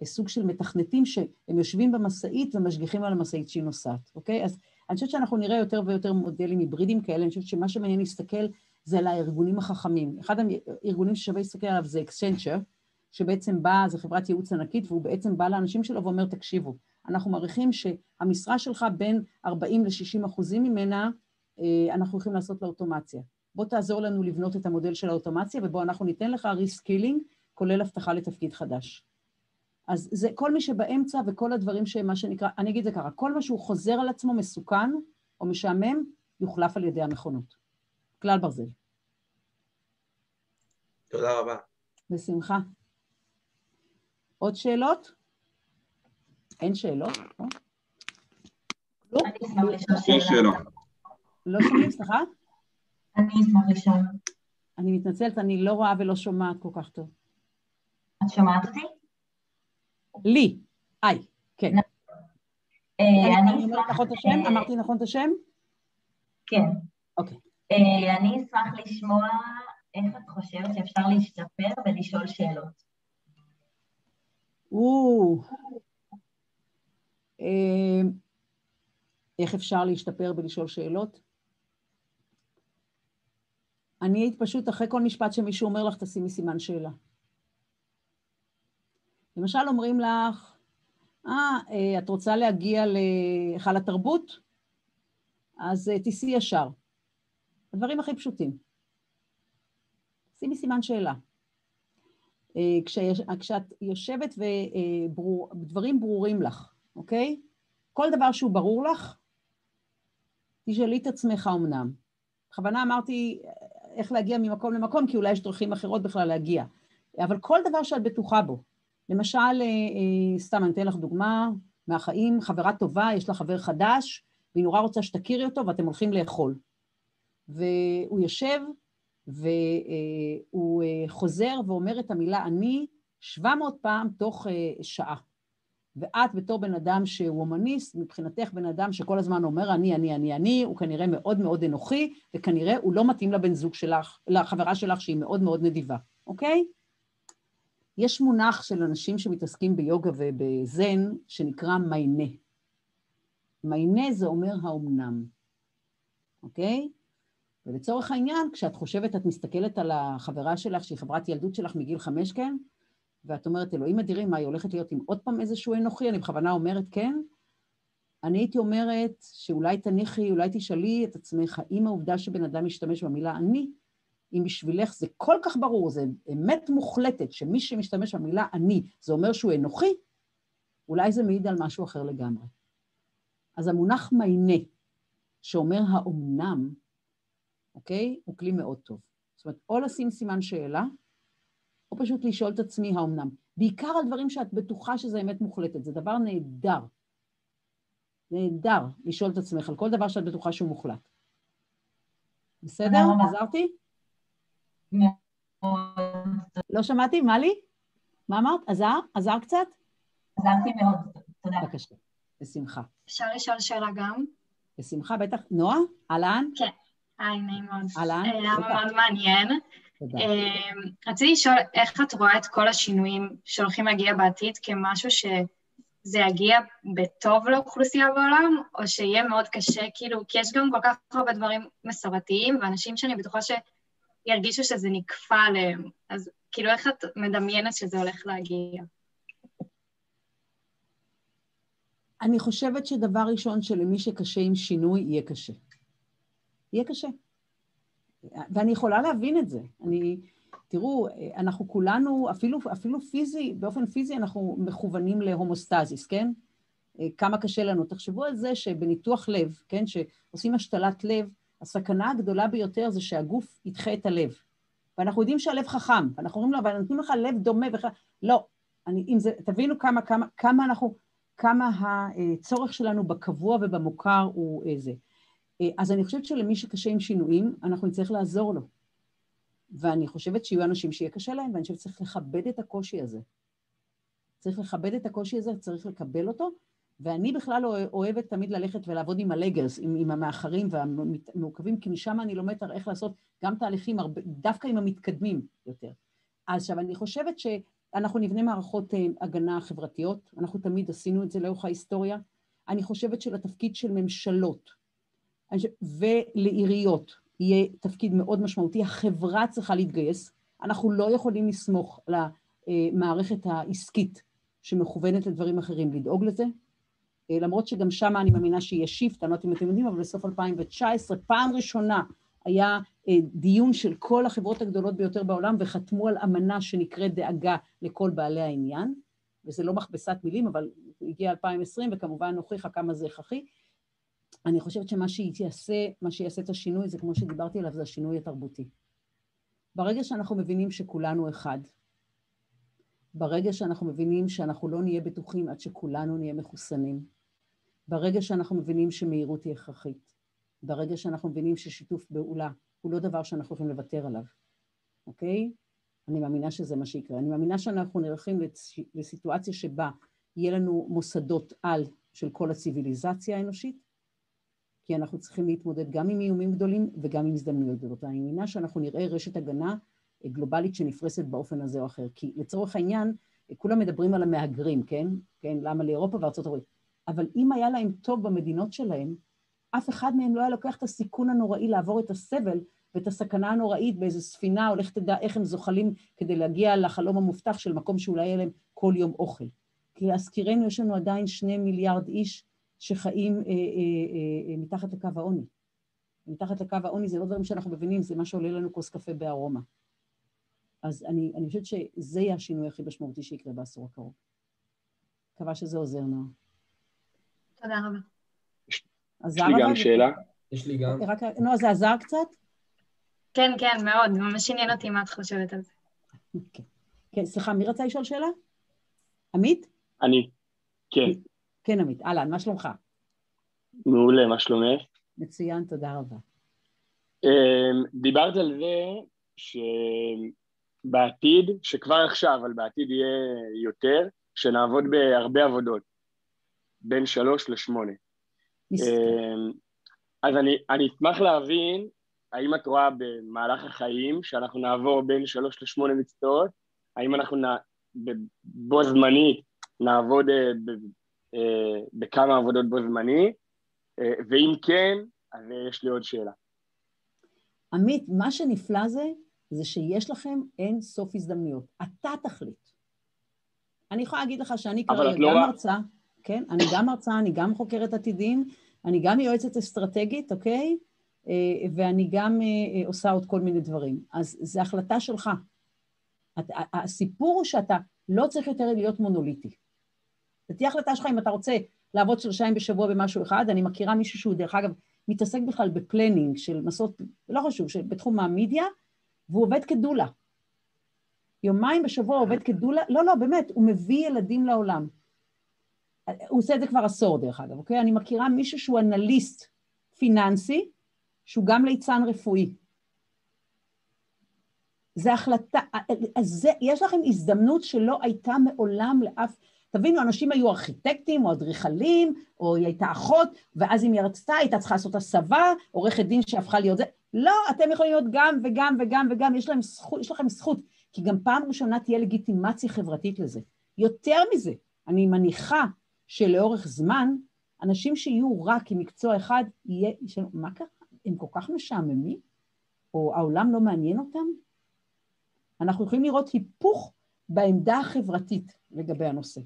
לסוג של מתכנתים שהם יושבים במשאית ומשגיחים על המשאית שהיא נוסעת, אוקיי? אז אני חושבת שאנחנו נראה יותר ויותר מודלים היברידיים כאלה, אני חושבת שמה שמעניין להסתכל זה על הארגונים החכמים. אחד הארגונים ששווה להסתכל עליו זה Accenture, שבעצם בא, זו חברת ייעוץ ענקית, והוא בעצם בא לאנשים שלו ואומר, תקשיבו, אנחנו מעריכים שהמשרה שלך בין 40 ל-60 אחוזים ממנה, אה, אנחנו הולכים לעשות לאוטומציה. בוא תעזור לנו לבנות את המודל של האוטומציה, ובוא אנחנו ניתן לך reskilling, כולל הבטחה לתפקיד חדש. אז זה כל מי שבאמצע וכל הדברים שמה שנקרא, אני אגיד זה ככה, כל מה שהוא חוזר על עצמו מסוכן או משעמם, יוחלף על ידי המכונות. כלל ברזל. תודה רבה. בשמחה. עוד שאלות? אין שאלות? לא? לא שומעים, סליחה? אני אשמח לשאול. אני מתנצלת, אני לא רואה ולא שומעת כל כך טוב. את שומעת אותי? לי, היי, כן. אה, אמרתי נכון את השם? כן. אוקיי. אה, אני אשמח לשמוע איך את חושבת שאפשר להשתפר ולשאול שאלות. אמ, איך אפשר להשתפר בלשאול שאלות? אני הייתי פשוט, אחרי כל משפט שמישהו אומר לך, תשימי סימן שאלה. למשל אומרים לך, אה, את רוצה להגיע להיכל התרבות? אז אה, תיסעי ישר. הדברים הכי פשוטים. שימי סימן שאלה. אה, כשאת יושבת ודברים ברורים לך, אוקיי? כל דבר שהוא ברור לך, תשאלי את עצמך אמנם. בכוונה אמרתי אה, איך להגיע ממקום למקום, כי אולי יש דרכים אחרות בכלל להגיע. אבל כל דבר שאת בטוחה בו, למשל, אה, סתם אני אתן לך דוגמה מהחיים, חברה טובה, יש לה חבר חדש, והיא נורא רוצה שתכירי אותו ואתם הולכים לאכול. והוא יושב והוא אה, חוזר ואומר את המילה אני 700 פעם תוך אה, שעה. ואת בתור בן אדם שהוא הומניסט, מבחינתך בן אדם שכל הזמן אומר אני, אני, אני, אני, הוא כנראה מאוד מאוד אנוכי, וכנראה הוא לא מתאים לבן זוג שלך, לחברה שלך שהיא מאוד מאוד נדיבה, אוקיי? יש מונח של אנשים שמתעסקים ביוגה ובזן שנקרא מיינה. מיינה זה אומר האומנם, אוקיי? ולצורך העניין, כשאת חושבת, את מסתכלת על החברה שלך, שהיא חברת ילדות שלך מגיל חמש, כן? ואת אומרת, אלוהים אדירים, מה, היא הולכת להיות עם עוד פעם איזשהו אנוכי? אני בכוונה אומרת כן. אני הייתי אומרת שאולי תניחי, אולי תשאלי את עצמך, האם העובדה שבן אדם משתמש במילה אני, אם בשבילך זה כל כך ברור, זה אמת מוחלטת, שמי שמשתמש במילה אני, זה אומר שהוא אנוכי, אולי זה מעיד על משהו אחר לגמרי. אז המונח מיינה, שאומר האומנם, אוקיי? הוא כלי מאוד טוב. זאת אומרת, או לשים סימן שאלה, או פשוט לשאול את עצמי האומנם. בעיקר על דברים שאת בטוחה שזה אמת מוחלטת, זה דבר נהדר. נהדר לשאול את עצמך על כל דבר שאת בטוחה שהוא מוחלט. בסדר? עזרתי? לא שמעתי, מה לי? מה אמרת? עזר? עזר קצת? עזרתי מאוד, תודה. בבקשה, בשמחה. אפשר לשאול שאלה גם? בשמחה, בטח. נועה, אהלן? כן, היי, נעים מאוד. אהלן. היה מאוד מעניין. תודה. אמ, רציתי לשאול איך את רואה את כל השינויים שהולכים להגיע בעתיד כמשהו שזה יגיע בטוב לאוכלוסייה בעולם, או שיהיה מאוד קשה, כאילו, כי יש גם כל כך הרבה דברים מסורתיים, ואנשים שאני בטוחה שירגישו שזה נקפא עליהם. אז כאילו, איך את מדמיינת שזה הולך להגיע? אני חושבת שדבר ראשון שלמי שקשה עם שינוי, יהיה קשה. יהיה קשה. ואני יכולה להבין את זה. אני, תראו, אנחנו כולנו, אפילו, אפילו פיזי, באופן פיזי אנחנו מכוונים להומוסטזיס, כן? כמה קשה לנו. תחשבו על זה שבניתוח לב, כן, שעושים השתלת לב, הסכנה הגדולה ביותר זה שהגוף ידחה את הלב. ואנחנו יודעים שהלב חכם, ואנחנו אומרים לו, אבל נותנים לך לב דומה וכך... לא, אני, אם זה, תבינו כמה, כמה, כמה אנחנו, כמה הצורך שלנו בקבוע ובמוכר הוא איזה. אז אני חושבת שלמי שקשה עם שינויים, אנחנו נצטרך לעזור לו. ואני חושבת שיהיו אנשים שיהיה קשה להם, ואני חושבת שצריך לכבד את הקושי הזה. צריך לכבד את הקושי הזה, צריך לקבל אותו, ואני בכלל אוהבת תמיד ללכת ולעבוד עם הלגרס, עם, עם המאחרים והמעוכבים, כי משם אני לומדת איך לעשות גם תהליכים הרבה, דווקא עם המתקדמים יותר. אז עכשיו, אני חושבת שאנחנו נבנה מערכות הגנה חברתיות, אנחנו תמיד עשינו את זה לאורך ההיסטוריה. אני חושבת שלתפקיד של ממשלות ולעיריות יהיה תפקיד מאוד משמעותי, החברה צריכה להתגייס, אנחנו לא יכולים לסמוך למערכת העסקית שמכוונת לדברים אחרים לדאוג לזה, למרות שגם שם אני מאמינה שיהיה שיפט, אני לא יודעת אם אתם יודעים, אבל בסוף 2019, פעם ראשונה היה דיון של כל החברות הגדולות ביותר בעולם וחתמו על אמנה שנקראת דאגה לכל בעלי העניין, וזה לא מכבסת מילים, אבל הגיע 2020 וכמובן הוכיחה כמה זה הכרחי. אני חושבת שמה שיעשה, מה שיעשה את השינוי זה כמו שדיברתי עליו, זה השינוי התרבותי. ברגע שאנחנו מבינים שכולנו אחד, ברגע שאנחנו מבינים שאנחנו לא נהיה בטוחים עד שכולנו נהיה מחוסנים, ברגע שאנחנו מבינים שמהירות היא הכרחית, ברגע שאנחנו מבינים ששיתוף פעולה הוא לא דבר שאנחנו יכולים לוותר עליו, אוקיי? אני מאמינה שזה מה שיקרה. אני מאמינה שאנחנו נערכים לסיטואציה שבה יהיה לנו מוסדות על של כל הציוויליזציה האנושית, כי אנחנו צריכים להתמודד גם עם איומים גדולים וגם עם הזדמנויות גדולות. אני מאמינה שאנחנו נראה רשת הגנה גלובלית שנפרסת באופן הזה או אחר. כי לצורך העניין, כולם מדברים על המהגרים, כן? כן, למה לאירופה וארצות הברית. אבל אם היה להם טוב במדינות שלהם, אף אחד מהם לא היה לוקח את הסיכון הנוראי לעבור את הסבל ואת הסכנה הנוראית באיזו ספינה, או לך תדע איך הם זוחלים כדי להגיע לחלום המובטח של מקום שאולי יהיה להם כל יום אוכל. כי להזכירנו, יש לנו עדיין שני מיליארד איש שחיים אה, אה, אה, מתחת לקו העוני. מתחת לקו העוני זה לא דברים שאנחנו מבינים, זה מה שעולה לנו כוס קפה בארומה. אז אני, אני חושבת שזה יהיה השינוי הכי משמעותי שיקרה בעשור הקרוב. מקווה שזה עוזר, נועה. תודה רבה. יש לי גם שאלה. יש לי גם. רק, נועה, זה עזר קצת? כן, כן, מאוד. ממש עניין אותי מה את חושבת על זה. כן, כן, סליחה, מי רצה לשאול שאלה? עמית? אני, כן. כן, עמית. אהלן, מה שלומך? מעולה, מה שלומך? מצוין, תודה רבה. דיברת על זה שבעתיד, שכבר עכשיו, אבל בעתיד יהיה יותר, שנעבוד בהרבה עבודות, בין שלוש לשמונה. אז אני, אני אשמח להבין האם את רואה במהלך החיים שאנחנו נעבור בין שלוש לשמונה מקצועות, האם אנחנו נע, בו זמנית נעבוד ב, בכמה עבודות בו זמני, ואם כן, אז יש לי עוד שאלה. עמית, מה שנפלא זה, זה שיש לכם אין סוף הזדמנויות. אתה תחליט. אני יכולה להגיד לך שאני כרגע לא גם מרצה, כן? אני גם מרצה, אני גם חוקרת עתידים, אני גם יועצת אסטרטגית, אוקיי? ואני גם עושה עוד כל מיני דברים. אז זו החלטה שלך. הסיפור הוא שאתה לא צריך יותר להיות מונוליטי. זו תהיה החלטה שלך אם אתה רוצה לעבוד שלושה ימים בשבוע במשהו אחד. אני מכירה מישהו שהוא, דרך אגב, מתעסק בכלל בפלנינג של מסעות, לא חשוב, בתחום המדיה, והוא עובד כדולה. יומיים בשבוע עובד כדולה, לא, לא, באמת, הוא מביא ילדים לעולם. הוא עושה את זה כבר עשור, דרך אגב, אוקיי? אני מכירה מישהו שהוא אנליסט פיננסי, שהוא גם ליצן רפואי. זה החלטה, אז זה, יש לכם הזדמנות שלא הייתה מעולם לאף, תבינו, אנשים היו ארכיטקטים או אדריכלים, או היא הייתה אחות, ואז אם היא רצתה, הייתה צריכה לעשות הסבה, עורכת דין שהפכה להיות זה. לא, אתם יכולים להיות גם וגם וגם וגם, יש, זכות, יש לכם זכות, כי גם פעם ראשונה תהיה לגיטימציה חברתית לזה. יותר מזה, אני מניחה שלאורך זמן, אנשים שיהיו רק עם מקצוע אחד, יהיה, מה קרה? הם כל כך משעממים? או העולם לא מעניין אותם? אנחנו יכולים לראות היפוך בעמדה החברתית לגבי הנושא.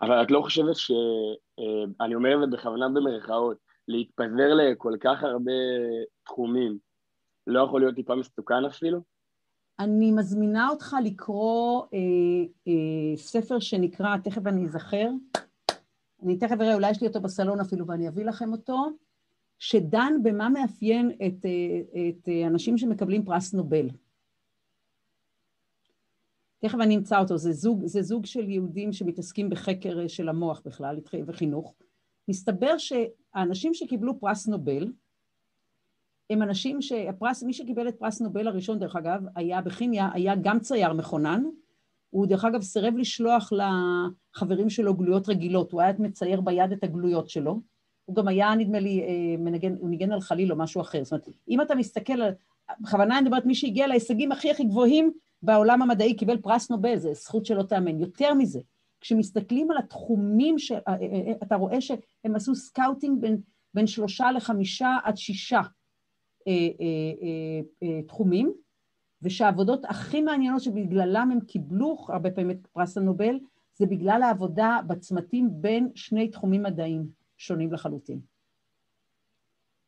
אבל את לא חושבת ש... אה, אני אומר את זה בכוונה במרכאות, להתפזר לכל כך הרבה תחומים, לא יכול להיות טיפה מסוכן אפילו? אני מזמינה אותך לקרוא אה, אה, ספר שנקרא, תכף אני אזכר, אני תכף אראה, אולי יש לי אותו בסלון אפילו ואני אביא לכם אותו, שדן במה מאפיין את, אה, את אה, אנשים שמקבלים פרס נובל. תכף אני אמצא אותו, זה זוג, זה זוג של יהודים שמתעסקים בחקר אה, של המוח בכלל וחינוך. מסתבר שהאנשים שקיבלו פרס נובל, הם אנשים שהפרס, מי שקיבל את פרס נובל הראשון דרך אגב, היה בכימיה, היה גם צייר מכונן, הוא דרך אגב סירב לשלוח לחברים שלו גלויות רגילות, הוא היה מצייר ביד את הגלויות שלו, הוא גם היה נדמה לי, אה, מנגן, הוא ניגן על חליל או משהו אחר, זאת אומרת, אם אתה מסתכל על, בכוונה אני מדברת מי שהגיע להישגים הכי הכי גבוהים בעולם המדעי קיבל פרס נובל, זו זכות שלא תאמן. יותר מזה, כשמסתכלים על התחומים, ש... אה, אה, אה, רואה שהם עשו scouting בין, בין שלושה לחמישה עד שישה אה, אה, אה, תחומים, ושהעבודות הכי מעניינות שבגללם הם קיבלו הרבה פעמים את פרס הנובל, זה בגלל העבודה בצמתים בין שני תחומים מדעיים שונים לחלוטין.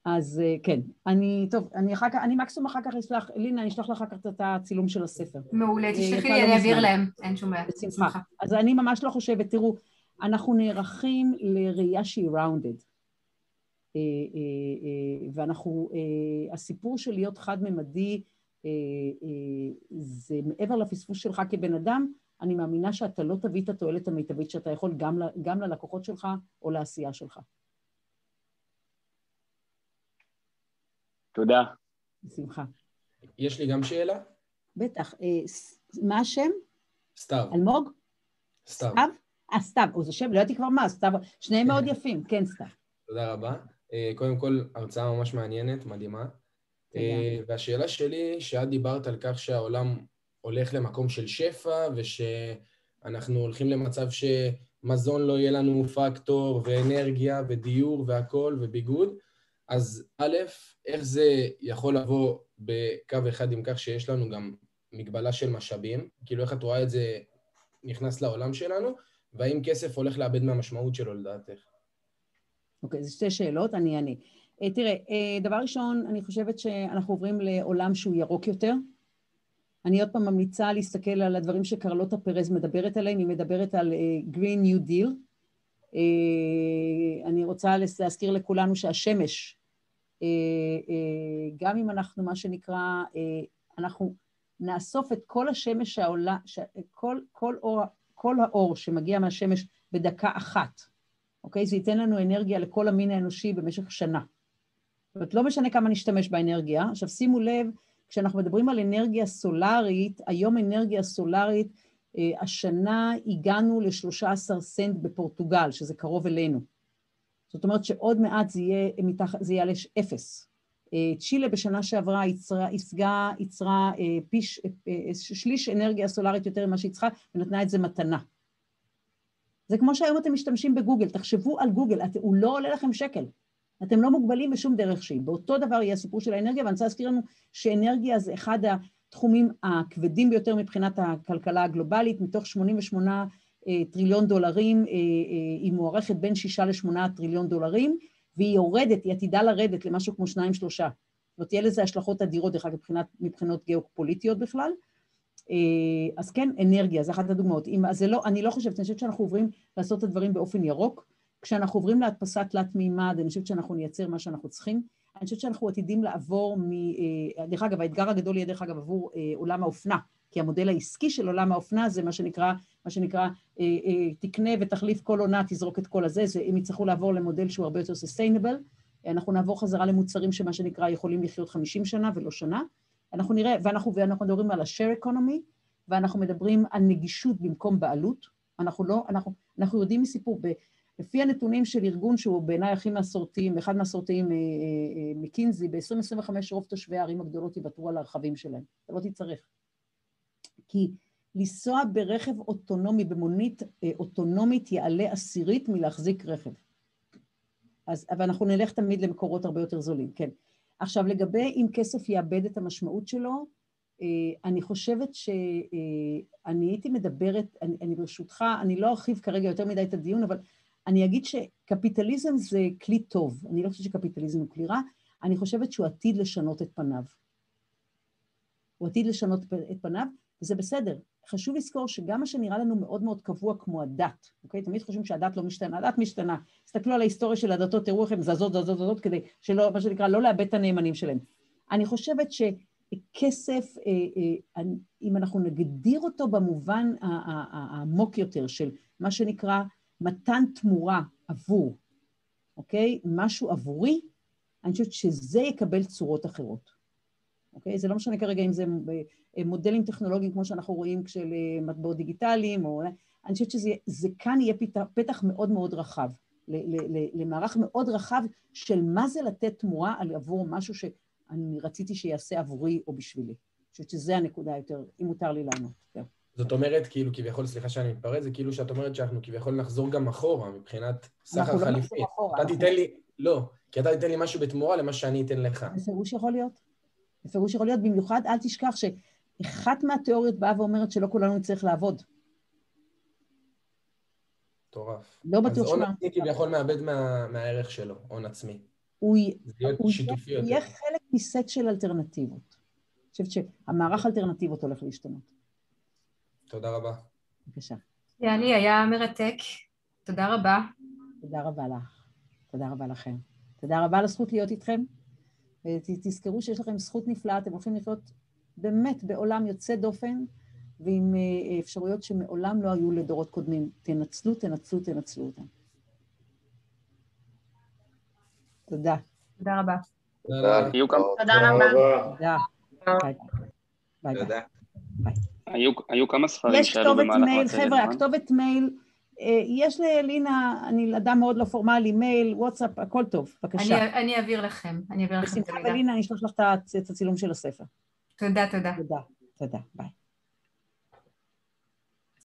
אז אה, כן, אני, טוב, אני אחר כך, אני מקסימום אחר כך אשלח, לינה, אני אשלח לך אחר כך את הצילום של הספר. מעולה, אה, תשלחי לי, אני אעביר להם, אין שום בעיה. בשמחה. אז אני ממש לא חושבת, תראו, אנחנו נערכים לראייה שהיא ראונדד. אה, ואנחנו, הסיפור של להיות חד-ממדי, זה מעבר לפספוס שלך כבן אדם, אני מאמינה שאתה לא תביא את התועלת המיטבית שאתה יכול גם, גם ללקוחות שלך או לעשייה שלך. תודה. בשמחה. יש לי גם שאלה? בטח. אה, מה השם? סתיו. אלמוג? סתיו. אה, סתיו. זה שם, לא ידעתי כבר מה, סתיו. שניהם מאוד יפים, כן, סתיו. תודה רבה. אה, קודם כל, הרצאה ממש מעניינת, מדהימה. אה, והשאלה שלי, שאת דיברת על כך שהעולם הולך למקום של שפע, ושאנחנו הולכים למצב שמזון לא יהיה לנו פקטור, ואנרגיה, ודיור, והכול, וביגוד, אז א', איך זה יכול לבוא בקו אחד עם כך שיש לנו גם מגבלה של משאבים? כאילו, איך את רואה את זה נכנס לעולם שלנו? והאם כסף הולך לאבד מהמשמעות שלו לדעתך? אוקיי, okay, זה שתי שאלות, אני אענה. Uh, תראה, uh, דבר ראשון, אני חושבת שאנחנו עוברים לעולם שהוא ירוק יותר. אני עוד פעם ממליצה להסתכל על הדברים שקרלוטה פרז מדברת עליהם, היא מדברת על uh, Green New Deal, אה, אני רוצה להזכיר לכולנו שהשמש, אה, אה, גם אם אנחנו, מה שנקרא, אנחנו נאסוף את כל השמש שעולה, כל, כל, אור, כל האור שמגיע מהשמש בדקה אחת, אוקיי? זה ייתן לנו אנרגיה לכל המין האנושי במשך שנה. זאת אומרת, לא משנה כמה נשתמש באנרגיה. עכשיו שימו לב, כשאנחנו מדברים על אנרגיה סולארית, היום אנרגיה סולארית אה, השנה הגענו ל-13 סנט בפורטוגל, שזה קרוב אלינו. זאת אומרת שעוד מעט זה יהיה, מתח, זה יעלה אפס. אה, צ'ילה בשנה שעברה יצרה, יצגה, יצרה אה, פיש, שליש אנרגיה סולארית יותר ממה שהיא צריכה, ונתנה את זה מתנה. זה כמו שהיום אתם משתמשים בגוגל, תחשבו על גוגל, את, הוא לא עולה לכם שקל. אתם לא מוגבלים בשום דרך שהיא. באותו דבר יהיה הסיפור של האנרגיה, ואני רוצה להזכיר לנו שאנרגיה זה אחד התחומים הכבדים ביותר מבחינת הכלכלה הגלובלית, מתוך 88 אה, טריליון דולרים, אה, אה, היא מוערכת בין 6 ל-8 טריליון דולרים, והיא יורדת, היא עתידה לרדת למשהו כמו שניים-שלושה. זאת אומרת, תהיה לזה השלכות אדירות, דרך אגב, מבחינות גיאופוליטיות בכלל. אז כן, אנרגיה, זו אחת הדוגמאות. אם, אז זה לא, אני לא חושבת, אני חושבת שאנחנו עוברים לעשות את הדברים באופן ירוק. כשאנחנו עוברים להדפסה תלת מימד, אני חושבת שאנחנו נייצר מה שאנחנו צריכים. אני חושבת שאנחנו עתידים לעבור מ... אה, דרך אגב, האתגר הגדול יהיה דרך אגב עבור אה, עולם האופנה, כי המודל העסקי של עולם האופנה זה מה שנקרא, מה שנקרא, תקנה ותחליף כל עונה, תזרוק את כל הזה, זה, הם יצטרכו לעבור למודל שהוא הרבה יותר sustainable. אנחנו נעבור חזרה למוצרים שמה שנקרא יכולים לחיות 50 שנה ולא שנה. אנחנו נראה, ואנחנו, ואנחנו מדברים על ה-share economy, ואנחנו מדברים על נגישות במקום בעלות. אנחנו לא, אנחנו, אנחנו יודעים מסיפור, לפי הנתונים של ארגון שהוא בעיניי הכי מסורתיים, אחד מהמסורתיים, אה, אה, אה, מקינזי, ב-2025 רוב תושבי הערים הגדולות יוותרו על הרכבים שלהם. אתה לא תצטרך. כי לנסוע ברכב אוטונומי, במונית אוטונומית, יעלה עשירית מלהחזיק רכב. אז, אבל אנחנו נלך תמיד למקורות הרבה יותר זולים, כן. עכשיו, לגבי אם כסף יאבד את המשמעות שלו, אני חושבת שאני הייתי מדברת, אני, אני ברשותך, אני לא ארחיב כרגע יותר מדי את הדיון, אבל אני אגיד שקפיטליזם זה כלי טוב. אני לא חושבת שקפיטליזם הוא כלי רע, אני חושבת שהוא עתיד לשנות את פניו. הוא עתיד לשנות את פניו, וזה בסדר. חשוב לזכור שגם מה שנראה לנו מאוד מאוד קבוע כמו הדת, אוקיי? תמיד חושבים שהדת לא משתנה, הדת משתנה. תסתכלו על ההיסטוריה של הדתות, תראו איך הן זזות, זזות, זזות, כדי שלא, מה שנקרא, לא לאבד את הנאמנים שלהם. אני חושבת שכסף, אה, אה, אם אנחנו נגדיר אותו במובן העמוק יותר של מה שנקרא מתן תמורה עבור, אוקיי? משהו עבורי, אני חושבת שזה יקבל צורות אחרות. אוקיי? זה לא משנה כרגע אם זה אה, מודלים טכנולוגיים כמו שאנחנו רואים של אה, מטבעות דיגיטליים, או... אני חושבת שזה כאן יהיה פתח, פתח מאוד מאוד רחב, למערך מאוד רחב של מה זה לתת תמורה על עבור משהו שאני רציתי שיעשה עבורי או בשבילי. אני חושבת שזה הנקודה יותר, אם מותר לי לענות. כן. זאת אומרת, כאילו, כביכול, סליחה שאני מתפרץ, זה כאילו שאת אומרת שאנחנו כביכול נחזור גם אחורה מבחינת סחר חליפי. אנחנו לא נחזור אחורה. אתה תיתן לי, לא, כי אתה תיתן לי משהו בתמורה למה שאני אתן לך. בפירוש יכול להיות. בפירוש יכול להיות, במיוחד אל תשכח שאחת מהתיאוריות באה ואומרת שלא כולנו נצטרך לעבוד. מטורף. לא בטוח שהוא... אז הון עצמי כביכול מאבד מה, מהערך שלו, הון עצמי. הוא, הוא יהיה חלק מסט של אלטרנטיבות. אני חושבת שהמערך אלטרנטיבות הולך להשתנות. תודה רבה. בבקשה. יאלי, היה מרתק. תודה רבה. תודה רבה לך. תודה רבה לכם. תודה רבה על הזכות להיות איתכם. ותזכרו שיש לכם זכות נפלאה, אתם הולכים לחיות באמת בעולם יוצא דופן ועם אה, אפשרויות שמעולם לא היו לדורות קודמים. תנצלו, תנצלו, תנצלו אותם. תודה. תודה רבה. תודה רבה. תודה. ביי ביי. היו כמה ספרים שעלו במהלך... יש כתובת מייל, חבר'ה, הכתובת מייל אה, יש לאלינה, אני אדם מאוד לא פורמלי, מייל, וואטסאפ, הכל טוב, בבקשה. אני, אני אעביר לכם, אני אעביר לכם את המידע. בשמחה, אלינה, אני אשלח לך את הצילום של הספר. תודה, תודה. תודה, תודה, ביי.